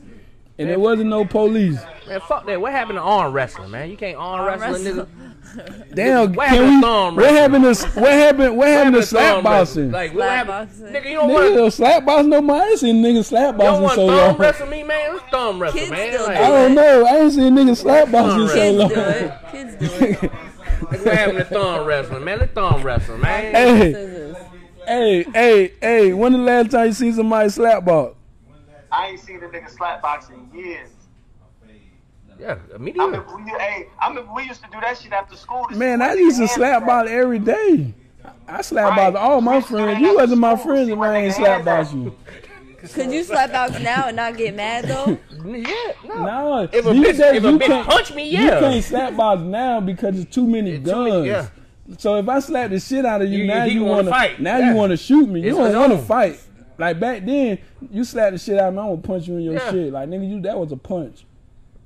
and there wasn't no police. Man, fuck that. What happened to arm wrestling, man? You can't arm, Arm wrestle a wrestle. nigga. Damn, What can happened to we? thumb What happened to what happened? What happened to slap boxing? wrestling? Like, what Slap happened? boxing. Nigga, you don't want Nigga, slap boxing no more. I ain't seen niggas slap you don't boxing want so thumb long. wrestle me, man. Let's thumb wrestle, Kids man. still Like, I don't know. I ain't seen niggas slap boxing so Kids long. do it. Kids do it. what happened to thumb wrestling, man? Let's thumb wrestle, man. Hey, Scissors. hey, hey, hey. When the last time you seen somebody slap box? I ain't seen a nigga slap boxing in years. Yeah, I immediately. mean, we, hey, I remember we used to do that shit after school. Man, I used to slap back. box every day. I slap Right. box all my We used to do friends. You wasn't my school. friends See if I ain't slap hands box you. Could you slap out now and not get mad though? Yeah, no. No, If a these bitch, days if a you bitch can't- punch me, yeah. You yeah. can't slap box now because it's too many It's too guns. many- yeah. So if I slap the shit out of you, You- now you wanna fight. Now Yeah. you want to shoot me. You don't want to fight. Like back then, you slap the shit out of me, I'm gonna punch you in your Yeah. shit. Like nigga, you that was a punch.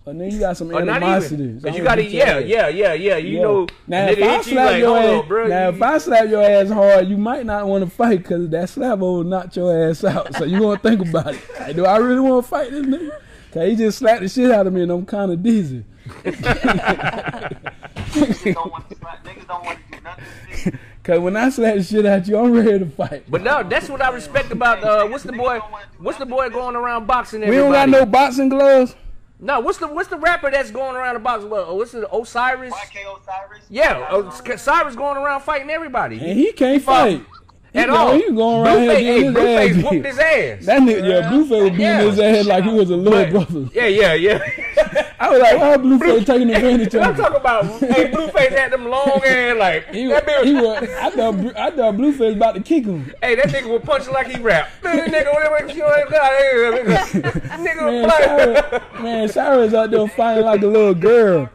But then you got some not animosity. So you gotta, yeah, yeah, yeah, yeah. You Yeah. know, Now if I slap like, your ass, now you- if I slap your ass hard, you might not want to fight because that slap will knock your ass out. So you gonna think about it. Like, do I really want to fight this nigga? Cause he just slapped the shit out of me and I'm kind of dizzy. Niggas don't want to slap. Niggas don't want to do nothing. Cause when I slap the shit at you, I'm ready to fight. But no, that's what I respect about uh, what's the boy? What's the boy going around boxing? Everybody. we don't got no boxing gloves. No, what's the what's the rapper that's going around the boxing? What, oh, what's the Osiris? YK Osiris. Yeah, oh, Osiris going around fighting everybody. And he can't fight. At go- all. He going around Blueface, here hey, Blueface whooped his ass. That nigga, yeah, Blueface was beating Yeah. his ass like he was a little But- brother. Yeah, yeah, yeah. I was like, why Blueface taking advantage I'm of him? talking about hey, Blueface had them long ass like He, that was, bitch. he was, I thought, I thought Blueface about to kick him. Hey, that nigga was punching like he rap. Man, nigga, whatever you got, nigga, nigga, man, Cyrus out there fighting like a little girl.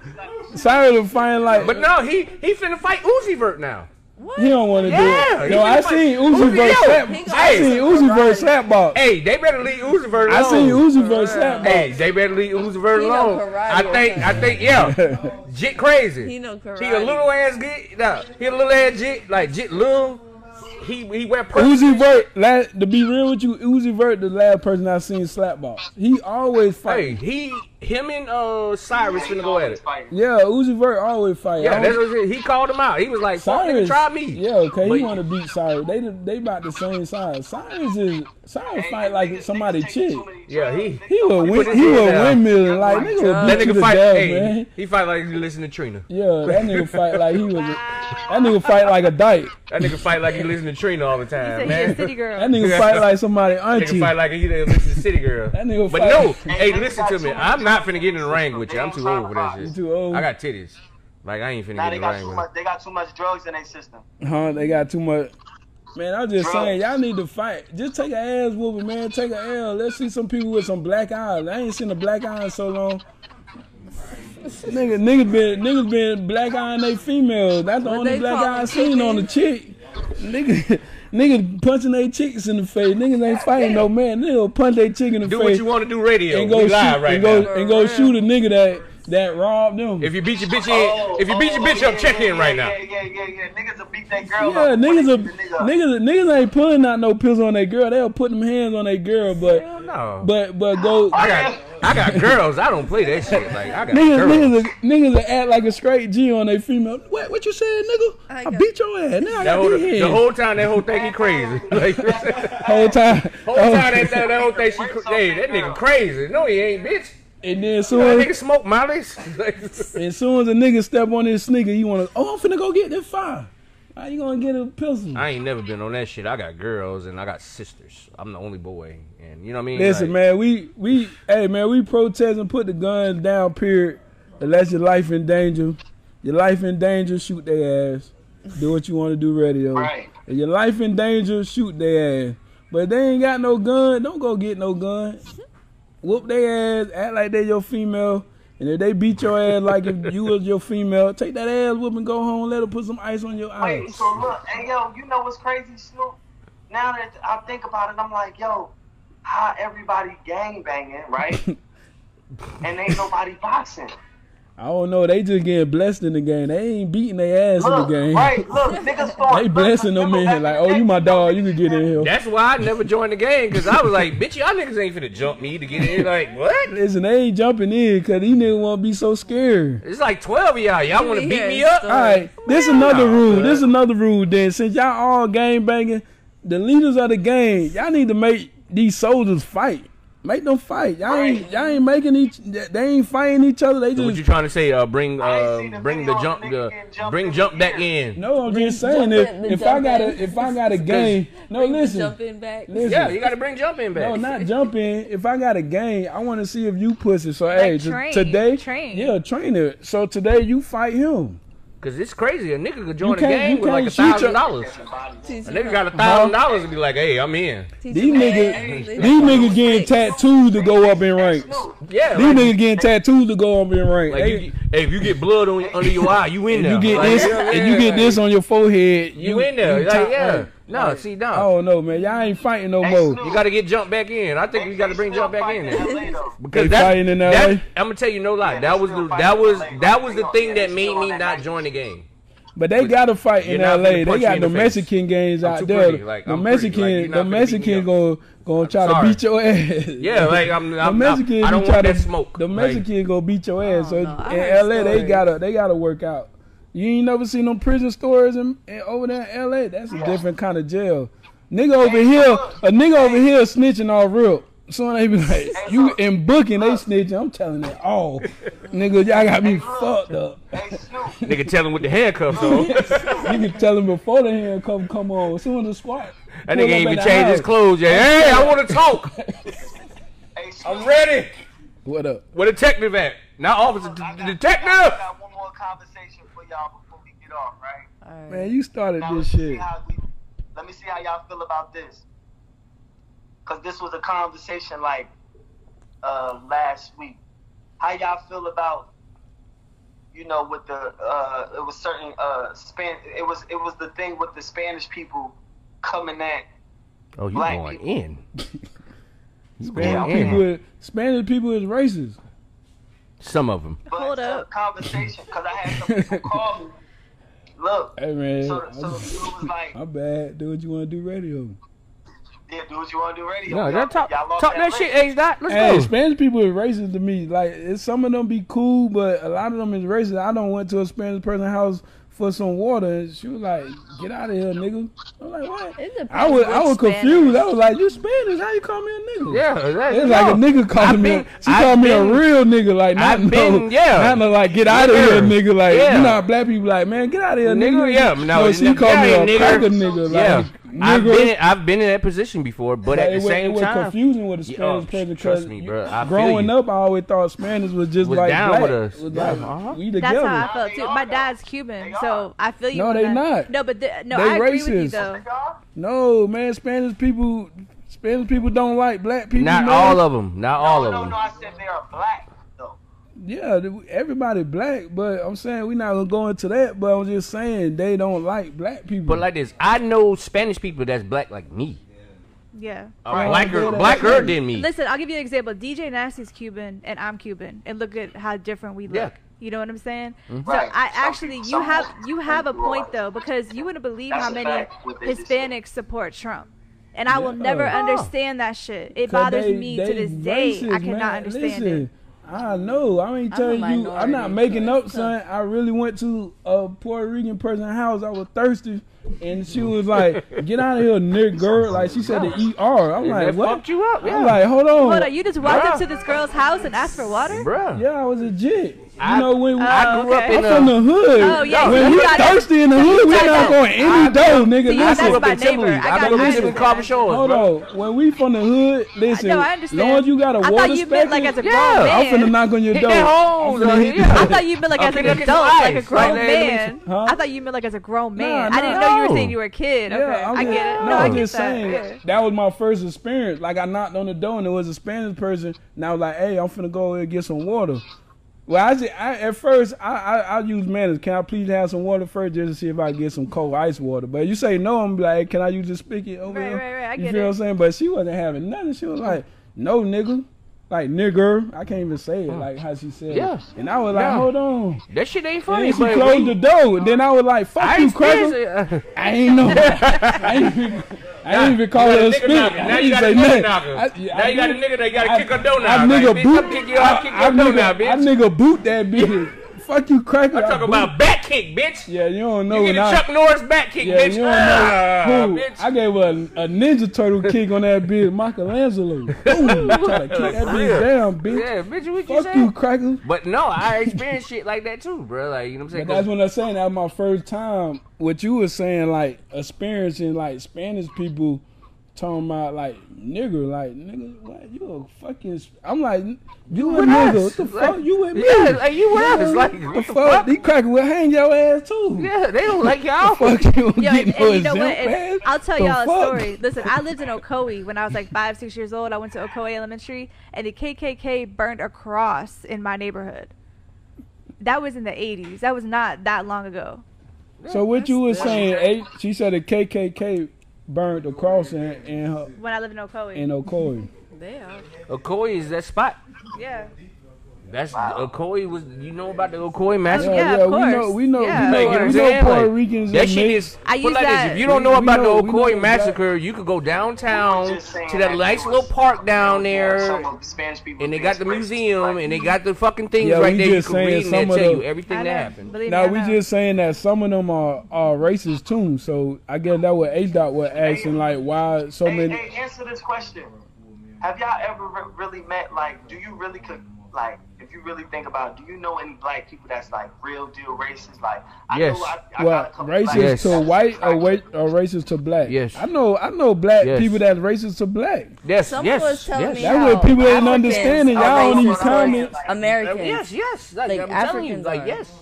Cyrus was fighting like, But no, he he finna fight Uzi Vert now. He don't want to Yeah, do it. he No, I finna seen fight- Uzi Uzi, verse yo, slap. he I gonna seen fight Uzi verse karate. slap ball. Hey, they better leave Uzi Vert I alone. seen Uzi verse slap ball. Hey, they better leave Uzi Vert He know alone. I think, I think, yeah, jit crazy. He know He a little ass jit. Nah, he a little ass jit, like jit little. He he wear purple. Uzi Vert, la to be real with you, Uzi Vert, the last person I seen slap ball. He always Hey, fight. he him and uh Cyrus finna go at it. Yeah, Uzi Vert always fight. Yeah, that's what he, he called him out. He was like, Cyrus, try me." Yeah, okay, But- he want to beat Cyrus. They they about the same size. Cyrus is Cyrus fight like somebody chick. Yeah, he He will put win. his He head will down. windmill like nigga will That beat you nigga fight. death, Hey, man. he fight like he listen to Trina. Yeah, that nigga fight like he was. A, that nigga fight like a dyke. That nigga fight like he listen to Trina all the He time, said he a man. city girl. That nigga fight like somebody Nigga auntie. fight like he listen to City Girl. That nigga But no, Hey, hey, listen to me. I'm not system. finna get in the ring with you. I'm too old for that shit. You too old. I got titties. Like I ain't finna Nah, get they in the got ring too with much. They got too much drugs in their system. Huh? They got too much. Man, I'm just Drugs. saying, y'all need to fight. Just take an ass whooping, man. Take an L. Let's see some people with some black eyes. I ain't seen a black eye in so long. Nigga, niggas been niggas been black eyeing they females. That's the What only black eye I them, seen on the chick. Nigga, niggas punching they chicks in the face. Niggas ain't fighting no man. Nigga punch they chick in the Do face what you want to do, radio. and go we shoot live right and go now. and go shoot a nigga that that robbed them. If you beat your bitch in, Oh, if you beat your oh, bitch yeah, up, check yeah, in right yeah, now. Yeah, yeah, yeah, yeah. Niggas will beat that girl Yeah, up. before niggas they are beat the nigga up. niggas niggas ain't pulling out no pills on their girl. They'll put them hands on their girl, but Hell no. but but go I got I got girls. I don't play that shit. Like I got Niggas, girls. niggas, niggas that act like a straight G on their female. What, what you said, nigga? I, I beat your ass. Now I That got whole, these the whole time, that whole thing, he crazy. Like, whole time. whole time, that, that, that whole thing, she, cra- hey, that nigga crazy. No, he ain't, bitch. And then as That soon nigga as, smoke mollies. Like, as soon as a nigga step on his sneaker, he wanna, oh, I'm finna go get that fire. How you gonna get a pistol? I ain't never been on that shit. I got girls and I got sisters. I'm the only boy, and you know what I mean. Listen, Like, man, we we hey man, we protest and put the guns down. Period. Unless your life in danger, your life in danger, shoot their ass. Do what you want to do, radio. Right. If your life in danger, shoot their ass. But if they ain't got no gun, don't go get no gun. Whoop their ass, act like they your female. And if they beat your ass like if you was your female, take that ass whoop and go home. Let her put some ice on your eyes. Wait, so look, hey yo, you know what's crazy, Snoop? Now that I think about it, I'm like, yo, how everybody gang banging, right? and ain't nobody boxing. I don't know. They just getting blessed in the game. They ain't beating their ass Look, in the game. right? Look, niggas start. They blessing them in here like, oh, you my dog, you can get in here. That's why I never joined the game because I was like, bitch, y'all niggas ain't finna jump me to get in. Like, what? Listen, they ain't jumping in because these niggas want to be so scared. It's like 12 of y'all. Y'all want to beat me up? stories. All right, this Nah, another rule. bruh. This another rule. Then since y'all all game banging, the leaders of the game, y'all need to make these soldiers fight. Make them fight. Y'all ain't y'all ain't making each. They ain't fighting each other. They So what you trying to say? Uh, bring uh, the bring the jump, the niggas getting jumped bring jump back in. No, I'm Bring just saying if, in, if I got a if I got a game. No, Bring the listen, Jumping back. listen. Yeah, you got to bring jump in back. No, not jumping. If I got a game, I want to see if you pussy. So Like hey, t- train, today, train. yeah, train it. So today you fight him. Cause it's crazy. A nigga could join a can't- game with like a can't shoot your- thousand dollars. A nigga got a thousand dollars and be like, hey, I'm in. These you niggas, these they- niggas getting tattoos to go up in ranks. Yeah, These like, niggas getting tattoos to go up in ranks. like They- you, hey, if you get blood on under your eye, you in if there. you get Like, this, yeah, if you get yeah, this on your forehead, you in there. Like, top yeah. Rank. No, Like, see, I don't know, man. Y'all ain't fighting no Hey, more. Snoop. You got to get jump back in. I think we got to bring jump back in there. They Because that, fighting in LA? that, I'm gonna tell you no lie. Yeah, that was the that was LA. that was the thing that made me not join the game. But they got to fight in You're LA. They got the the face. Mexican games out there. Like, the I'm pretty. Like, Mexican, the not finna beat me Mexican up. gonna gonna try sorry. to beat your ass. Yeah, like I'm, The I'm, Mexican I, I don't be try want to that smoke. The Like, Mexican gonna beat your ass. So Oh, no. I in heard LA, they gotta they gotta work out. You ain't never seen them prison stories in, in over there in LA. That's a different kind of jail. Nigga over here, a nigga over here snitching all real. So they be like, you in booking, they snitching. I'm telling it all. Nigga, y'all got me fucked up. Hey, Snoop. nigga tell him with the handcuffs on. You can tell him before the handcuff come on. As soon as the squad. pull nigga ain't even the changed his clothes yet. Hey, I want to talk. Hey, I'm ready. What up? Where detective at? Not officer, I the got- detective. Y'all before we get off, right? All right. Man, you started Now, this let shit. we- let me see how y'all feel about this. Cause this was a conversation like uh, last week. How y'all feel about you know with the uh, it was certain uh, span it was it was the thing with the Spanish people coming at Oh, you Black going people. in? You Spanish Yeah, in? people, is- Spanish people is racist. Some of them. but Hold up. conversation because I had some people call me. Look, Hey man, so so it was like I'm bad. Do what you want to do, radio. yeah, do what you want to do, radio. No, Y'all- that talk, y'all talk that link. shit, H dot. Let's Hey, go. Spanish people is racist to me. Like, some of them be cool, but a lot of them is racist. I don't went to a Spanish person house for some water, and she was like, "Get out of here, nigga." I'm like, "What?" It I was, I was Spanish. confused. I was like, "You Spanish? How you call me a nigga?" Yeah, that, It's like a nigga calling I've me. a, she I've called me a real nigga, like not I've been- yeah. not no like get out of Yeah. here, nigga. Like Yeah. you know, how black people like, man, get out of here, nigga. Nigga, yeah, no, no, she yeah, called me a nigga. cracker, nigga. Like, yeah, I've been I've been in that position before, but Like, at the was, same it was time, confusing with a Yeah, Spanish oh, person. trust 'cause me, bro, I feel growing you. up, I always thought Spanish was just Was like down black. with us. Was Yeah, like, uh-huh. we That's how I felt too. My dad's Cuban, so. I feel you. No, they that. not. No, but the, no, They I agree with you racist. though. No, man, Spanish people, Spanish people don't like black people. not man. all of them, not all no, of no, them. no. no, I said they are black though. Yeah, everybody black, but I'm saying we're not gonna go into that. But I'm just saying they don't like black people. But like this, I know Spanish people that's black like me, Yeah. uh, Right. blacker, Yeah, blacker that- than me. Listen, I'll give you an example. DJ Nasty's Cuban and I'm Cuban, and look at how different we look. Yeah. You know what I'm saying? So Right. I Some actually, people- you some have you have a point are. though, because you wouldn't believe That's how many fact, what they just said. Hispanics support Trump. And I will never Yeah. understand that shit. It 'Cause bothers they- me they to this day. I cannot man. understand Listen, it. I know. I ain't I'm telling you. I'm not making up, son. I really went to a Puerto Rican person's house. I was thirsty, and she was like, "Get out of here, nigga!" girl!" Like she said the ER. I'm like, that "What?" fucked you up, yeah. I'm like, "Hold on." Hold on, you just walked Bruh. up to this girl's house and asked for water? Bruh. yeah, I was a jit. You I- know when we, I grew Oh, up in I'm from the hood. Oh, yeah, when you we got- thirsty in the hood, we got not that. going any I- door, nigga. See, I that's grew Listen, up my in Timberley. neighbor. I I've got- been I listening to understand. Carver Shores, hold bro. on. When we from the hood, listen. No, I understand. Long as you got a I water thought you meant like as a spigot, grown Yeah, I'm finna knock on your door. I'm hole, finna though, hit yeah. I thought you meant like as an adult, like a grown Like, let me man. I thought you meant like as a grown man. I didn't know you were saying you were a kid. Okay, I'm I just- get it. No, No, I I'm just saying that was my first experience. Like I knocked on the door and there was a Spanish person, and I was like, "Hey, I'm finna go and get some water." Well, I, just, I at first I, I I use manners. Can I please have some water first, just to see if I can get some cold ice water? But you say no, I'm like, "Can I use the spigot over Right, here?" right, right, I you get feel it. what I'm saying? But she wasn't having nothing. She was like, "No, nigga." Like nigger, I can't even say it like how she said Yeah. it. And I was like, Yeah. hold on. That shit ain't And funny, then she closed we- the door. And then I was like, fuck I you, experienced cracker. it. I ain't know. I ain't I ain't even call it a got a knocker. Now you got a nigga knocker. I- yeah, Now I you got a nigga that gotta I- kick her door I nigga boot. come kick I'll kick I, your door nigga, now, I bitch. nigga boot that bitch. Fuck you, cracker. I'm talking about back kick, bitch. Yeah, you don't know You get a I. Chuck Norris back kick, Yeah, bitch. you don't Ah, know who. bitch. I gave her a, a Ninja Turtle kick on that bitch, Michelangelo. Boom, try to kick that bitch down, bitch. Yeah, bitch, what you Fuck saying? you, cracker. But no, I experienced shit like that too, bro. Like you know what I'm saying? But that's what I'm saying. That was my first time. What you were saying, like experiencing like Spanish people talking about like nigger, like nigga, what you a fucking? sp- I'm like, you a with nigga? us. What the Like, fuck? You with me? yeah, like, you with us. Like, what what the the fuck? fuck? These crackers will hang your ass too. yeah, they don't like y'all. Fuck you, Yo, get and, no and you know what? And. I'll tell The y'all a fuck? story. Listen, I lived in Ocoee when I was like five, six years old. I went to Ocoee Elementary, and the KKK burned a cross in my neighborhood. That was in the 80s. That was not that long ago. So what you were saying? She said the KKK burned the cross in, in her When I lived in Ocoee. in Ocoee. They are. Ocoee is that spot. yeah. That's uh, Ocoee was. You know about the Ocoee massacre? Yeah, of we know, course. we know, Yeah. we know, you know what I'm we know saying? Puerto Like, Ricans. That and shit is. I use like that- this. If you don't know about know- the we know that- massacre, you could go downtown to that that nice little park down there some of the and they got the museum, like, and they got the fucking things Yeah, right we there. You just can saying read and some they'll of tell the- you everything that happened. Believe Now we know. just saying that some of them are, are racist too. So I guess that what A Dot was asking, like why so Hey, many. hey, answer this question. Have y'all ever really met, like, do you really could, like, if you really think about it, do you know any black people that's, like, real deal racist? Like, I Yes. know I, I got a couple racist black Yes. to white that's or like- wait or racist to black? Yes. I know. I know black Yes. people that's racist to black. Yes, Someone yes, was telling yes. me That's what people ain't Africans understanding. are Y'all don't racist even comment. Americans. Yes, yes. Like, Like I'm telling you, like yes.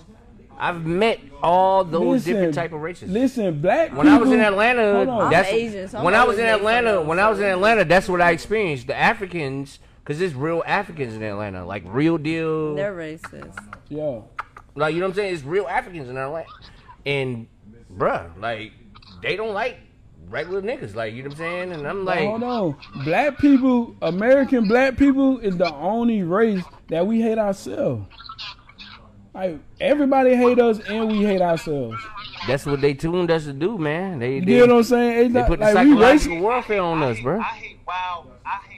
I've met all those Listen, different type of races. Listen, black when I was in Atlanta, that's Asian, so when I was in Atlanta. When I was in. Atlanta, that's what I experienced. The Africans, because there's real Africans in Atlanta, like real deal. They're racist. Yeah. Like you know what I'm saying? It's real Africans in Atlanta, and bruh, like they don't like regular niggas. Like you know what I'm saying? And I'm like, Hold on. Black people, American black people is the only race that we hate ourselves. Like everybody hate us and we hate ourselves. that's what they tuned us to do, man. They You they, get what I'm saying? It's they not, put the like we psychological racist. warfare on I us, hate- bruh. I hate wild, I hate wild black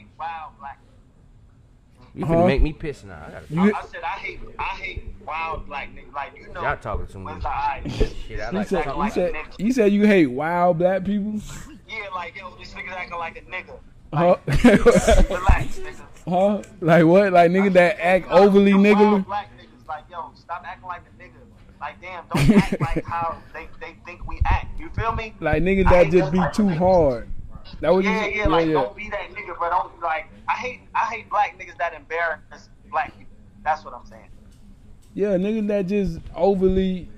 You Huh? finna make me piss now. I gotta You- I said I hate I hate wild black niggas. Like you know Y'all talking too when's much. the Shit, I like You said, you like said, a you said you hate wild black people? Yeah, like yo, this nigga's acting like a nigga. Huh? Relax, nigga. huh? Like what? Like niggas that act overly Them wild niggerly? Black niggas, like yo, stop acting like a nigga. Like damn, don't act like how they, they think we act. You feel me? Like niggas that just be too hard. That you Yeah, said? yeah, like don't be that nigga, but don't like. I hate I hate black niggas that embarrass black people. That's what I'm saying. Yeah, niggas that just overly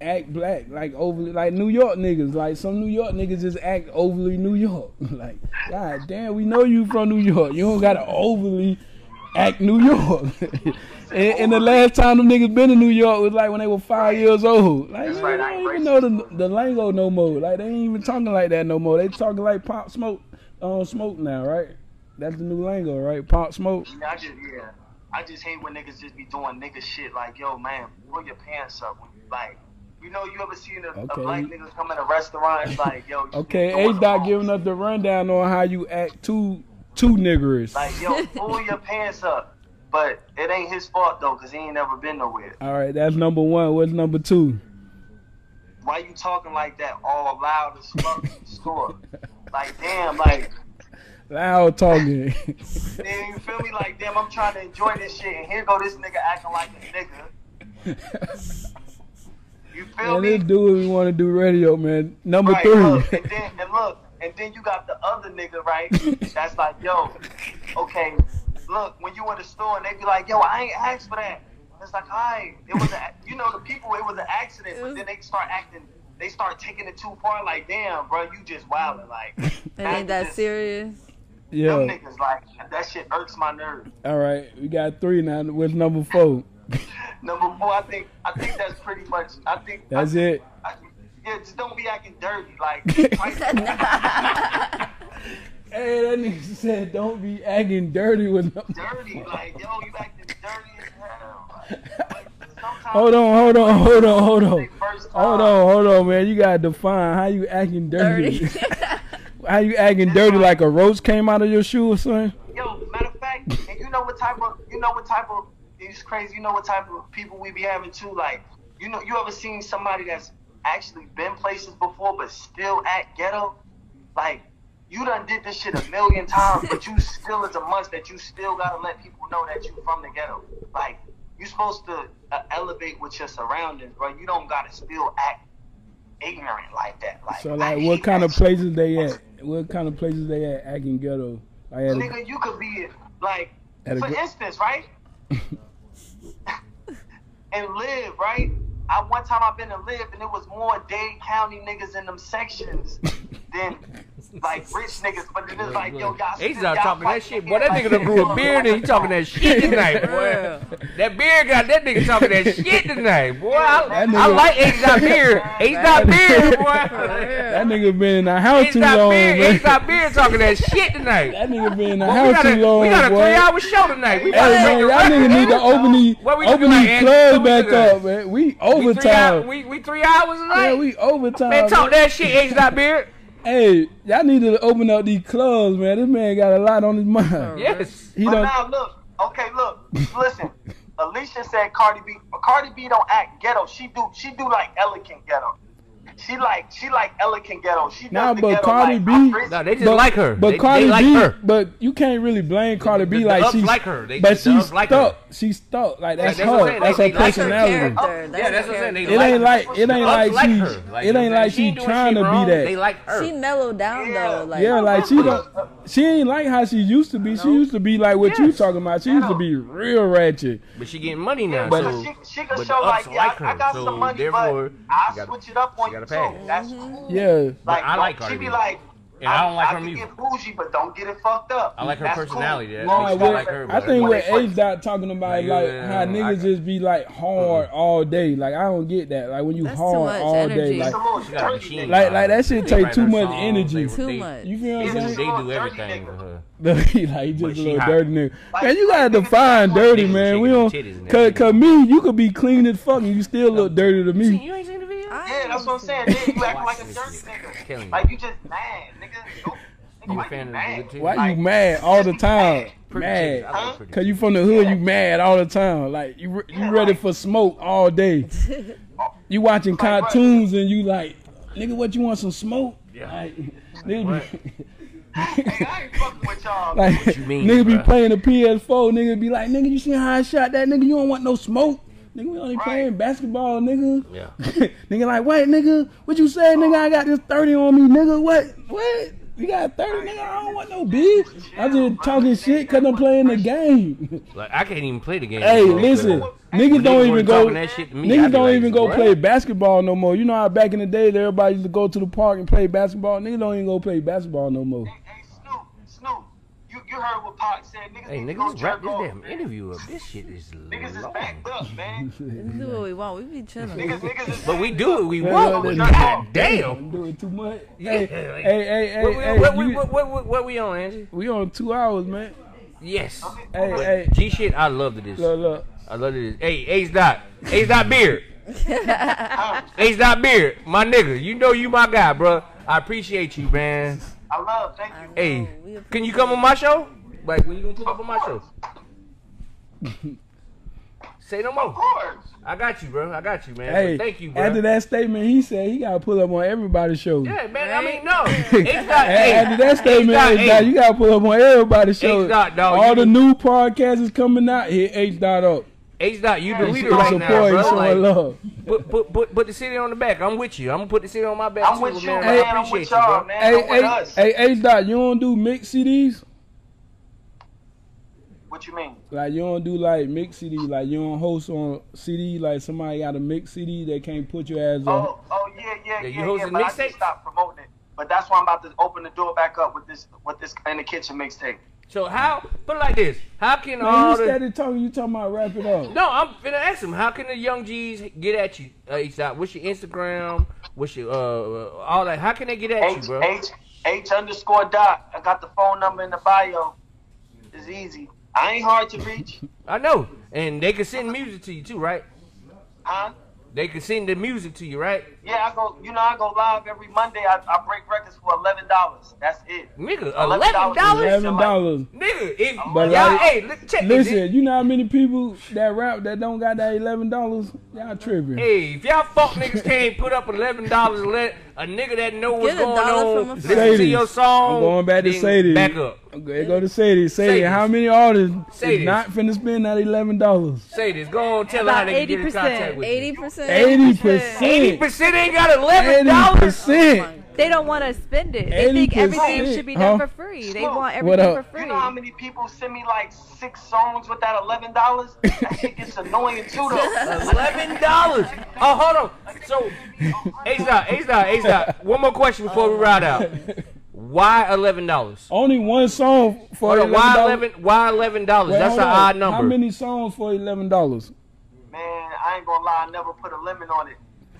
act black, like overly, like New York niggas. Like some New York niggas just act overly New York. like, god damn, we know you from New York. You don't gotta overly act New York. and, and the last time them niggas been in New York was like when they were five years old. Like, That's man, right, they I don't even know the the lingo no more. Like they ain't even talking like that no more. They talking like pop smoke, um, smoke now, right? That's the new lingo, right? Pop smoke. Yeah, I just yeah. I just hate when niggas just be doing nigga shit like, yo man, pull your pants up like You know, you ever seen a, Okay. a black nigga come in a restaurant? It's like, yo, Okay, H dot giving us the rundown on how you act too too niggerish. Like, yo, pull your pants up. But it ain't his fault though, cause he ain't never been nowhere. All right, that's number one. What's number two? Why you talking like that all loud as fuck in the store? Like, damn, like, Loud talking. man, you feel me? Like, damn, I'm trying to enjoy this shit, and here go this nigga acting like a nigga. You feel Man, me? do what we want to do radio, man. Number Right, three. look, and then and look, and then you got the other nigga, right? That's like, yo, okay, look, when you in the store and they be like, yo, I ain't asked for that. It's like, alright, it was a, you know, the people, it was an accident, but then they start acting, they start taking it too far. Like, damn, bro, you just wildin', like. It ain't that just- serious. Them yeah. niggas, like, that shit irks my nerves. All right, we got three now. What's number four? Number four, I think, I think that's pretty much, I think. That's I, it. I, yeah, just don't be acting dirty, like. Hey, that nigga said, "Don't be acting dirty with." No- dirty. Like, yo, you acting dirty as hell. Like, like, hold on, hold on, hold on, hold on, They first time. hold on, hold on, man. You gotta define how you acting dirty. Dirty. how you acting dirty like a roach came out of your shoe or something? Yo, matter of fact, and you know what type of, you know what type of, it's crazy. You know what type of people we be having too. Like, you know, you ever seen somebody that's actually been places before but still act ghetto? Like, you done did this shit a million times, but you still is a must that you still gotta let people know that you from the ghetto. Like, you supposed to uh, elevate with your surroundings, bro. You don't gotta still act ignorant like that. Like, So like, hate what kind of shit. places they at? What kind of places they at acting ghetto? Like at a, Nigga, you could be like, a for instance, right? and live, right? I one time I've been to live and it was more Dade County niggas in them sections than like rich niggas. But it is like, yo, y'all. He's not talking that shit, boy. That nigga done grew a this. beard and he talking that shit tonight, boy. That beard got that nigga talking that shit tonight, boy. I, That I nigga- like H dot beard. H dot beard, boy. that nigga been in the house H too dot long, beard, man. H dot beard talking that shit tonight. That nigga been in the house too long, we got a boy. three hour show tonight. We Hey about to man, make a y'all record. niggas need to open these open these like, clubs Andy? Back up, man. We We three, hour, overtime. we, we three hours tonight. Yeah, we overtime. man, talk man. that shit, H dot beard. Hey, y'all need to open up these clubs, man. This man got a lot on his mind. Yes. He But don't. now look, okay, look, listen. Alicia said Cardi B. Cardi B don't act ghetto. She do. She do like elegant ghetto. She like. She like elegant ghetto. She does Nah, but ghetto Cardi like, B- I'm. No, they just But, like her. but they, Cardi they like B, her. but you can't really blame Cardi B the- the like ups she's like her. They- but the she's ups like stuck. her. She's stuck. Like that's that's her. saying. That's her they like her personality. character. yeah, that's what I'm saying. They It like ain't like it ain't Ups like like she. her. Like, It ain't like she she trying shit to be that. They like her. She mellowed down though. Yeah, like she don't. She ain't like how she used to be. She used to be like what you Yes. talking about. She used to be real ratchet. but she getting money now. But she, she can show like, ups yeah, I, I got some money, but I she switch it up on you gotta too. That's Mm-hmm. cool. Yeah. Like, I like Cardi She be like, And I don't like I her can music. get bougie, but don't get it fucked up. I like her That's personality. Cool. That No, makes me like her. I think When what they H dot talking about Like, like yeah, how niggas got- just be like hard all day. Like I don't get that. Like when you That's hard much all day, energy. like It's a little She got a dirty machine. Like- like that shit take too much songs, energy. they- Too they- much. you feel what I'm saying? they do everything nigga. for her. he like just But a little dirty nigga. Like- Man, you gotta define dirty, man. We don't, cause, cause me, you could be clean as fuck and you still look dirty to me. You ain't seen the video? Yeah, that's what I'm saying. Then you act like a Watch dirty nigga. Killing. Like you just mad, nigga. Go, nigga You why a fan you of the mad? Why Like, you mad all the time? mad. Mad. titties. I like Huh? Cause you from the hood, you mad all the time. Like you, re- you Yeah, ready like- for smoke all day. Oh, you watching Like what? cartoons and you like, nigga, what you want some smoke? Yeah. Like, nigga, be, Hey, I ain't fucking with y'all. like you mean, nigga be playing the PS4. Nigga be like, nigga, you see how I shot that? Nigga, you don't want no smoke. Nigga, we only Right. playing basketball, nigga. Yeah. nigga like, wait, nigga, what you say, nigga? I got this 30 on me, nigga. What? What? You got 30, nigga? I don't want no beef. I'm just talking shit because I'm playing the game. Like I can't even play the game. hey, bro, listen, niggas don't even go. talking that shit to me, Niggas don't like, even go what? play basketball no more. You know how back in the day, everybody used to go to the park and play basketball. Niggas don't even go play basketball no more. Hey, hey, Snoop, Snoop, you, you heard what Pac said. Niggas Hey, need to go niggas, wrap this off, damn man. interview up. This shit is Niggas is backed up, man. Let's do what we want. We be chilling. Niggas, niggas is But we do up. it. We Yeah, want. yeah, God yeah. damn. I'm doing too much. Yeah, Hey, like- hey, hey, hey, What, hey, what, what, you- what, what, what, what we on, Angie? we on two hours, man. Yes. Hey, But hey, G shit, I love this. look, look. I love this. Hey, Ace Dot. Ace Dot Beard. Ace Dot Beard, my nigga. You know you my guy, bro. I appreciate you, man. I love. Thank you. Hey, can you come on my show? Like, when you gonna pull up on my show? Say no more. Of course. I got you, bro. I got you, man. Hey, But thank you, bro. after that statement, he said he got to pull up on everybody's show. Yeah, man. I mean, no. Ace Dot, hey, After that Ace statement, Dot, H hey, dot, you got to pull up on everybody's show. H dot, dog, All you- the new podcasts is coming out. Hit H dot up. H dot, you the He leader showing right now, support. He bro. showing Like, love. put, put, put, put the city on the back. I'm with you. I'm gonna put the city on my back I'm too, with you, man. man. I I'm appreciate with you, y'all, bro. man. Hey, I'm with hey, us. hey, H dot, you don't do mix CDs? What you mean? Like you don't do like mix CD, like you don't host on CD, like somebody got a mix CD, they can't put your ass oh, on. Oh, oh yeah, yeah, Yeah, yeah, you yeah. hosting but I mixtapes? just stopped promoting it. But that's why I'm about to open the door back up with this, with this in the kitchen mixtape. So how? Put it like this. How can Man, all you the steady talking, you talking about wrap it up. no? I'm finna ask him. How can the young G's get at you? Uh, H dot. What's your Instagram? What's your uh, uh all that? How can they get at you, bro? H H underscore dot. I got the phone number in the bio. It's easy. I ain't hard to reach. I know, and they can send music to you too, right? Huh? They can send the music to you, right? Yeah, I go. You know, I go live every Monday. I, I break records for eleven dollars. That's it. Nigga, $11 eleven dollars. Nigga, if But y'all, like- hey, li- check this. Listen, you know how many people that rap that don't got that eleven dollars? Y'all tripping. Hey, if y'all fuck niggas can't put up eleven dollars, let a nigga that know what's Get going dollar on from a listen to Sadie's. your song. I'm going back to then Sadie's. Back up. Okay, go to Sadie. Sadie, Sadie's. how many artists Sadie's. is not finna spend that eleven dollars? Say this. Go on, tell her how About they can get in 80%. contact with Eighty you. percent. Eighty percent. Eighty percent ain't got eleven dollars. percent. Oh They don't want to spend it. They think everything should be done huh? for free. They Smoke. want everything up? for free. You know how many people send me like six songs with that eleven dollars? That shit gets annoying too, though. Eleven dollars. Oh, hold on. So, Ace dot, Ace dot, Ace dot. One more question before we ride out. Why eleven dollars? Only one song for Hold on, eleven Why dollars. eleven? Why eleven dollars? That's hold an odd number. How many songs for eleven dollars? Man, I ain't gonna lie. I never put a limit on it.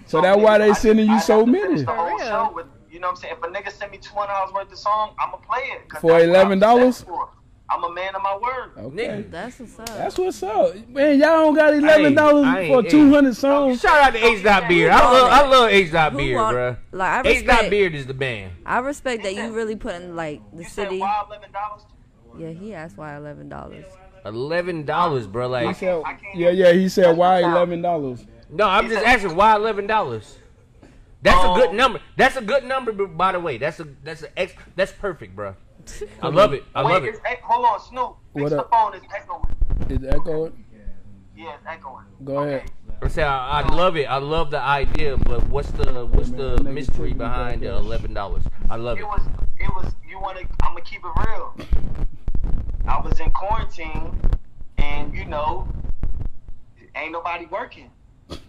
So that's why they I- sending you have so many The whole show with, you know what I'm saying? If a nigga send me two hundred dollars worth of song, I'ma play it. For that's what I'm $11? I'm a man of my word. Okay. Nigga. That's what's up. That's what's up, man. Y'all don't got eleven dollars for two hundred songs. Shout out to Ace dot Beard. I love, I love Ace dot Who Beard, want- bro. Like I Ace dot respect. Beard is the band. I respect that you really put in like the You said city. why eleven dollars? Yeah, he asked why eleven dollars. Eleven dollars, bro. Like, said, yeah, yeah. He said, why eleven dollars? no, I'm just asking why eleven dollars. That's a Oh. good number. That's a good number, b- by the way. That's a that's an ex. That's perfect, bro. I love it. I love Wait, it. it's, ec- hold on, Snoop. Fix What the up? phone. It's echoing. Is echo? Yeah, it's echoing. Go ahead. I say I, I love it. I love the idea, but what's the what's the Man, mystery behind the eleven dollars? I love It it. was, it was. You wanna? I'm gonna keep it real. I was in quarantine, and you know, ain't nobody working.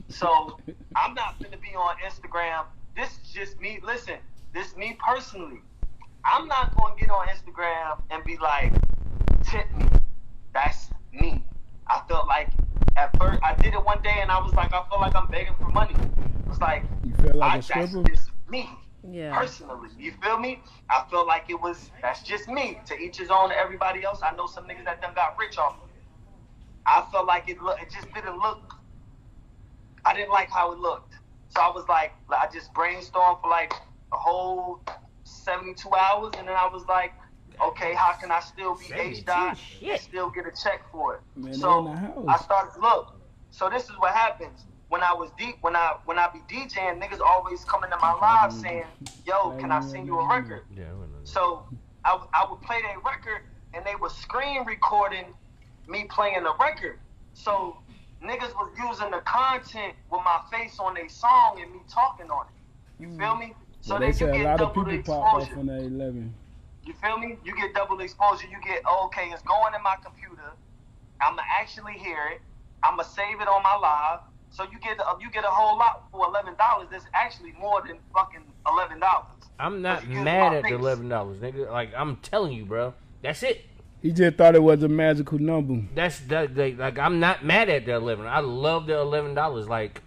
So I'm not gonna be on Instagram. This is just me. Listen, this me personally. I'm not gonna get on Instagram and be like, tip me. That's me. I felt like at first I did it one day and I was like, I feel like I'm begging for money. It's like You feel like I, a that's just me Yeah. personally. You feel me? I feel like it was that's just me. To each his own. To everybody else, I know some niggas that done got rich off of it. I felt like it look. It just didn't look. I didn't like how it looked. So I was like, I just brainstormed for like a whole 72 hours, and then I was like, okay, how can I still be H dot and still get a check for it? Man, so they in the house. I started look. So this is what happens when I was deep. When I when I be DJing, niggas always coming to my live mm-hmm. saying, "Yo, can I send you a record?" Yeah, I know. So I, w- I would play their record, and they were screen recording me playing the record. So niggas was using the content with my face on their song and me talking on it. You mm. feel me? So Well, they you said a get lot of double people pop off exposure. on that eleven. You feel me? You get double exposure. You get okay, it's going in my computer. I'ma actually hear it. I'ma save it on my live. So you get a, you get a whole lot for eleven dollars. That's actually more than fucking eleven dollars. I'm not But you use mad at the eleven dollars, nigga. Like I'm telling you, bro. That's it. He just thought it was a magical number. That's that. Like, like I'm not mad at the eleven. I love the eleven dollars. Like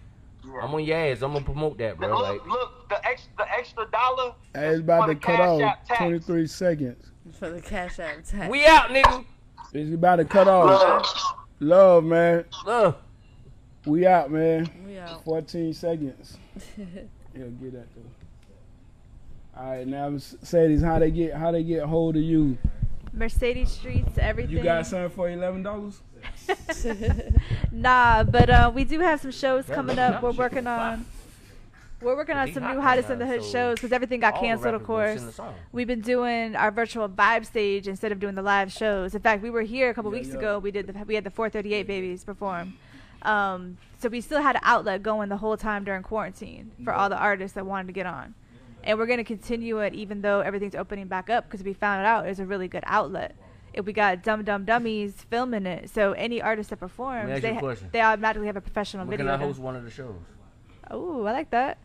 I'm on your ass. I'm gonna promote that, bro. look, Like look, the extra the extra dollar. Hey, it's about to cut off 23 seconds. For the cash app tax. we out, nigga. It's about to cut off. Look, Love, man. Love. We out, man. We out. 14 seconds. He'll get that though. All right, now Mercedes, how they get how they get hold of you? Mercedes Streets, everything. You got something for eleven dollars? Nah, but uh, we do have some shows coming up. We're working on. We're working on some new right hottest in the hood so shows because everything got canceled, of course. sing the song. We've been doing our virtual vibe stage instead of doing the live shows. In fact, we were here a couple Yeah, weeks yeah. ago. We did the we had the 438 babies perform. Um, so we still had an outlet going the whole time during quarantine for all the artists that wanted to get on. And we're going to continue it even though everything's opening back up because we found out it's a really good outlet. If we got dumb Dum Dummies filming it, so any artist that performs, they, ha- they automatically have a professional When can video. I host one of the shows? Oh, I like that.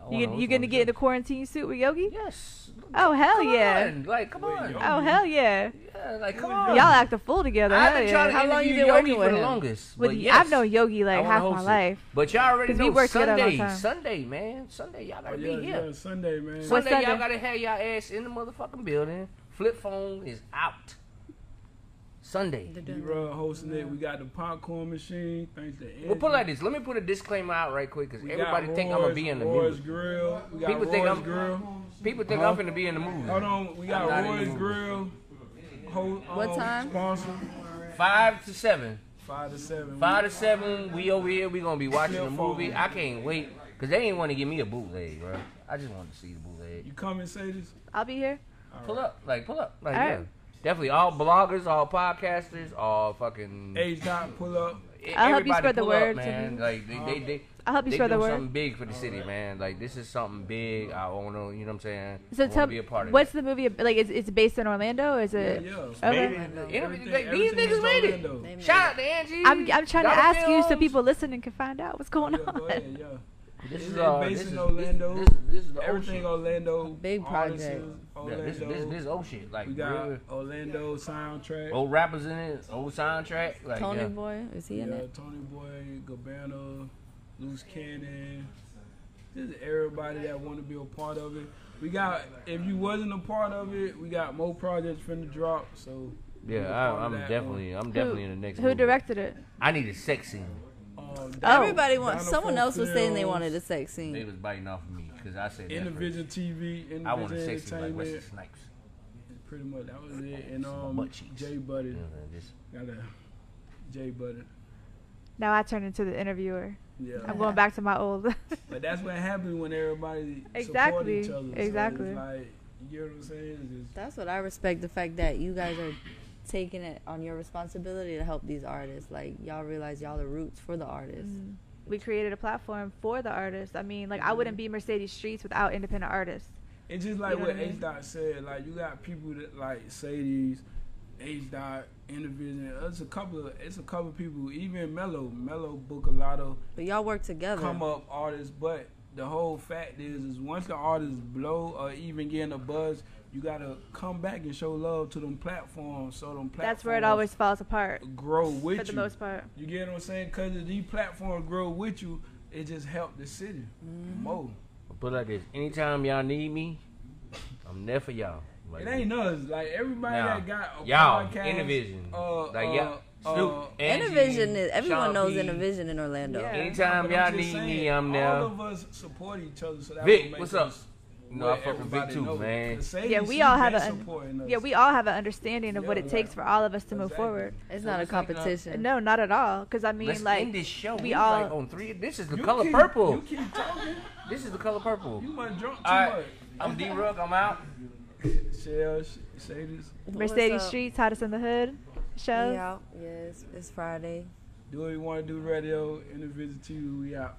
I wanna You, host you gonna get in the quarantine suit with Yogi? Yes. Oh hell Come yeah! on, Like, come on. Oh hell yeah! Yeah, like, come on. Y'all act a fool together. I've been trying to How long you been Yogi working for with the him? longest. With but y- yes, I've known Yogi like half my it. life. But y'all already 'Cause know we worked together a long Sunday. Sunday, man. Sunday, y'all gotta Oh, be here. yeah, Sunday, man. What Sunday, y'all gotta have y'all ass in the motherfucking building. Flip phone is out. Sunday. D-Rug hosting it. We got the popcorn machine. Thanks to Angie. Well, put it like this. Let me put a disclaimer out right quick because everybody got think I'm gonna be in the Roy's movie. Grill. We got People Roy's think I'm- Grill. People think Huh? I'm finna be in the movie. Hold on, we got I'm not Roy's. Grill. Ho- What um, time? Sponsor. Five to seven. Five to seven. Five to seven. We over here. We gonna be watching the movie. I can't wait because they ain't want to give me a bootleg, bro. I just want to see the bootleg. You coming, Sages? I'll be here. Pull up, like pull up, like All yeah. right. Definitely all bloggers, all podcasters, all fucking. H dot pull up. e- I'll help you spread the pull up, word, man. Timmy. Like they, they, um, they, I'll help you spread the doing word. something big for the city, man. Like this is something big. I want to, you know what I'm saying? So tell me, be a part of what's that. the movie? Like, it's, it's based in Orlando? Or is it? yeah. Okay. You know, Everything- they- these niggas made it. Made Shout out to Angie. I'm, I'm trying to Dollar ask you so people listening can find out what's going Yeah, go on. ahead, yeah. This is uh, based this in is Orlando. This, this, this is the Everything ocean. Orlando. Big artists, project. Yeah, Orlando. this, this, this old shit. Like we got real Orlando soundtrack. old rappers in it, old soundtrack. Like Tony yeah. Boy, is he in yeah, it? Tony Boy, Gabbana, Loose Cannon. Just everybody that want to be a part of it. We got, if you wasn't a part of it, we got more projects finna drop. So Yeah, I, I'm that definitely, I'm definitely in the next. Who movie. directed it? I need a sex scene. One. Um, Oh. Everybody wants. Someone else was saying they wanted a sex scene. They was biting off of me because I said that first. Individual TV, I want a sex scene like Wesley Entertainment. Snipes. Pretty much, that was it. And um, butt cheeks. Jay Butter. You know, this- Got a Jay Butter. Now I turn into the interviewer. Yeah. I'm going back to my old. But that's what happens when everybody Exactly, support each other. exactly. So it's like, you get what I'm saying? Just, That's what I respect. The fact that you guys are taking it on your responsibility to help these artists. Like y'all realize y'all the roots for the artists. Mm. we created a platform for the artists. I mean, like I wouldn't be Mercedes Streets without independent artists. it's just like You know what what I mean? H Dot said. Like you got people that like Sadie's, H Dot, Intervision. It's a couple of it's a couple of people. Even Mello, Mello book a lot of But y'all work together. come up artists. But the whole fact is, is once the artists blow or even getting a buzz, you gotta come back and show love to them platforms. So them platforms That's where it always falls apart grow with you. for the most part. You get what I'm saying? Because if these platforms grow with you, it just help the city Mm-hmm. more. Put like this: anytime y'all need me, I'm there for y'all. Like, It ain't us. Like everybody Now, that got a y'all, podcast. Intervision, Uh, like uh, y'all, uh, Snoop, Angie, Intervision is everyone Sean knows P. Intervision in Orlando. Yeah. Anytime y'all need saying, me, I'm there. All of us support each other. So that Vic, what makes what's up? us You know, I fuck with Vic everybody too, man. The Sadie, Yeah, we all have a- Yeah, we all have an understanding of what Yeah, it takes for all of us to move forward. It's So not a it's like, uh, competition. No, not at all. Because I mean, Let's like, end this show. we We, all- like on three. This is the You color keep- purple. You keep talking. This is the color purple. You might drunk too All right, much. I'm D Rug. I'm out. Shell, sh- Mercedes up? Streets, hottest in the hood Show. We out. Yes, it's Friday. Do what you want to do, radio, individual TV, we out.